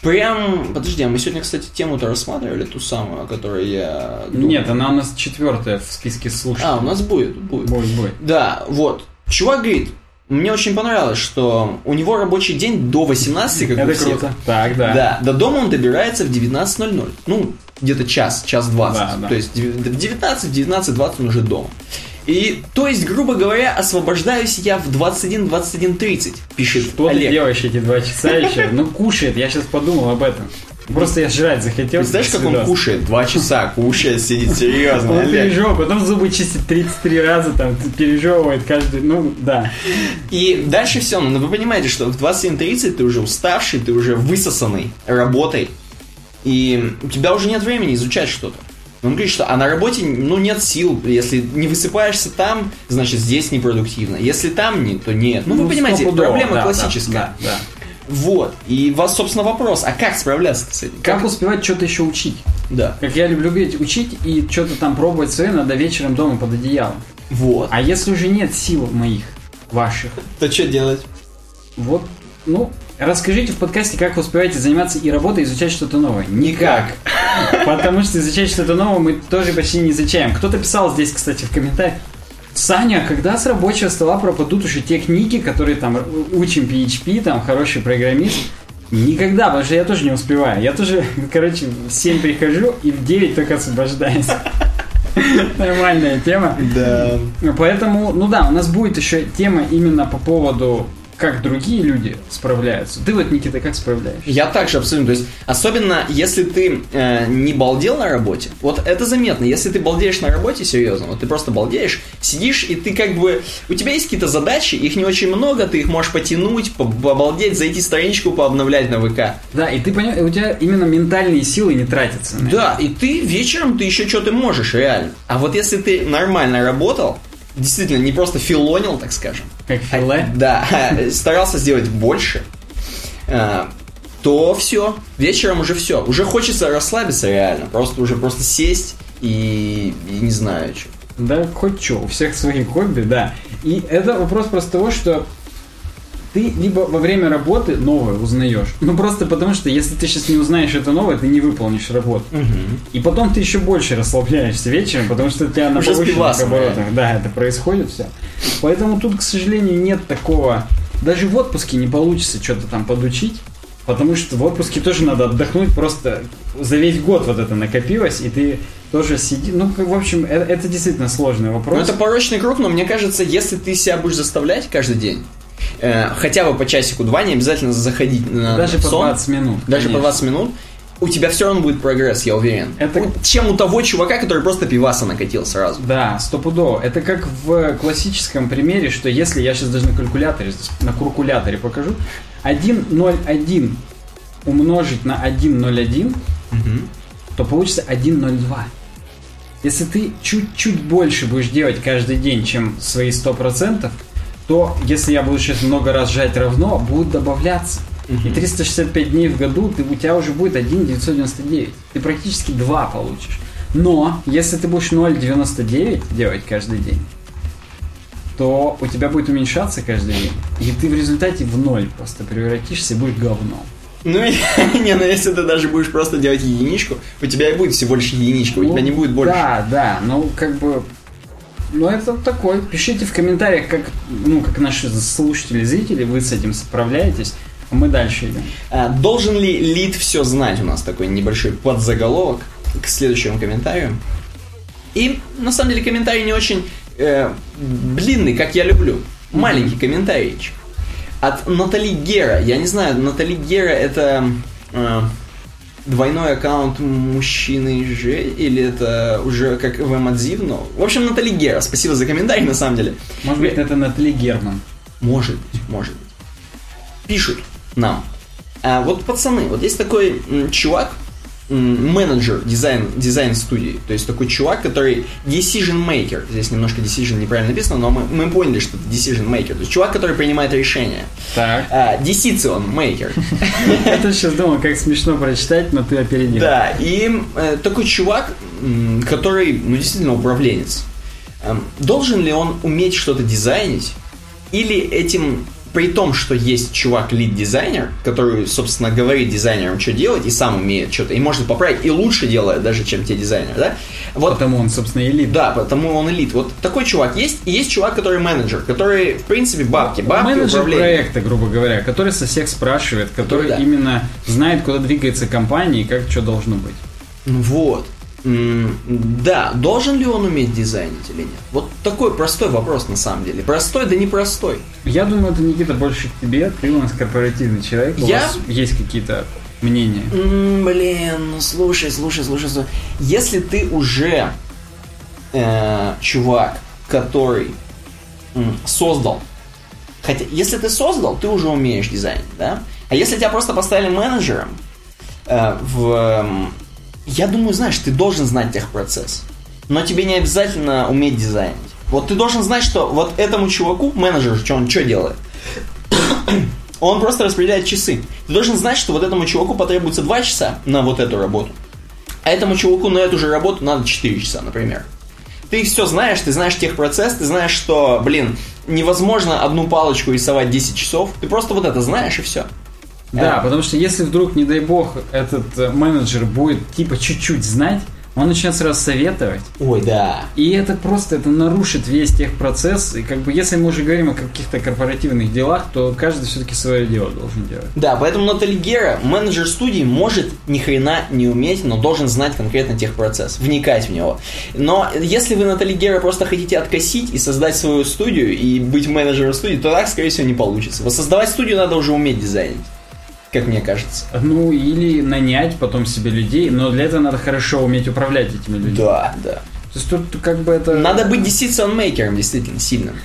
прям... Подожди, а мы сегодня, кстати, тему-то рассматривали, ту самую, о которой я... думал. Нет, она у нас четвертая в списке А, слушателей. у нас будет, будет. Будет, будет. Да, вот. Чувак говорит, мне очень понравилось, что у него рабочий день до 18, как у Это всех. круто. Так, да. Да, до дома он добирается в 19.00. Ну, где-то час, час 20. Да, да. То есть в 19, в 19.20 он уже дома. И, то есть, грубо говоря, освобождаюсь я в 21-21.30, пишет Что ты Олег. делаешь эти два часа еще? Ну, кушает, я сейчас подумал об этом. Просто я жрать захотел. Представляешь, как он кушает? Два часа кушает, сидит серьезно. Он пережевывает, потом зубы чистит 33 раза, там, пережевывает каждый, ну, да. И дальше все, ну вы понимаете, что в 27.30 ты уже уставший, ты уже высосанный работой, и у тебя уже нет времени изучать что-то. Он говорит, что а на работе, ну, нет сил. Если не высыпаешься там, значит, здесь непродуктивно. Если там нет, то нет. Ну, вы понимаете, проблема да, классическая. Да, да. Вот. И у вас, собственно, вопрос, а как справляться с этим? Как успевать что-то еще учить? Да. Как я люблю говорить, учить и что-то там пробовать свое надо вечером дома под одеялом. Вот. А если уже нет сил моих, ваших, То что делать? вот, ну, расскажите в подкасте, как вы успеваете заниматься и работой, изучать что-то новое. Никак. Потому что изучать что-то новое мы тоже почти не изучаем. Кто-то писал здесь, кстати, в комментариях, Саня, когда с рабочего стола пропадут уже те книги, которые там учим PHP, там хороший программист? Никогда, потому что я тоже не успеваю. Я тоже, *laughs* короче, в 7 прихожу и в 9 только освобождаюсь. *laughs* Нормальная тема. Да. Поэтому, ну да, у нас будет еще тема именно по поводу как другие люди справляются. Ты вот, Никита, как справляешься? Я также абсолютно. То есть, особенно если ты э, не балдел на работе, вот это заметно. Если ты балдеешь на работе, серьезно, вот ты просто балдеешь, сидишь, и ты как бы... У тебя есть какие-то задачи, их не очень много, ты их можешь потянуть, побалдеть, зайти страничку, пообновлять на ВК. Да, и ты понимаешь, у тебя именно ментальные силы не тратятся. Да, и ты вечером ты еще что-то можешь, реально. А вот если ты нормально работал, действительно не просто филонил, так скажем. Как филе? А, да, *laughs* старался сделать больше, а, то все, вечером уже все. Уже хочется расслабиться реально, просто уже просто сесть и, и не знаю что. Да, хоть что, у всех свои хобби, да. И это вопрос просто того, что ты либо во время работы новое узнаешь. Ну просто потому что если ты сейчас не узнаешь это новое, ты не выполнишь работу. Угу. И потом ты еще больше расслабляешься вечером, потому что у тебя на Уже повышенных оборотах. Да, это происходит все. Поэтому тут, к сожалению, нет такого. Даже в отпуске не получится что-то там подучить. Потому что в отпуске тоже надо отдохнуть, просто за весь год вот это накопилось, и ты тоже сиди. Ну, в общем, это, это действительно сложный вопрос. Ну, это порочный круг, но мне кажется, если ты себя будешь заставлять каждый день, э, хотя бы по часику-два, не обязательно заходить на Даже сон, по 20 минут. Даже конечно. по 20 минут, у тебя все равно будет прогресс, я уверен. Это- У- Чем у того чувака, который просто пиваса накатил сразу. Да, стопудово. Это как в классическом примере, что если я сейчас даже на калькуляторе, на калькуляторе покажу, 1,01 умножить на 1,01, то получится 1,02. Если ты чуть-чуть больше будешь делать каждый день, чем свои 100%, то если я буду сейчас много раз жать равно, будет добавляться. И 365 дней в году ты, у тебя уже будет 1,999. Ты практически 2 получишь. Но, если ты будешь 0,99 делать каждый день, то у тебя будет уменьшаться каждый день. И ты в результате в ноль просто превратишься и будешь говном. Ну, *laughs* и- не, ну если ты даже будешь просто делать единичку, у тебя и будет всего лишь единичка, у Ну, тебя не будет больше. Да, да, ну как бы... Ну это такой. Пишите в комментариях, как, ну, как наши слушатели, зрители, вы с этим справляетесь. А мы дальше идем. А, Должен ли лид все знать? У нас такой небольшой подзаголовок к следующему комментарию. И на самом деле комментарий не очень э, длинный, как я люблю. Маленький комментарийчик. От Натали Гера. Я не знаю, Натали Гера это э, двойной аккаунт мужчины же, или это уже как в Эмадзив, но... В общем, Натали Гера. Спасибо за комментарий, на самом деле. Может быть, это Натали Герман. Может быть, может быть. Пишут нам. А вот, пацаны, вот есть такой чувак, менеджер дизайн, дизайн студии. То есть такой чувак, который decision maker. Здесь немножко decision неправильно написано, но мы, мы поняли, что это decision maker. То есть чувак, который принимает решения. Так. А, decision maker. *laughs* Я тоже сейчас думал, как смешно прочитать, но ты опередил. Да, и э, такой чувак, который, ну, действительно управленец. Эм, Должен ли он уметь что-то дизайнить? Или этим, при том, что есть чувак лид-дизайнер, который, собственно, говорит дизайнерам, что делать, и сам умеет что-то, и может поправить, и лучше делает даже, чем те дизайнеры, да? Вот Потому он, собственно, элит. да, потому он элит. Вот такой чувак есть, и есть чувак, который менеджер, который, в принципе, бабки, бабки, Менеджер управление. проекта, грубо говоря, который со всех спрашивает, который Да. именно знает, куда двигается компания и как что должно быть. Ну Вот. Да, должен ли он уметь дизайнить или нет? Вот такой простой вопрос на самом деле. Простой, да непростой. Я думаю, это Никита больше к тебе. Ты у нас корпоративный человек. У Я? вас есть какие-то мнения. Блин, ну слушай, слушай, слушай, слушай. Если ты уже э, чувак, который м, создал, хотя если ты создал, ты уже умеешь дизайнить, да? А если тебя просто поставили менеджером, э, в, я думаю, знаешь, ты должен знать техпроцесс, но тебе не обязательно уметь дизайнить. Вот ты должен знать, что вот этому чуваку, менеджеру, что он что делает? *coughs* Он просто распределяет часы. Ты должен знать, что вот этому чуваку потребуется 2 часа на вот эту работу. А этому чуваку на эту же работу надо 4 часа, например. Ты все знаешь, ты знаешь техпроцесс, ты знаешь, что, блин, невозможно одну палочку рисовать 10 часов. Ты просто вот это знаешь и все. Да, потому что если вдруг, не дай бог, этот э, менеджер будет типа чуть-чуть знать, он начнет сразу советовать. Ой, да. И это просто, это нарушит весь техпроцесс. И как бы, если мы уже говорим о каких-то корпоративных делах, то каждый все-таки свое дело должен делать. Да, поэтому Натали Гера, менеджер студии, может ни хрена не уметь, но должен знать конкретно техпроцесс, вникать в него. Но если вы Натали Гера просто хотите откосить и создать свою студию и быть менеджером студии, то так, скорее всего, не получится. Воссоздавать студию надо уже уметь дизайнить как мне кажется. Ну, или нанять потом себе людей, но для этого надо хорошо уметь управлять этими людьми. Да, да. То есть тут как бы это... Надо быть decision maker действительно сильным.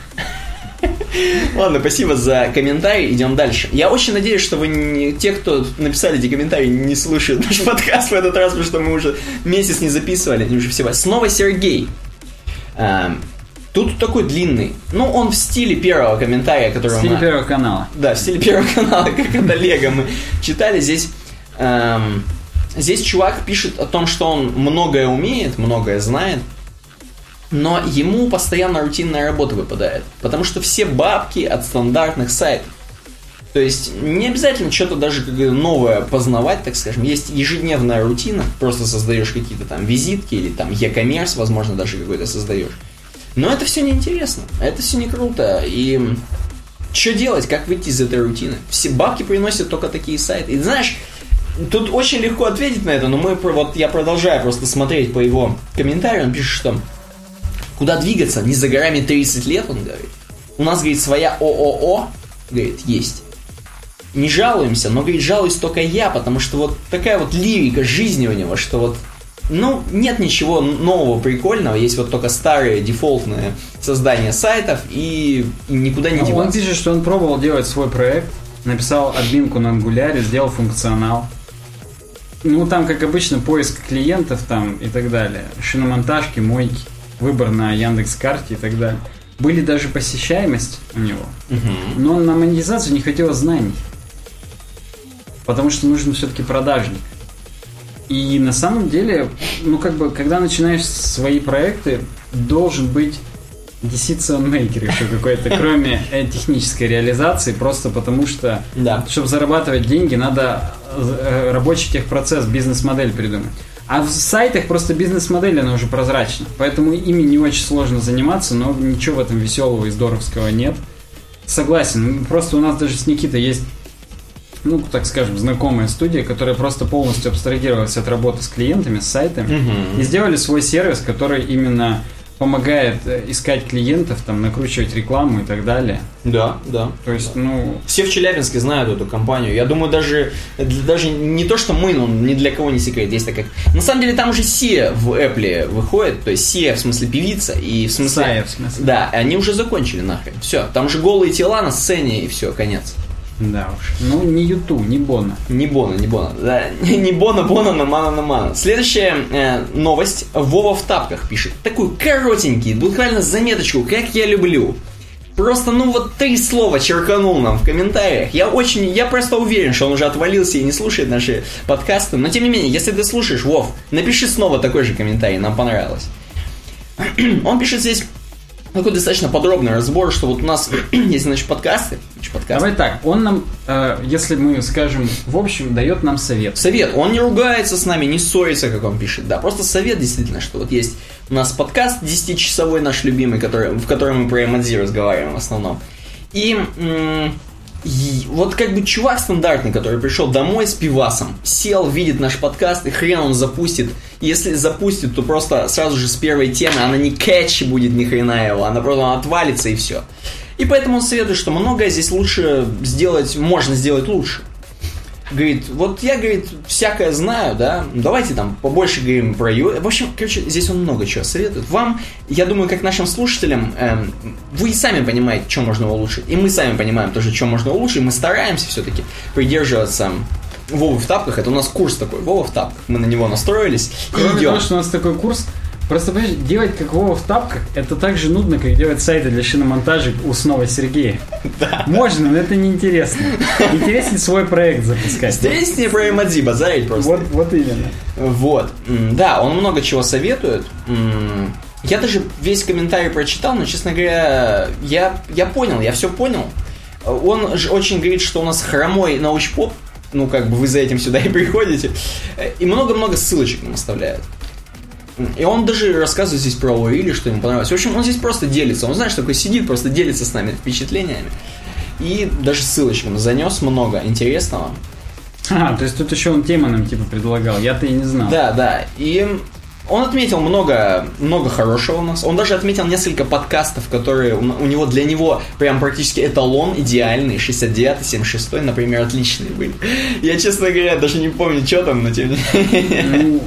*laughs* Ладно, спасибо за комментарий. Идем дальше. Я очень надеюсь, что вы не, те, кто написали эти комментарии, не слушают наш *laughs* подкаст в этот раз, потому что мы уже месяц не записывали. Они уже все. Снова Сергей. Тут такой длинный. Ну, он в стиле первого комментария, который В стиле мы... первого канала. Да, в стиле первого канала, *laughs* как это Лего мы читали. Здесь, эм, здесь чувак пишет о том, что он многое умеет, многое знает, но ему постоянно рутинная работа выпадает. Потому что все бабки от стандартных сайтов. То есть не обязательно что-то даже новое познавать, так скажем. Есть ежедневная рутина, просто создаешь какие-то там визитки или там e-commerce, возможно, даже какой-то создаешь. Но это все неинтересно, это все не круто. И что делать, как выйти из этой рутины? Все бабки приносят только такие сайты. И знаешь, тут очень легко ответить на это, но мы вот я продолжаю просто смотреть по его комментариям, он пишет, что куда двигаться, не за горами 30 лет, он говорит. У нас, говорит, своя ООО, говорит, есть. Не жалуемся, но, говорит, жалуюсь только я, потому что вот такая вот лирика жизни у него, что вот ну, нет ничего нового, прикольного. Есть вот только старые дефолтные создания сайтов и, никуда не Ну, деваться. он пишет, что он пробовал делать свой проект, написал админку на ангуляре, сделал функционал. Ну, там, как обычно, поиск клиентов там и так далее. Шиномонтажки, мойки, выбор на Яндекс карте и так далее. Были даже посещаемость у него. Но он на монетизацию не хотел знаний. Потому что нужен все-таки продажник. И на самом деле, ну как бы, когда начинаешь свои проекты, должен быть decision maker еще какой-то, кроме *laughs* э, технической реализации, просто потому что, Да. чтобы зарабатывать деньги, надо э, рабочий техпроцесс, бизнес-модель придумать. А в сайтах просто бизнес-модель, она уже прозрачна. Поэтому ими не очень сложно заниматься, но ничего в этом веселого и здоровского нет. Согласен. Просто у нас даже с Никитой есть ну, так скажем, знакомая студия, которая просто полностью абстрагировалась от работы с клиентами, с сайтами, и сделали свой сервис, который именно помогает э, искать клиентов, там, накручивать рекламу и так далее. Да, да. То есть, ну, Все в Челябинске знают эту компанию. Я думаю, даже, даже не то, что мы, но ни для кого не секрет. Есть такая... На самом деле, там уже Сия в Apple выходит. То есть Сия, в смысле певица, и в смысле... Сая, в смысле. Да, они уже закончили нахрен. Все, там уже голые тела на сцене, и все, конец. Да уж. Ну, не Юту, не Бона. Не Бона, не Бона. Да, *laughs* не Бона, Бона, на Мана, на Мана. Следующая э, новость. Вова в тапках пишет. Такую коротенький, буквально заметочку, как я люблю. Просто, ну вот три слова черканул нам в комментариях. Я очень, я просто уверен, что он уже отвалился и не слушает наши подкасты. Но тем не менее, если ты слушаешь, Вов, напиши снова такой же комментарий, нам понравилось. *clears throat* Он пишет здесь такой достаточно подробный разбор, что вот у нас *clears throat* есть, значит, подкасты. Значит, подкасты. Давай так, он нам, э, если мы скажем, в общем, дает нам совет. Совет. Он не ругается с нами, не ссорится, как он пишет. Да, просто совет действительно, что вот есть у нас подкаст 10-часовой наш любимый, который, в котором мы про M1 разговариваем в основном. И, м- и вот как бы чувак стандартный, который пришел домой с пивасом, сел, видит наш подкаст, и хрен он запустит. Если запустит, то просто сразу же с первой темы она не кэтчи будет ни хрена его, она просто отвалится и все. И поэтому он советует, что многое здесь лучше сделать, можно сделать лучше. Говорит, вот я, говорит, всякое знаю, да, давайте там побольше говорим про UI. В общем, короче, здесь он много чего советует. Вам, я думаю, как нашим слушателям, эм, вы и сами понимаете, что можно улучшить. И мы сами понимаем тоже, что можно улучшить. Мы стараемся все-таки придерживаться Вовы в тапках. Это у нас курс такой, Вова в тапках. Мы на него настроились и Кроме идем. того, что у нас такой курс, просто, понимаешь, делать как Вова в тапках, это так же нудно, как делать сайты для шиномонтажа у снова Сергея. Можно, но это неинтересно. Интереснее свой проект запускать. Интереснее про эмодзи базарить просто. Вот, вот именно. Вот. Да, он много чего советует. Я даже весь комментарий прочитал, но, честно говоря, я, я понял, я все понял. Он же очень говорит, что у нас хромой научпоп, ну, как бы вы за этим сюда и приходите. И много-много ссылочек нам оставляет. И он даже рассказывает здесь про Уилли, что ему понравилось. В общем, он здесь просто делится. Он, знаешь, такой сидит, просто делится с нами впечатлениями. И даже ссылочками занес много интересного. А, то есть тут еще он темы нам типа предлагал, я-то и не знал. Да, да. И он отметил много, много хорошего у нас. Он даже отметил несколько подкастов, которые у, у него для него прям практически эталон идеальный. 69 76 например, отличные были. *laughs* Я, честно говоря, даже не помню, что там, но тем не менее. Ну,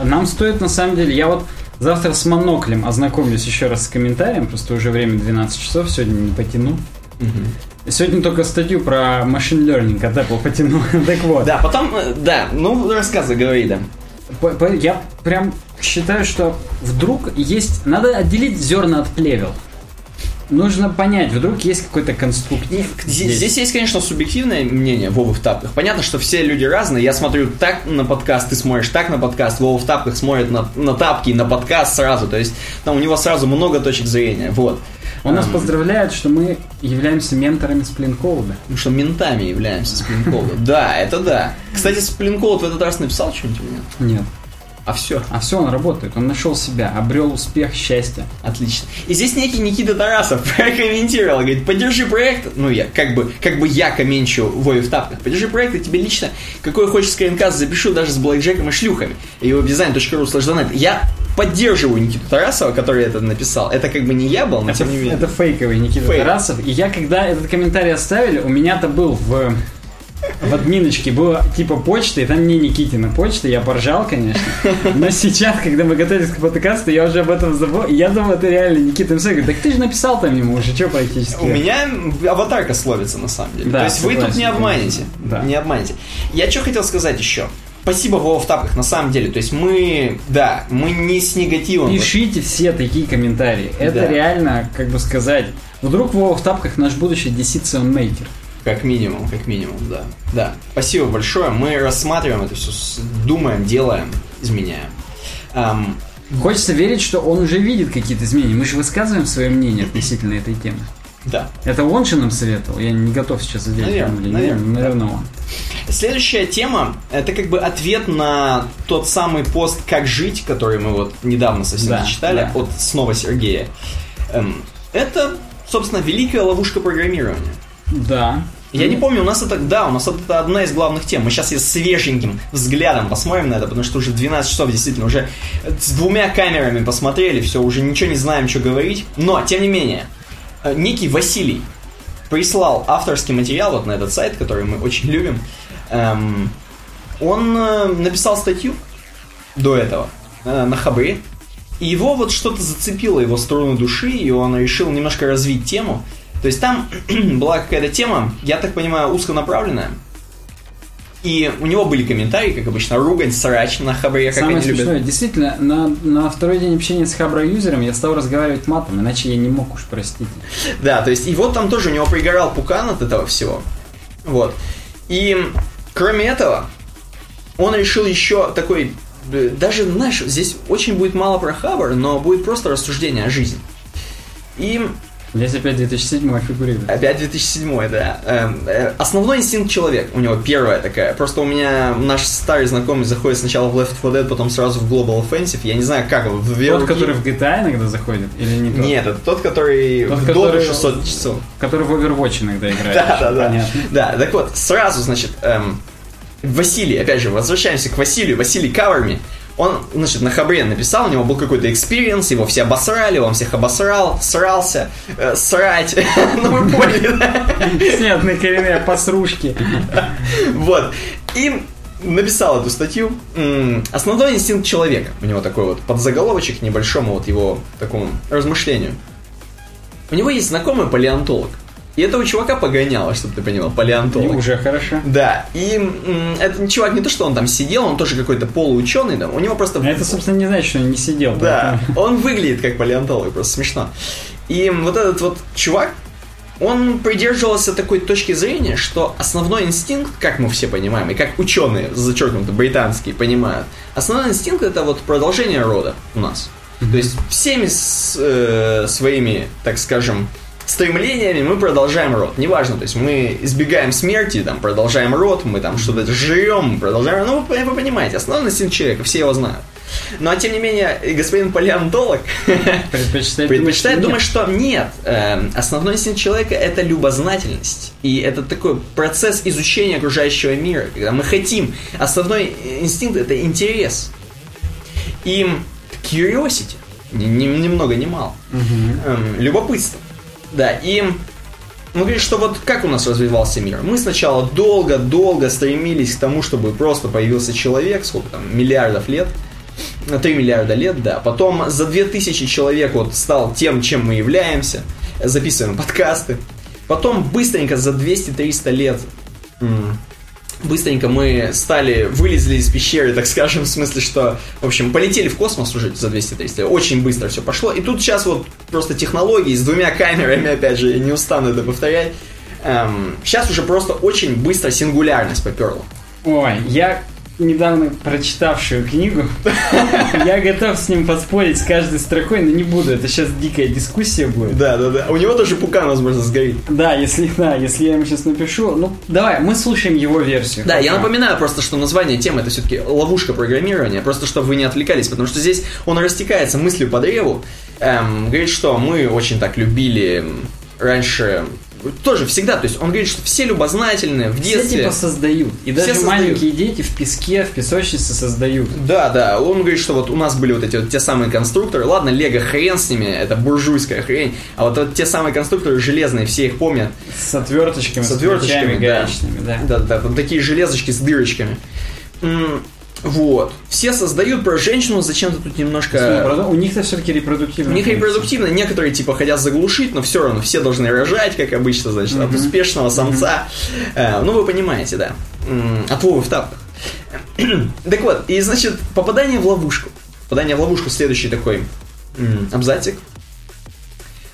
а, нам стоит на самом деле, я вот завтра с моноклем ознакомлюсь еще раз с комментарием, просто уже время 12 часов, сегодня не потяну. Сегодня только статью про машин learning от Apple потяну. *laughs* так вот. Да, потом, э, да, ну, рассказывай, говори, да. Я прям считаю, что вдруг есть... Надо отделить зерна от плевел. Нужно понять, вдруг есть какой-то конструктив. Здесь, здесь есть, конечно, субъективное мнение Вовы в тапках. Понятно, что все люди разные. Я смотрю так на подкаст, ты смотришь так на подкаст. Вова в тапках смотрит на, на тапки и на подкаст сразу. То есть там у него сразу много точек зрения. Вот. Он нас Эм, поздравляет, что мы являемся менторами сплинкоуда. Ну что, ментами являемся Сплинкоуда. Да, это да. Кстати, Сплинкоуд в этот раз написал что-нибудь или нет? Нет. А все. А все, он работает, он нашел себя, обрел успех, счастье. Отлично. И здесь некий Никита Тарасов *laughs* прокомментировал, говорит, поддержи проект, ну я, как бы, как бы я комменчу Вове в тапках, поддержи проект, и тебе лично, какой хочешь скринкаст запишу даже с блэкджеком и шлюхами. И его design.ru slash Я поддерживаю Никиту Тарасова, который это написал. Это как бы не я был, но Это, тем не менее. это фейковый Никита Фейк. Тарасов. И я, когда этот комментарий оставили, у меня-то был в, в админочке было типа почта, и там не Никитина почта, я поржал, конечно. Но сейчас, когда мы готовились к подкасту, я уже об этом забыл. Я думал, это реально Никита написал. Говорит, так ты же написал там ему уже, что практически. У меня аватарка словится на самом деле. Да, То есть вы тут не обманете. Да. Не обманете. Я что хотел сказать еще. Спасибо, Вова, в тапках, на самом деле. То есть мы, да, мы не с негативом. Пишите все такие комментарии. Это Да. реально, как бы сказать, вдруг Вова в тапках наш будущий maker. Как минимум, как минимум, да. Да. Спасибо большое. Мы рассматриваем это все, думаем, делаем, изменяем. Ам, Хочется верить, что он уже видит какие-то изменения. Мы же высказываем свое мнение относительно этой темы. да. Это он же нам советовал? Я не готов сейчас задеть Наверно, фамилию. наверно, да. наверное, он. Следующая тема это как бы ответ на тот самый пост «Как жить», который мы вот недавно совсем Да, зачитали да. от снова Сергея. Эм, это, собственно, великая ловушка программирования. Да. Я не помню, у нас это, да, у нас это одна из главных тем. Мы сейчас с свеженьким взглядом посмотрим на это, потому что уже 12 часов действительно уже с двумя камерами посмотрели, все, уже ничего не знаем, что говорить. Но, тем не менее, э, некий Василий прислал авторский материал вот на этот сайт, который мы очень любим. Эм, он э, написал статью до этого э, на Хабре, и его вот что-то зацепило, его струну души, и он решил немножко развить тему. То есть там *clears throat* была какая-то тема, я так понимаю, узконаправленная. И у него были комментарии, как обычно, ругань, срач на хабре, как Самое они любят. смешное, действительно, на, на второй день общения с Хабра-юзером я стал разговаривать матом, иначе я не мог уж, простите. Да, то есть, и вот там тоже у него пригорал пукан от этого всего. Вот. И кроме этого, он решил еще такой, э, даже, знаешь, здесь очень будет мало про Хабр, но будет просто рассуждение о жизни. И Здесь опять 2007 фигурирует. Опять 2007, да. Эм, э, Основной инстинкт человек. У него первая такая. Просто у меня наш старый знакомый заходит сначала в Left 4 Dead, потом сразу в Global Offensive. Я не знаю, как. В две Тот, руки. который в GTA иногда заходит, или не тот? Нет, это тот, который Тот, в который- Dota 600 часов. Который в Overwatch иногда играет. Да, да, да. Понятно. Да, так вот, сразу, значит, эм, Василий, опять же, возвращаемся к Василию. Василий Каверми. Он, значит, на Хабре написал, у него был какой-то experience, его все обосрали, он всех обосрал, срался, э, срать. *laughs* Ну, вы поняли, да? Снятные коренные посрушки. Вот. И написал эту статью. Основной инстинкт человека. У него такой вот подзаголовочек небольшому вот его такому размышлению. У него есть знакомый палеонтолог. И этого чувака погоняло, чтобы ты понимал, И палеонтолог. уже хорошо. Да, и м, этот чувак не то, что он там сидел, он тоже какой-то полуученый, да, у него просто... А это, собственно, не значит, что он не сидел. Да, поэтому- он выглядит как палеонтолог, просто смешно. И вот этот вот чувак, он придерживался такой точки зрения, что основной инстинкт, как мы все понимаем, и как ученые, зачеркнуто, британские, понимают, основной инстинкт это вот продолжение рода у нас. То есть всеми с- э, своими, так скажем, стремлениями мы продолжаем род. Неважно, то есть мы избегаем смерти, там, продолжаем род, мы там что-то жрем, продолжаем... Ну, вы, вы понимаете, основной инстинкт человека, все его знают. Но, тем не менее, господин палеонтолог Предпочитает, предпочитает думать, что нет. Эм, Основной инстинкт человека – это любознательность. И это такой процесс изучения окружающего мира, когда мы хотим. Основной инстинкт – это интерес. И curiosity, ни, ни, ни много, ни мало. Эм, любопытство. Да, и он говорит, что вот как у нас развивался мир. Мы сначала долго-долго стремились к тому, чтобы просто появился человек, сколько там, миллиардов лет. 3 миллиарда лет, да. Потом за 2000 человек вот стал тем, чем мы являемся. Записываем подкасты. Потом быстренько за 200-300 лет быстренько мы стали, вылезли из пещеры, так скажем, в смысле, что, в общем, полетели в космос уже за 200-300 Очень быстро все пошло. И тут сейчас вот просто технологии с двумя камерами, опять же, не устану это повторять. Эм, сейчас уже просто очень быстро сингулярность поперла. Ой, я недавно прочитавшую книгу, *laughs* я готов с ним поспорить с каждой строкой, но не буду, это сейчас дикая дискуссия будет. Да, да, да. У него тоже пукан, возможно, сгорит. Да, если, да, если я ему сейчас напишу, ну, давай, мы слушаем его версию. Да, я напоминаю просто, что название темы это все-таки ловушка программирования, просто чтобы вы не отвлекались, потому что здесь он растекается мыслью по древу, эм, говорит, что мы очень так любили раньше тоже всегда, то есть он говорит, что все любознательные в Все детстве. типа создают. И даже создают. маленькие дети в песке, в песочнице создают. Да, да, он говорит, что вот у нас были вот эти вот те самые конструкторы. Ладно, Лего хрен с ними, это буржуйская хрень. А вот, вот те самые конструкторы железные, все их помнят. С отверточками, С отверточками, ключами да. гаечными, да. Да, да, там такие железочки с дырочками. Вот. Все создают про женщину, зачем-то тут немножко... Ну, У них-то все-таки репродуктивно. У них репродуктивно, некоторые типа хотят заглушить, но все равно все должны рожать, как обычно, значит, от успешного самца. Э, ну, вы понимаете, да. От Вовы в тапках. *clears throat* Так вот, и значит, попадание в ловушку. Попадание в ловушку следующий такой абзацик.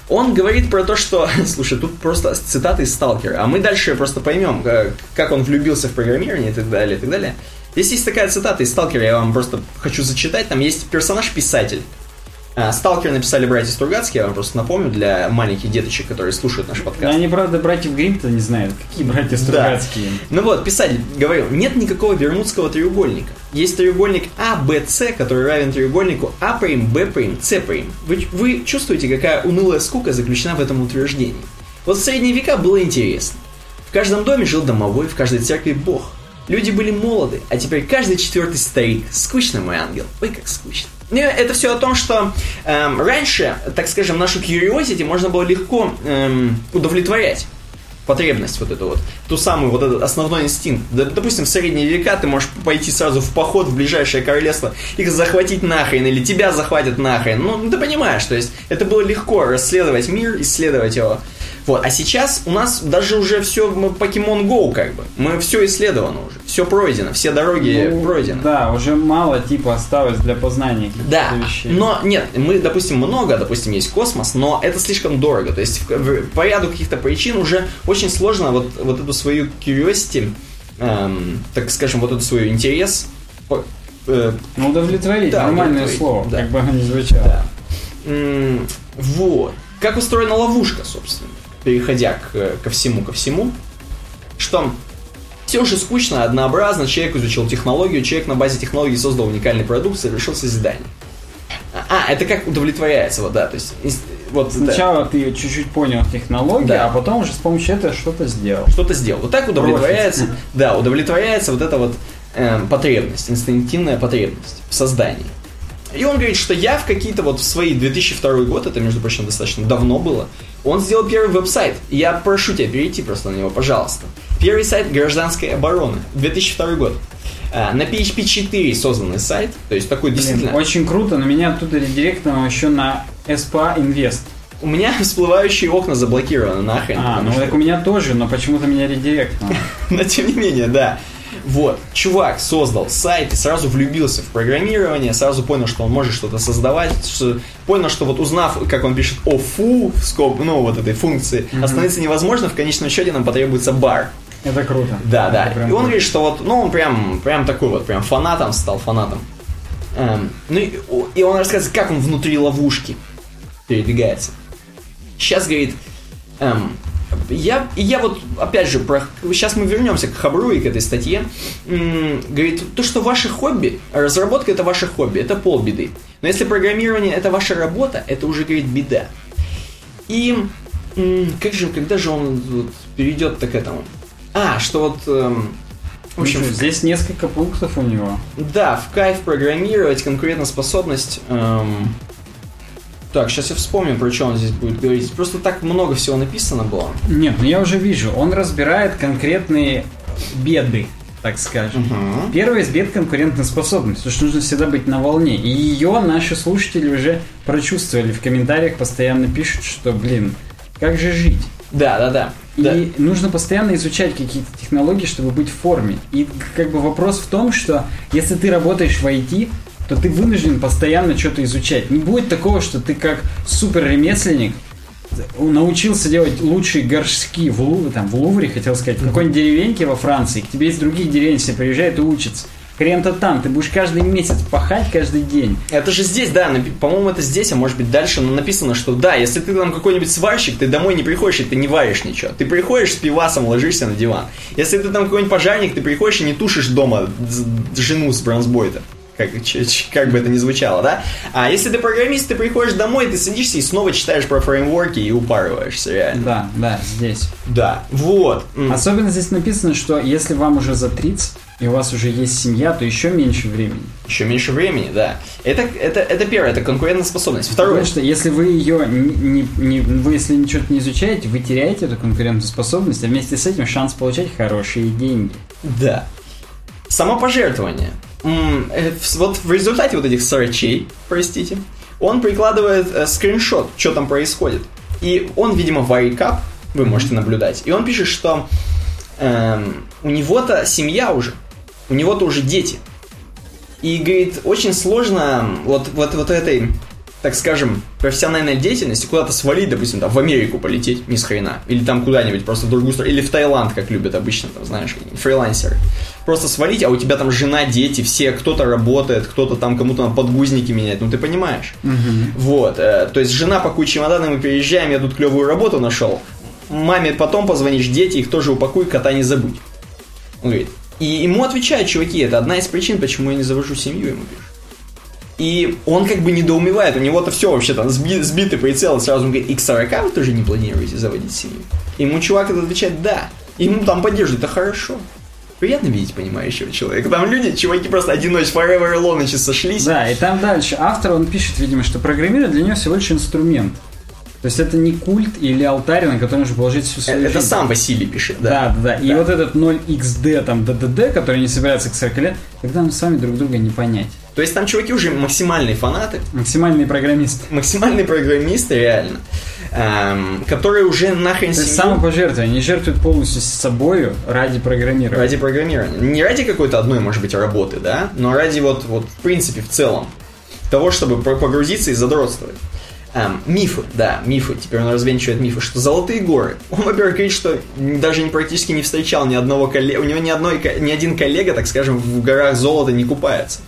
Он говорит про то, что, *laughs* слушай, тут просто цитаты из Сталкера, а мы дальше просто поймем, как, как он влюбился в программирование и так далее, и так далее. Здесь есть такая цитата из Сталкера, я вам просто хочу зачитать. Там есть персонаж-писатель. А, Сталкер написали братья Стругацкие, я вам просто напомню, для маленьких деточек, которые слушают наш Да, подкаст. они, правда, братьев Гримм-то не знают. Какие братья Стругацкие? Ну вот, писатель говорил, нет никакого бермудского треугольника. Есть треугольник АБЦ, который равен треугольнику А', Б', С'. Вы, вы чувствуете, какая унылая скука заключена в этом утверждении? Вот в средние века было интересно. В каждом доме жил домовой, в каждой церкви бог. Люди были молоды, а теперь каждый четвертый старик. Скучно, мой ангел. Ой, как скучно. Ну, это все о том, что эм, раньше, так скажем, нашу curiosity можно было легко эм, удовлетворять потребность вот эту вот, ту самую вот этот основной инстинкт. Допустим, в средние века ты можешь пойти сразу в поход в ближайшее королевство, их захватить нахрен, или тебя захватят нахрен. Ну, ты понимаешь, то есть это было легко расследовать мир, исследовать его. Вот, а сейчас у нас даже уже все Pokemon Go как бы. Мы все исследовано уже, все пройдено, все дороги Ну, пройдены. Да, уже мало типа осталось для познания Да, вещей. но нет, мы, допустим, много, допустим, есть космос, но это слишком дорого. То есть по ряду каких-то причин уже очень сложно вот, вот эту свою curiosity, эм, так скажем, вот эту свой интерес э, Ну, удовлетворить, Да, нормальное удовлетворить, слово, да. как бы оно ни звучало. да. М, вот. Как устроена ловушка, собственно, переходя к, ко всему, ко всему, что все уже скучно, однообразно, человек изучил технологию, человек на базе технологии создал уникальный продукт, совершил созидание. А, это как удовлетворяется, вот, да, то есть, вот, да, Сначала ты чуть-чуть понял технологию, Да. а потом уже с помощью этого что-то сделал. что-то сделал. Вот так удовлетворяется, да, удовлетворяется вот эта вот эм, потребность, инстинктивная потребность в создании. И он говорит, что я в какие-то вот в свои 2002 год, это, между прочим, достаточно давно было, он сделал первый веб-сайт. Я прошу тебя перейти просто на него, пожалуйста. Первый сайт гражданской обороны, 2002 год. А, На PHP 4 созданный сайт, то есть такой Блин, действительно... очень круто, но меня оттуда редиректнуло еще на SPA Invest. У меня *laughs* всплывающие окна заблокированы нахрен. А, ну что- так у меня тоже, но почему-то меня редиректнуло. *laughs* Но тем не менее, да. Вот, чувак создал сайт и сразу влюбился в программирование, сразу понял, что он может что-то создавать, что- понял, что вот узнав, как он пишет офу в скоб, ну, вот этой функции, остановиться невозможно, в конечном счете нам потребуется бар. Это круто. Да, да. Это И он круто. говорит, что вот, ну, он прям, прям такой вот, прям фанатом стал, фанатом. Эм, ну, и, и он рассказывает, как он внутри ловушки передвигается. Сейчас, говорит, эм, я, и я вот, опять же, про, сейчас мы вернемся к Хабру и к этой статье. М, говорит, то, что ваше хобби, разработка это ваше хобби, это полбеды. Но если программирование это ваша работа, это уже, говорит, беда. И м, как же, когда же он вот, перейдет к этому? А, что вот... эм, в общем, Ну, здесь несколько пунктов у него. да, в кайф программировать, конкурентоспособность. эм, Так, сейчас я вспомню, про что он здесь будет говорить. Просто так много всего написано было. Нет, ну я уже вижу, он разбирает конкретные беды, так скажем. Мгм. Первый из бед конкурентная способность, потому что нужно всегда быть на волне. И ее наши слушатели уже прочувствовали. В комментариях постоянно пишут, что, блин, как же жить? Да, да, да. И Да. нужно постоянно изучать какие-то технологии, чтобы быть в форме. И как бы вопрос в том, что если ты работаешь в IT, то ты вынужден постоянно что-то изучать. Не будет такого, что ты как супер ремесленник научился делать лучшие горшки в, Лу- там, в Лувре, хотел сказать, в какой-нибудь деревеньке во Франции, к тебе из других деревень все приезжают и учатся. Хрен-то там, ты будешь каждый месяц пахать каждый день. Это же здесь, да, по-моему, это здесь, а может быть дальше но написано, что да, если ты там какой-нибудь сварщик, ты домой не приходишь и ты не варишь ничего. Ты приходишь с пивасом, ложишься на диван. Если ты там какой-нибудь пожарник, ты приходишь и не тушишь дома жену с бронзбойта. Как, как бы это ни звучало, да? А если ты программист, ты приходишь домой, ты садишься и снова читаешь про фреймворки и упарываешься, реально. Да, да, здесь. Да, вот. Особенно здесь написано, что если вам уже за 30, и у вас уже есть семья, то еще меньше времени. Еще меньше времени, да. Это, это, это первое, это конкурентоспособность. Второе. Потому что если вы ее не, не- вы если ничего не изучаете, вы теряете эту конкурентоспособность, а вместе с этим шанс получать хорошие деньги. Да. Самопожертвование. Э, Вот в результате вот этих срачей, простите, он прикладывает э, скриншот, что там происходит. И он, видимо, в iCap, вы можете наблюдать. И он пишет, что эм, у него-то семья уже, у него-то уже дети. И, говорит, очень сложно вот, вот, вот этой, так скажем, профессиональной деятельности куда-то свалить, допустим, там, в Америку полететь, ни с хрена. Или там куда-нибудь просто в другую страну. Или в Таиланд, как любят обычно, там, знаешь, фрилансеры. Просто свалить, а у тебя там жена, дети, все, кто-то работает, кто-то там кому-то там подгузники меняет. Ну, ты понимаешь. Вот. э, то есть, жена пакует чемоданы, мы переезжаем, я тут клевую работу нашел. Маме потом позвонишь, дети, их тоже упакуй, кота не забудь. Он говорит. И ему отвечают, чуваки, это одна из причин, почему я не завожу семью, ему пишут. И он как бы недоумевает, у него-то все вообще там сби- сбитый прицел, сразу он говорит, и к 40 вы тоже не планируете заводить семью? Ему чувак отвечает, да. Ему там поддерживают, это хорошо. Приятно видеть понимающего человека. Там люди, чуваки просто одиночь, forever alone еще сошлись. Да, и там дальше автор, он пишет, видимо, что программирование для него всего лишь инструмент. То есть это не культ или алтарь, на который нужно положить всю свою Это жизнь. сам Василий пишет, да. Да, да, да. И Да. вот этот 0xd, там, ДДД, который не собирается к 40 лет, когда мы сами друг друга не понять. То есть там чуваки уже максимальные фанаты, Максимальный программист. максимальные программисты, реально, эм, которые уже нахрен То есть семью самопожертвование. Они жертвуют полностью собою ради программирования. ради программирования. Не ради какой-то одной, может быть, работы, да, но ради вот, вот в принципе, в целом, того, чтобы погрузиться и задротствовать. Эм, мифы, да, мифы. Теперь он развенчивает мифы, что золотые горы. Он, во-первых, говорит, что даже не, практически не встречал ни одного коллега, у него ни, одной, ни один коллега, так скажем, в горах золота не купается.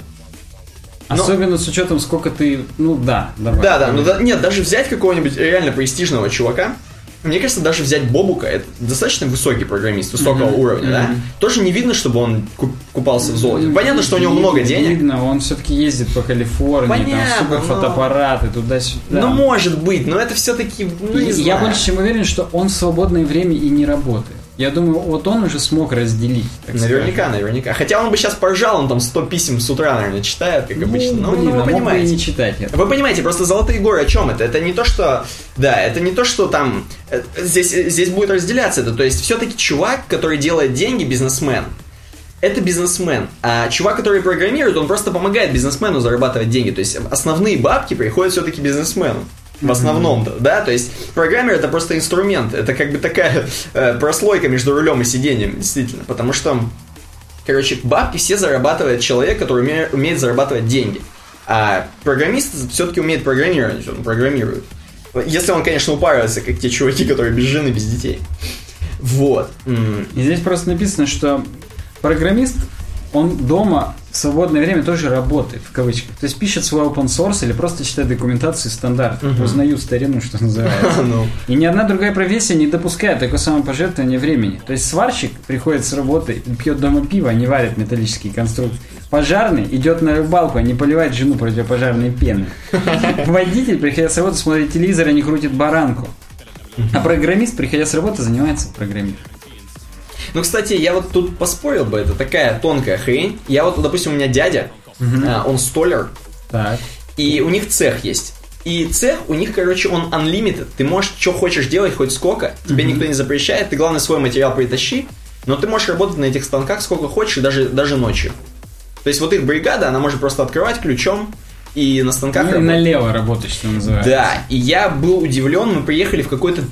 Но- Особенно с учетом, сколько ты... Ну да, давай. Да, да, ну да, нет, даже взять какого-нибудь реально престижного чувака, мне кажется, даже взять Бобука, это достаточно высокий программист, высокого Мгм, уровня, да, мгм. тоже не видно, чтобы он ку- купался в золоте. Понятно, что у него много денег, Видно, он все-таки ездит по Калифорнии, Понятно, там супер но- фотоаппараты, туда-сюда. ну, может быть, но это все-таки, ну, не И знаю. я больше чем уверен, что он в свободное время и не работает. Я думаю, вот он уже смог разделить. Наверняка, наверняка. Хотя он бы сейчас поржал, он там 100 писем с утра, наверное, читает, как скажем. обычно. Ну, блин, ну, а вы мог бы понимаете. не читать это. Вы понимаете, просто золотые горы о чем это? Это не то, что. Да, это не то, что там. э, Здесь, здесь будет разделяться это. То есть, все-таки чувак, который делает деньги, бизнесмен. Это бизнесмен. А чувак, который программирует, он просто помогает бизнесмену зарабатывать деньги. То есть основные бабки приходят все-таки бизнесмену. В основном, то да, то есть программер это просто инструмент, это как бы такая э, прослойка между рулем и сиденьем, действительно, потому что Короче, бабки все зарабатывает человек, который уме- умеет зарабатывать деньги. А программист все-таки умеет программировать, он программирует. Если он, конечно, упаривается, как те чуваки, которые без жены, без детей. Вот. М, И здесь просто написано, что программист, он дома в свободное время тоже работает, в кавычках. То есть пишет свой open source или просто читает документацию стандарт. Мгм. Узнают старину, что называется. *laughs* Ну, И ни одна другая профессия не допускает такое самопожертвование времени. То есть сварщик приходит с работы, пьет дома пиво, а не варит металлические конструкции. Пожарный идет на рыбалку, а не поливает жену противопожарной пены. *laughs* Водитель, приходя с работы, смотрит телевизор, а не крутит баранку. А программист, приходя с работы, занимается программированием. Ну, кстати, я вот тут поспорил бы, это такая тонкая хрень. Я вот, допустим, у меня дядя, а, он столер, Так. и у них цех есть. И цех у них, короче, он unlimited. Ты можешь, что хочешь делать, хоть сколько. Тебе никто не запрещает. Ты, главное, свой материал притащи. Но ты можешь работать на этих станках сколько хочешь, даже, даже ночью. То есть вот их бригада, она может просто открывать ключом и на станках Ну, работать. налево работать, что называется. Да, и я был удивлен, мы приехали в какое-то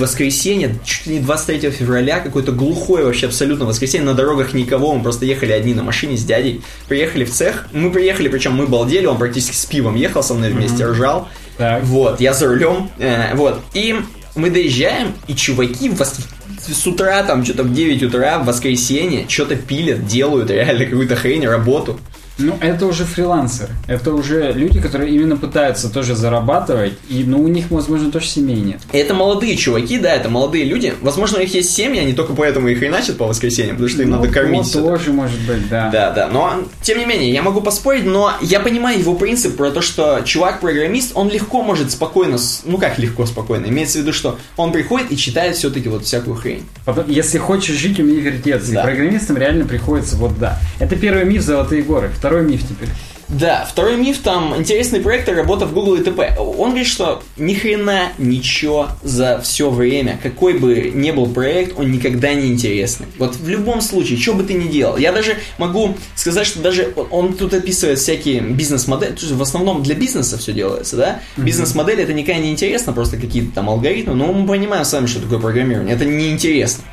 воскресенье, чуть ли не 23 февраля, какое-то глухое вообще абсолютно воскресенье, на дорогах никого, мы просто ехали одни на машине с дядей, приехали в цех, мы приехали, причем мы балдели, он практически с пивом ехал со мной вместе, ржал, Так. вот, я за рулем, э, вот, и мы доезжаем, и чуваки вос- с утра, там, что-то в 9 утра, в воскресенье, что-то пилят, делают реально какую-то хрень, работу. Ну, это уже фрилансеры. Это уже люди, которые именно пытаются тоже зарабатывать, и, ну, у них, возможно, тоже семей нет. И это молодые чуваки, да, это молодые люди. Возможно, у них есть семьи, они только поэтому их хреначат по воскресеньям, потому что им Ну, надо кормить. это. тоже может быть, да. Да, да, но тем не менее, я могу поспорить, но я понимаю его принцип про то, что чувак-программист, он легко может спокойно, ну как легко спокойно, имеется в виду, что он приходит и читает все-таки вот всякую хрень. Потом, если хочешь жить, умей вертеться. Да. И программистам реально приходится вот да. Это первый миф «Золотые горы». Второй миф теперь. Да, второй миф, там интересный проект работа в Google и т.п. Он говорит, что ни хрена ничего за все время, какой бы ни был проект, он никогда не интересный. Вот в любом случае, что бы ты ни делал. Я даже могу сказать, что даже он тут описывает всякие бизнес-модели, то есть в основном для бизнеса все делается, да? Бизнес-модели это никогда не интересно, просто какие-то там алгоритмы, но мы понимаем сами, что такое программирование. Это неинтересно.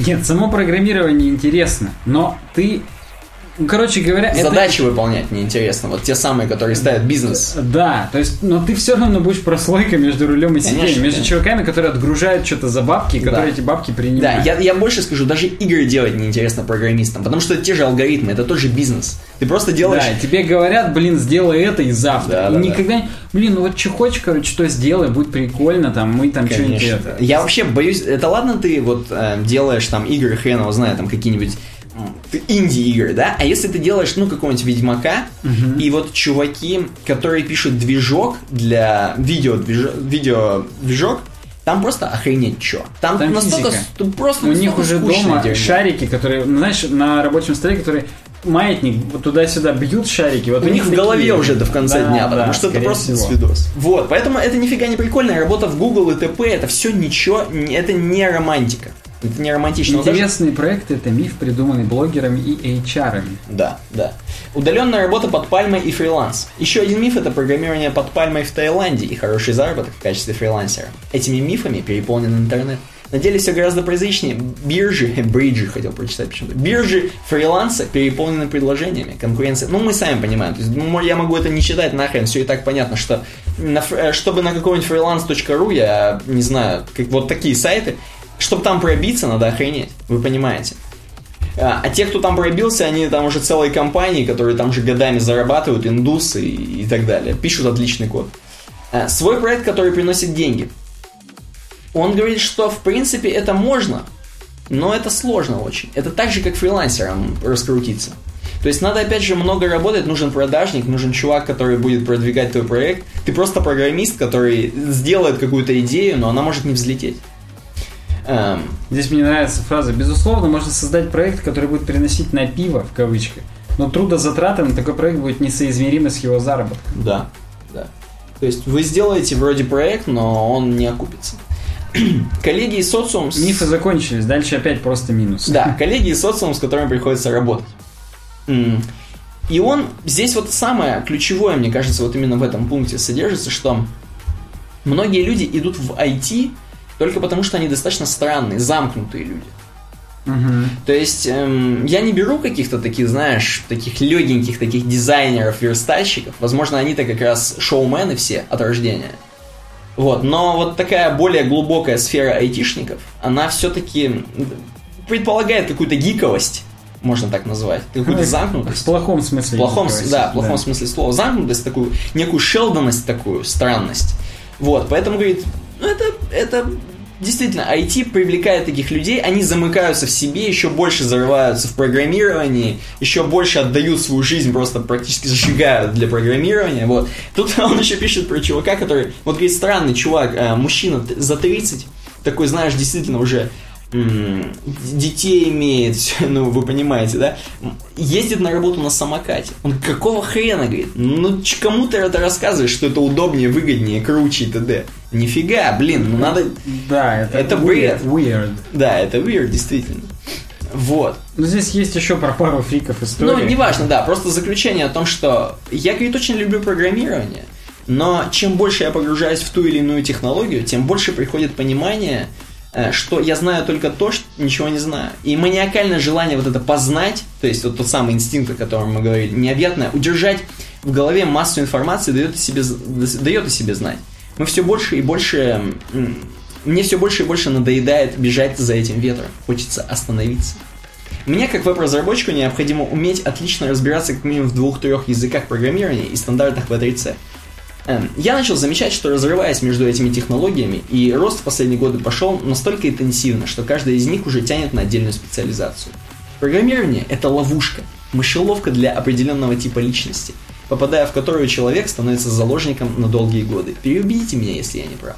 Нет, само программирование интересно, но ты... Ну, короче говоря, это- Задачи выполнять неинтересно. Вот те самые, которые ставят бизнес. Да, то есть, но ты все равно будешь прослойкой между рулем и сиденьем, между чуваками, которые отгружают что-то за бабки, которые Да. эти бабки Да, принимают. я, я больше скажу, даже игры делать неинтересно программистам, потому что это те же алгоритмы, это тот же бизнес. Ты просто делаешь... Да, тебе говорят, блин, сделай это и завтра. Да, и да, да. никогда не... Блин, ну вот что хочешь, короче, что сделай, будет прикольно, там, мы там что-нибудь это... Я вообще боюсь, это ладно ты вот э, делаешь там игры, хрен его знает, там какие-нибудь инди-игры, да? А если ты делаешь, ну, какого-нибудь Ведьмака, и вот чуваки, которые пишут движок для видео, видео движок, там просто охренеть что. Там, Там настолько, физика. просто У них уже дома дерьмо. шарики, которые, ну, знаешь, на рабочем столе, которые маятник вот туда-сюда бьют шарики. Вот У них в такие. голове уже до в конце Да, дня, да, потому что это просто всего. свидос. Вот, поэтому это нифига не прикольная работа в Google и т.п. Это все ничего, это не романтика. Это не романтично. Но даже- проекты это миф, придуманный блогерами и HR. Да, да. Удаленная работа под пальмой и фриланс. Еще один миф это программирование под пальмой в Таиланде и хороший заработок в качестве фрилансера. Этими мифами переполнен интернет. На деле все гораздо прозаичнее. Биржи, *laughs* бриджи хотел прочитать почему-то. Биржи фриланса переполнены предложениями, конкуренция. Ну, мы сами понимаем. То есть, ну, я могу это не читать нахрен, все и так понятно, что на э, чтобы на какой-нибудь freelance.ru, я не знаю, как вот такие сайты, чтобы там пробиться, надо охренеть. Вы понимаете. А, а те, кто там пробился, они там уже целые компании, которые там же годами зарабатывают, индусы и, и так далее. Пишут отличный код. А, свой проект, который приносит деньги. Он говорит, что в принципе это можно, но это сложно очень. Это так же, как фрилансерам раскрутиться. То есть надо опять же много работать, нужен продажник, нужен чувак, который будет продвигать твой проект. Ты просто программист, который сделает какую-то идею, но она может не взлететь. Эм, Здесь мне нравится фраза. Безусловно, можно создать проект, который будет приносить на пиво, в кавычках. Но трудозатраты на такой проект будет несоизмеримы с его заработком. Да, да. То есть вы сделаете вроде проект, но он не окупится. *clears throat* коллеги и социум... с- Мифы закончились, дальше опять просто минус. Да, *laughs* коллеги и социум, с которыми приходится работать. И он, здесь вот самое ключевое, мне кажется, вот именно в этом пункте содержится, что многие люди идут в IT только потому, что они достаточно странные, замкнутые люди. Мгм. То есть эм, я не беру каких-то таких, знаешь, таких легеньких таких дизайнеров, верстальщиков. Возможно, они-то как раз шоумены все от рождения. Вот, но вот такая более глубокая сфера айтишников, она все-таки предполагает какую-то гиковость. можно так назвать. Какую-то В замкнутость. плохом смысле. В плохом, да, в плохом да. смысле слова. Замкнутость такую, некую шелдонность такую, странность. Вот, поэтому, говорит, ну это, это действительно, IT привлекает таких людей, они замыкаются в себе, еще больше зарываются в программировании, еще больше отдают свою жизнь, просто практически сжигают для программирования, вот. Тут *laughs* он еще пишет про чувака, который, вот говорит, странный чувак, э, мужчина за 30, такой, знаешь, действительно уже детей имеет, *laughs* ну, вы понимаете, да? Ездит на работу на самокате. Он какого хрена, говорит? Ну, кому ты это рассказываешь, что это удобнее, выгоднее, круче и т.д.? Нифига, блин, ну надо... Да, это, Это weird. бред. weird. Да, это weird, действительно. Вот. Но здесь есть еще про пару фриков истории. Ну, неважно, да, просто заключение о том, что я, говорит, очень люблю программирование, но чем больше я погружаюсь в ту или иную технологию, тем больше приходит понимание, э, что я знаю только то, что ничего не знаю. И маниакальное желание вот это познать, то есть вот тот самый инстинкт, о котором мы говорили, необъятное, удержать в голове массу информации дает о себе, дает о себе знать. Мы все больше и больше... Мне все больше и больше надоедает бежать за этим ветром. Хочется остановиться. Мне, как веб-разработчику, необходимо уметь отлично разбираться как минимум в двух-трех языках программирования и стандартах V3C. Эм, Я начал замечать, что разрываясь между этими технологиями, и рост в последние годы пошел настолько интенсивно, что каждая из них уже тянет на отдельную специализацию. Программирование – это ловушка, мышеловка для определенного типа личности, попадая в которую человек становится заложником на долгие годы. Переубедите меня, если я не прав.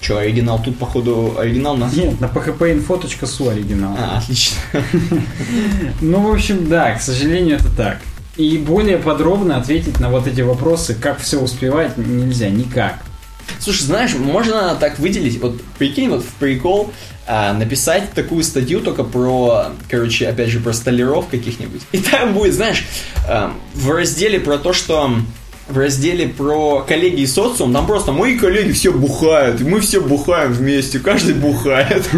Че, оригинал? Тут, походу, оригинал на... Нет, на phpinfo.su оригинал. А, отлично. *laughs* Ну, в общем, да, к сожалению, это так. И более подробно ответить на вот эти вопросы, как все успевать, нельзя никак. Слушай, знаешь, можно так выделить, вот прикинь, вот в прикол а, написать такую статью только про, короче, опять же, про столяров каких-нибудь. И там будет, знаешь, а, в разделе про то, что в разделе про коллеги и социум, там просто мои коллеги все бухают, и мы все бухаем вместе, каждый бухает. *laughs*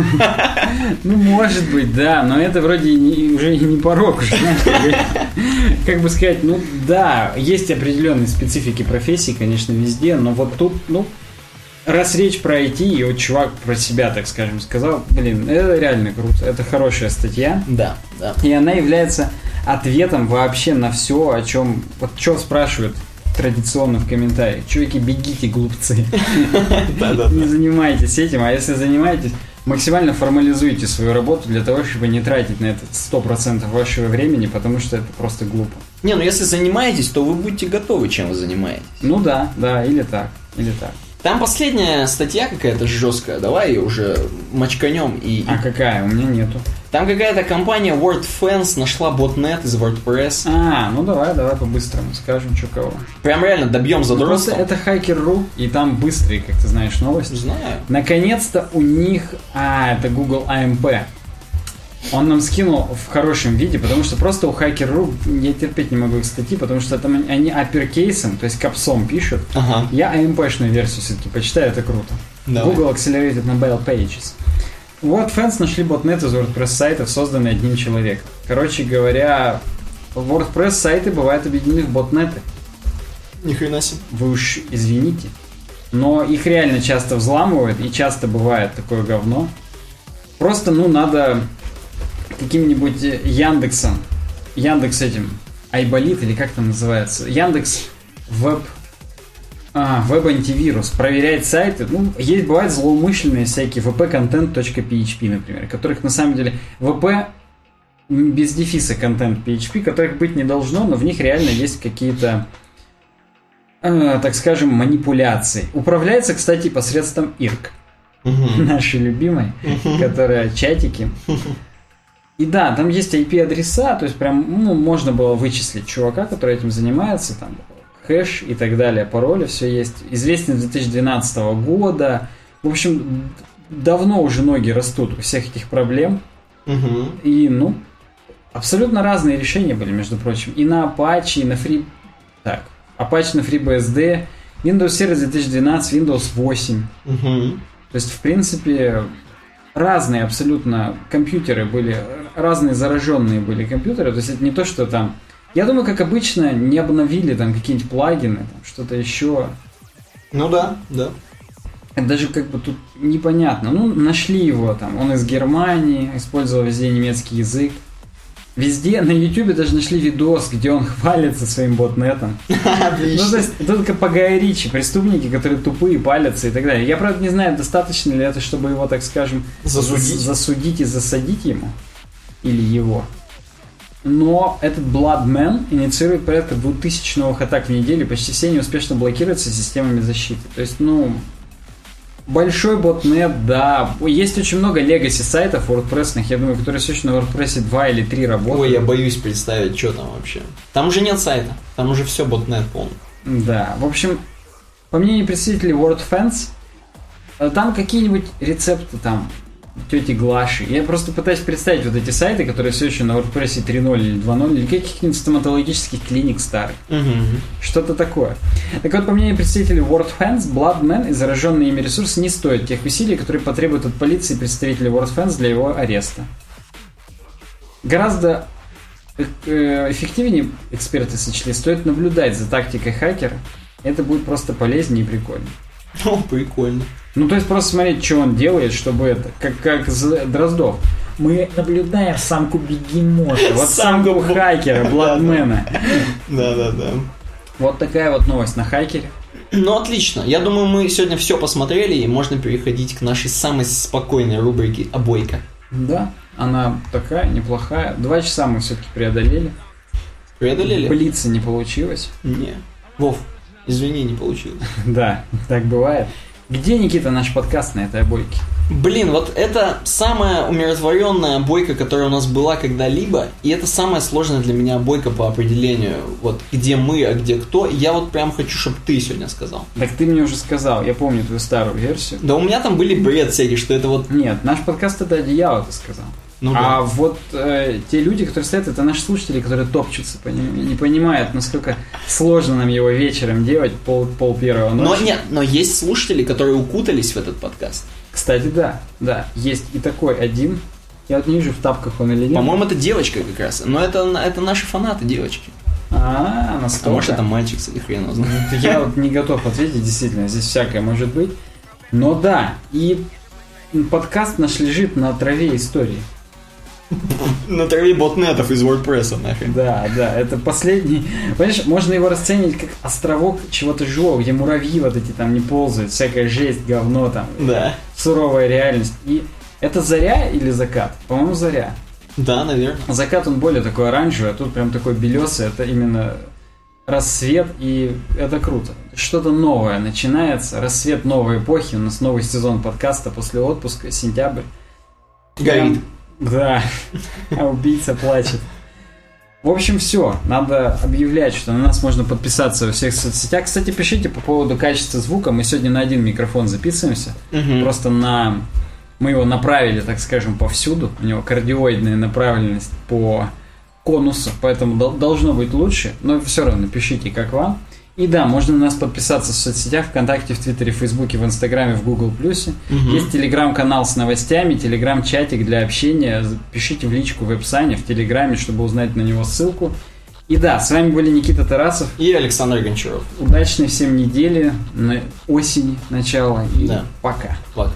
Ну, может быть, да, но это вроде не- уже не порог уже, знаешь, как бы- *laughs* Как бы сказать, ну да, есть определенные специфики профессии, конечно, везде, но вот тут, ну, раз речь про IT, и вот чувак про себя, так скажем, сказал, блин, это реально круто, это хорошая статья, Да, да. и она является ответом вообще на все, о чем, вот что спрашивают традиционно в комментариях. Чуваки, бегите, глупцы. *laughs* Не занимайтесь этим, а если занимаетесь, максимально формализуйте свою работу для того, чтобы не тратить на это 100% вашего времени, потому что это просто глупо. Не, ну если занимаетесь, то вы будете готовы, чем вы занимаетесь. Ну да, да, или так, или так. Там последняя статья какая-то жесткая, давай ее уже мочканем и... А какая? У меня нету. Там какая-то компания WordFans нашла ботнет из WordPress. А, ну давай, давай по-быстрому скажем, что кого. Прям реально добьем Ну, просто это хакер.ру, и там быстрые, как ты знаешь, новости. Знаю. Наконец-то у них... А, это Google AMP. Он нам скинул в хорошем виде, потому что просто у Hacker.ru я терпеть не могу их статьи, потому что там они- uppercase ом, то есть капсом пишут. Ага. Я AMP-шную версию все-таки почитаю, это круто. Давай. Google Accelerated Mobile Pages. Wordfence нашли ботнет из WordPress сайтов, созданный одним человеком. Короче говоря, WordPress сайты бывают объединены в ботнеты. Ни хрена себе. Вы уж извините. Но их реально часто взламывают, и часто бывает такое говно. Просто, ну, надо каким-нибудь Яндексом, Яндекс этим, Айболит или как там называется, Яндекс Веб, а, веб-антивирус, проверять сайты. Ну, есть, бывают злоумышленные всякие vpcontent.php, например, которых на самом деле vp без дефиса контент PHP, которых быть не должно, но в них реально есть какие-то э, так скажем, манипуляции. Управляется, кстати, посредством IRC, *laughs* нашей любимой, которая чатики. *laughs* И да, там есть IP-адреса, то есть прям ну, можно было вычислить чувака, который этим занимается, там хэш и так далее, пароли, все есть. Известен с 2012 года. В общем, давно уже ноги растут у всех этих проблем. Мгм. И, ну, абсолютно разные решения были, между прочим. И на Apache, и на Free... Так, Apache на FreeBSD, Windows Server 2012, Windows 8. Мгм. То есть, в принципе, разные абсолютно компьютеры были, разные зараженные были компьютеры. То есть, это не то, что там... Я думаю, как обычно, не обновили там какие-нибудь плагины, там, что-то еще. Ну да, да. Даже как бы тут непонятно. Ну, нашли его там. Он из Германии, использовал везде немецкий язык. Везде, на Ютубе даже нашли видос, где он *laughs* хвалится своим ботнетом. *laughs* Ну, то есть, только по Ричи, преступники, которые тупые, палятся и так далее. Я, правда, не знаю, достаточно ли это, чтобы его, так скажем, Засудить? засудить и засадить ему. Или его. Но этот Bloodman инициирует порядка 2000 новых атак в неделю, почти все неуспешно блокируются системами защиты. То есть, ну, большой ботнет, да. Есть очень много легаси сайтов WordPress, я думаю, которые все еще на WordPress 2 или 3 работают. Ой, я боюсь представить, что там вообще. Там уже нет сайта, там уже все ботнет полный. Да, в общем, по мнению представителей WordFans, э, там какие-нибудь рецепты там тети Глаши. Я просто пытаюсь представить вот эти сайты, которые все еще на WordPress 3.0 или 2.0, или каких-нибудь стоматологических клиник старых. Что-то такое. Так вот, по мнению представителей WordFans, Bloodman и зараженные ими ресурсы не стоят тех усилий, которые потребуют от полиции представителей WordFans для его ареста. Гораздо э, э, эффективнее эксперты сочли, стоит наблюдать за тактикой хакера. Это будет просто полезнее и прикольно. О, прикольно. Ну, то есть просто смотреть, что он делает, чтобы это, как, как Дроздов. Мы наблюдаем самку бегемота, *laughs* вот самку хакера, Бладмена. Да-да-да. Вот такая вот новость на хакере. Ну, отлично. Я думаю, мы сегодня все посмотрели, и можно переходить к нашей самой спокойной рубрике «Обойка». Да, она такая, неплохая. Два часа мы все-таки преодолели. Преодолели? Блица не получилось. Не. Вов, извини, не получилось. *laughs* Да, так бывает. Где, Никита, наш подкаст на этой обойке? Блин, вот это самая умиротворенная бойка, которая у нас была когда-либо, и это самая сложная для меня бойка по определению, вот где мы, а где кто. Я вот прям хочу, чтобы ты сегодня сказал. Так ты мне уже сказал, я помню твою старую версию. Да у меня там были бред всякие, что это вот... Нет, наш подкаст это одеяло, ты сказал. Ну а да. вот э, те люди, которые стоят, это наши слушатели, которые топчутся, по ним, и не понимают, насколько сложно нам его вечером делать, пол, пол первого Но ночи. нет, но есть слушатели, которые укутались в этот подкаст. Кстати, да, да, есть и такой один. Я вот не вижу в тапках он или нет. По-моему, это девочка как раз. Но это, это наши фанаты девочки. А, А настолько. может, это мальчик, кстати, хрен знает. Я вот не готов ответить, действительно, здесь всякое может быть. Но да, и подкаст наш лежит на траве истории. На траве ботнетов из WordPress, нахрен. Да, да, это последний. Понимаешь, можно его расценивать как островок чего-то живого, где муравьи вот эти там не ползают, всякая жесть, говно там, Да. суровая реальность. И это заря или закат? По-моему, заря. Да, наверное. Закат он более такой оранжевый, а тут прям такой белесый. Это именно рассвет, и это круто. Что-то новое начинается, рассвет новой эпохи. У нас новый сезон подкаста после отпуска, сентябрь. Горит. Да, а убийца плачет. В общем, все. Надо объявлять, что на нас можно подписаться во всех соцсетях. Кстати, пишите по поводу качества звука. Мы сегодня на один микрофон записываемся. Мгм. Просто на... Мы его направили, так скажем, повсюду. У него кардиоидная направленность по конусу, поэтому дол- должно быть лучше. Но все равно пишите, как вам. И да, можно на нас подписаться в соцсетях, ВКонтакте, в Твиттере, в Фейсбуке, в Инстаграме, в Гугл Плюсе. Мгм. Есть телеграм-канал с новостями, телеграм-чатик для общения. Пишите в личку в веб-сане, в телеграме, чтобы узнать на него ссылку. И да, с вами были Никита Тарасов. И Александр Гончаров. Удачной всем недели, осени, начала и Да. пока. Пока.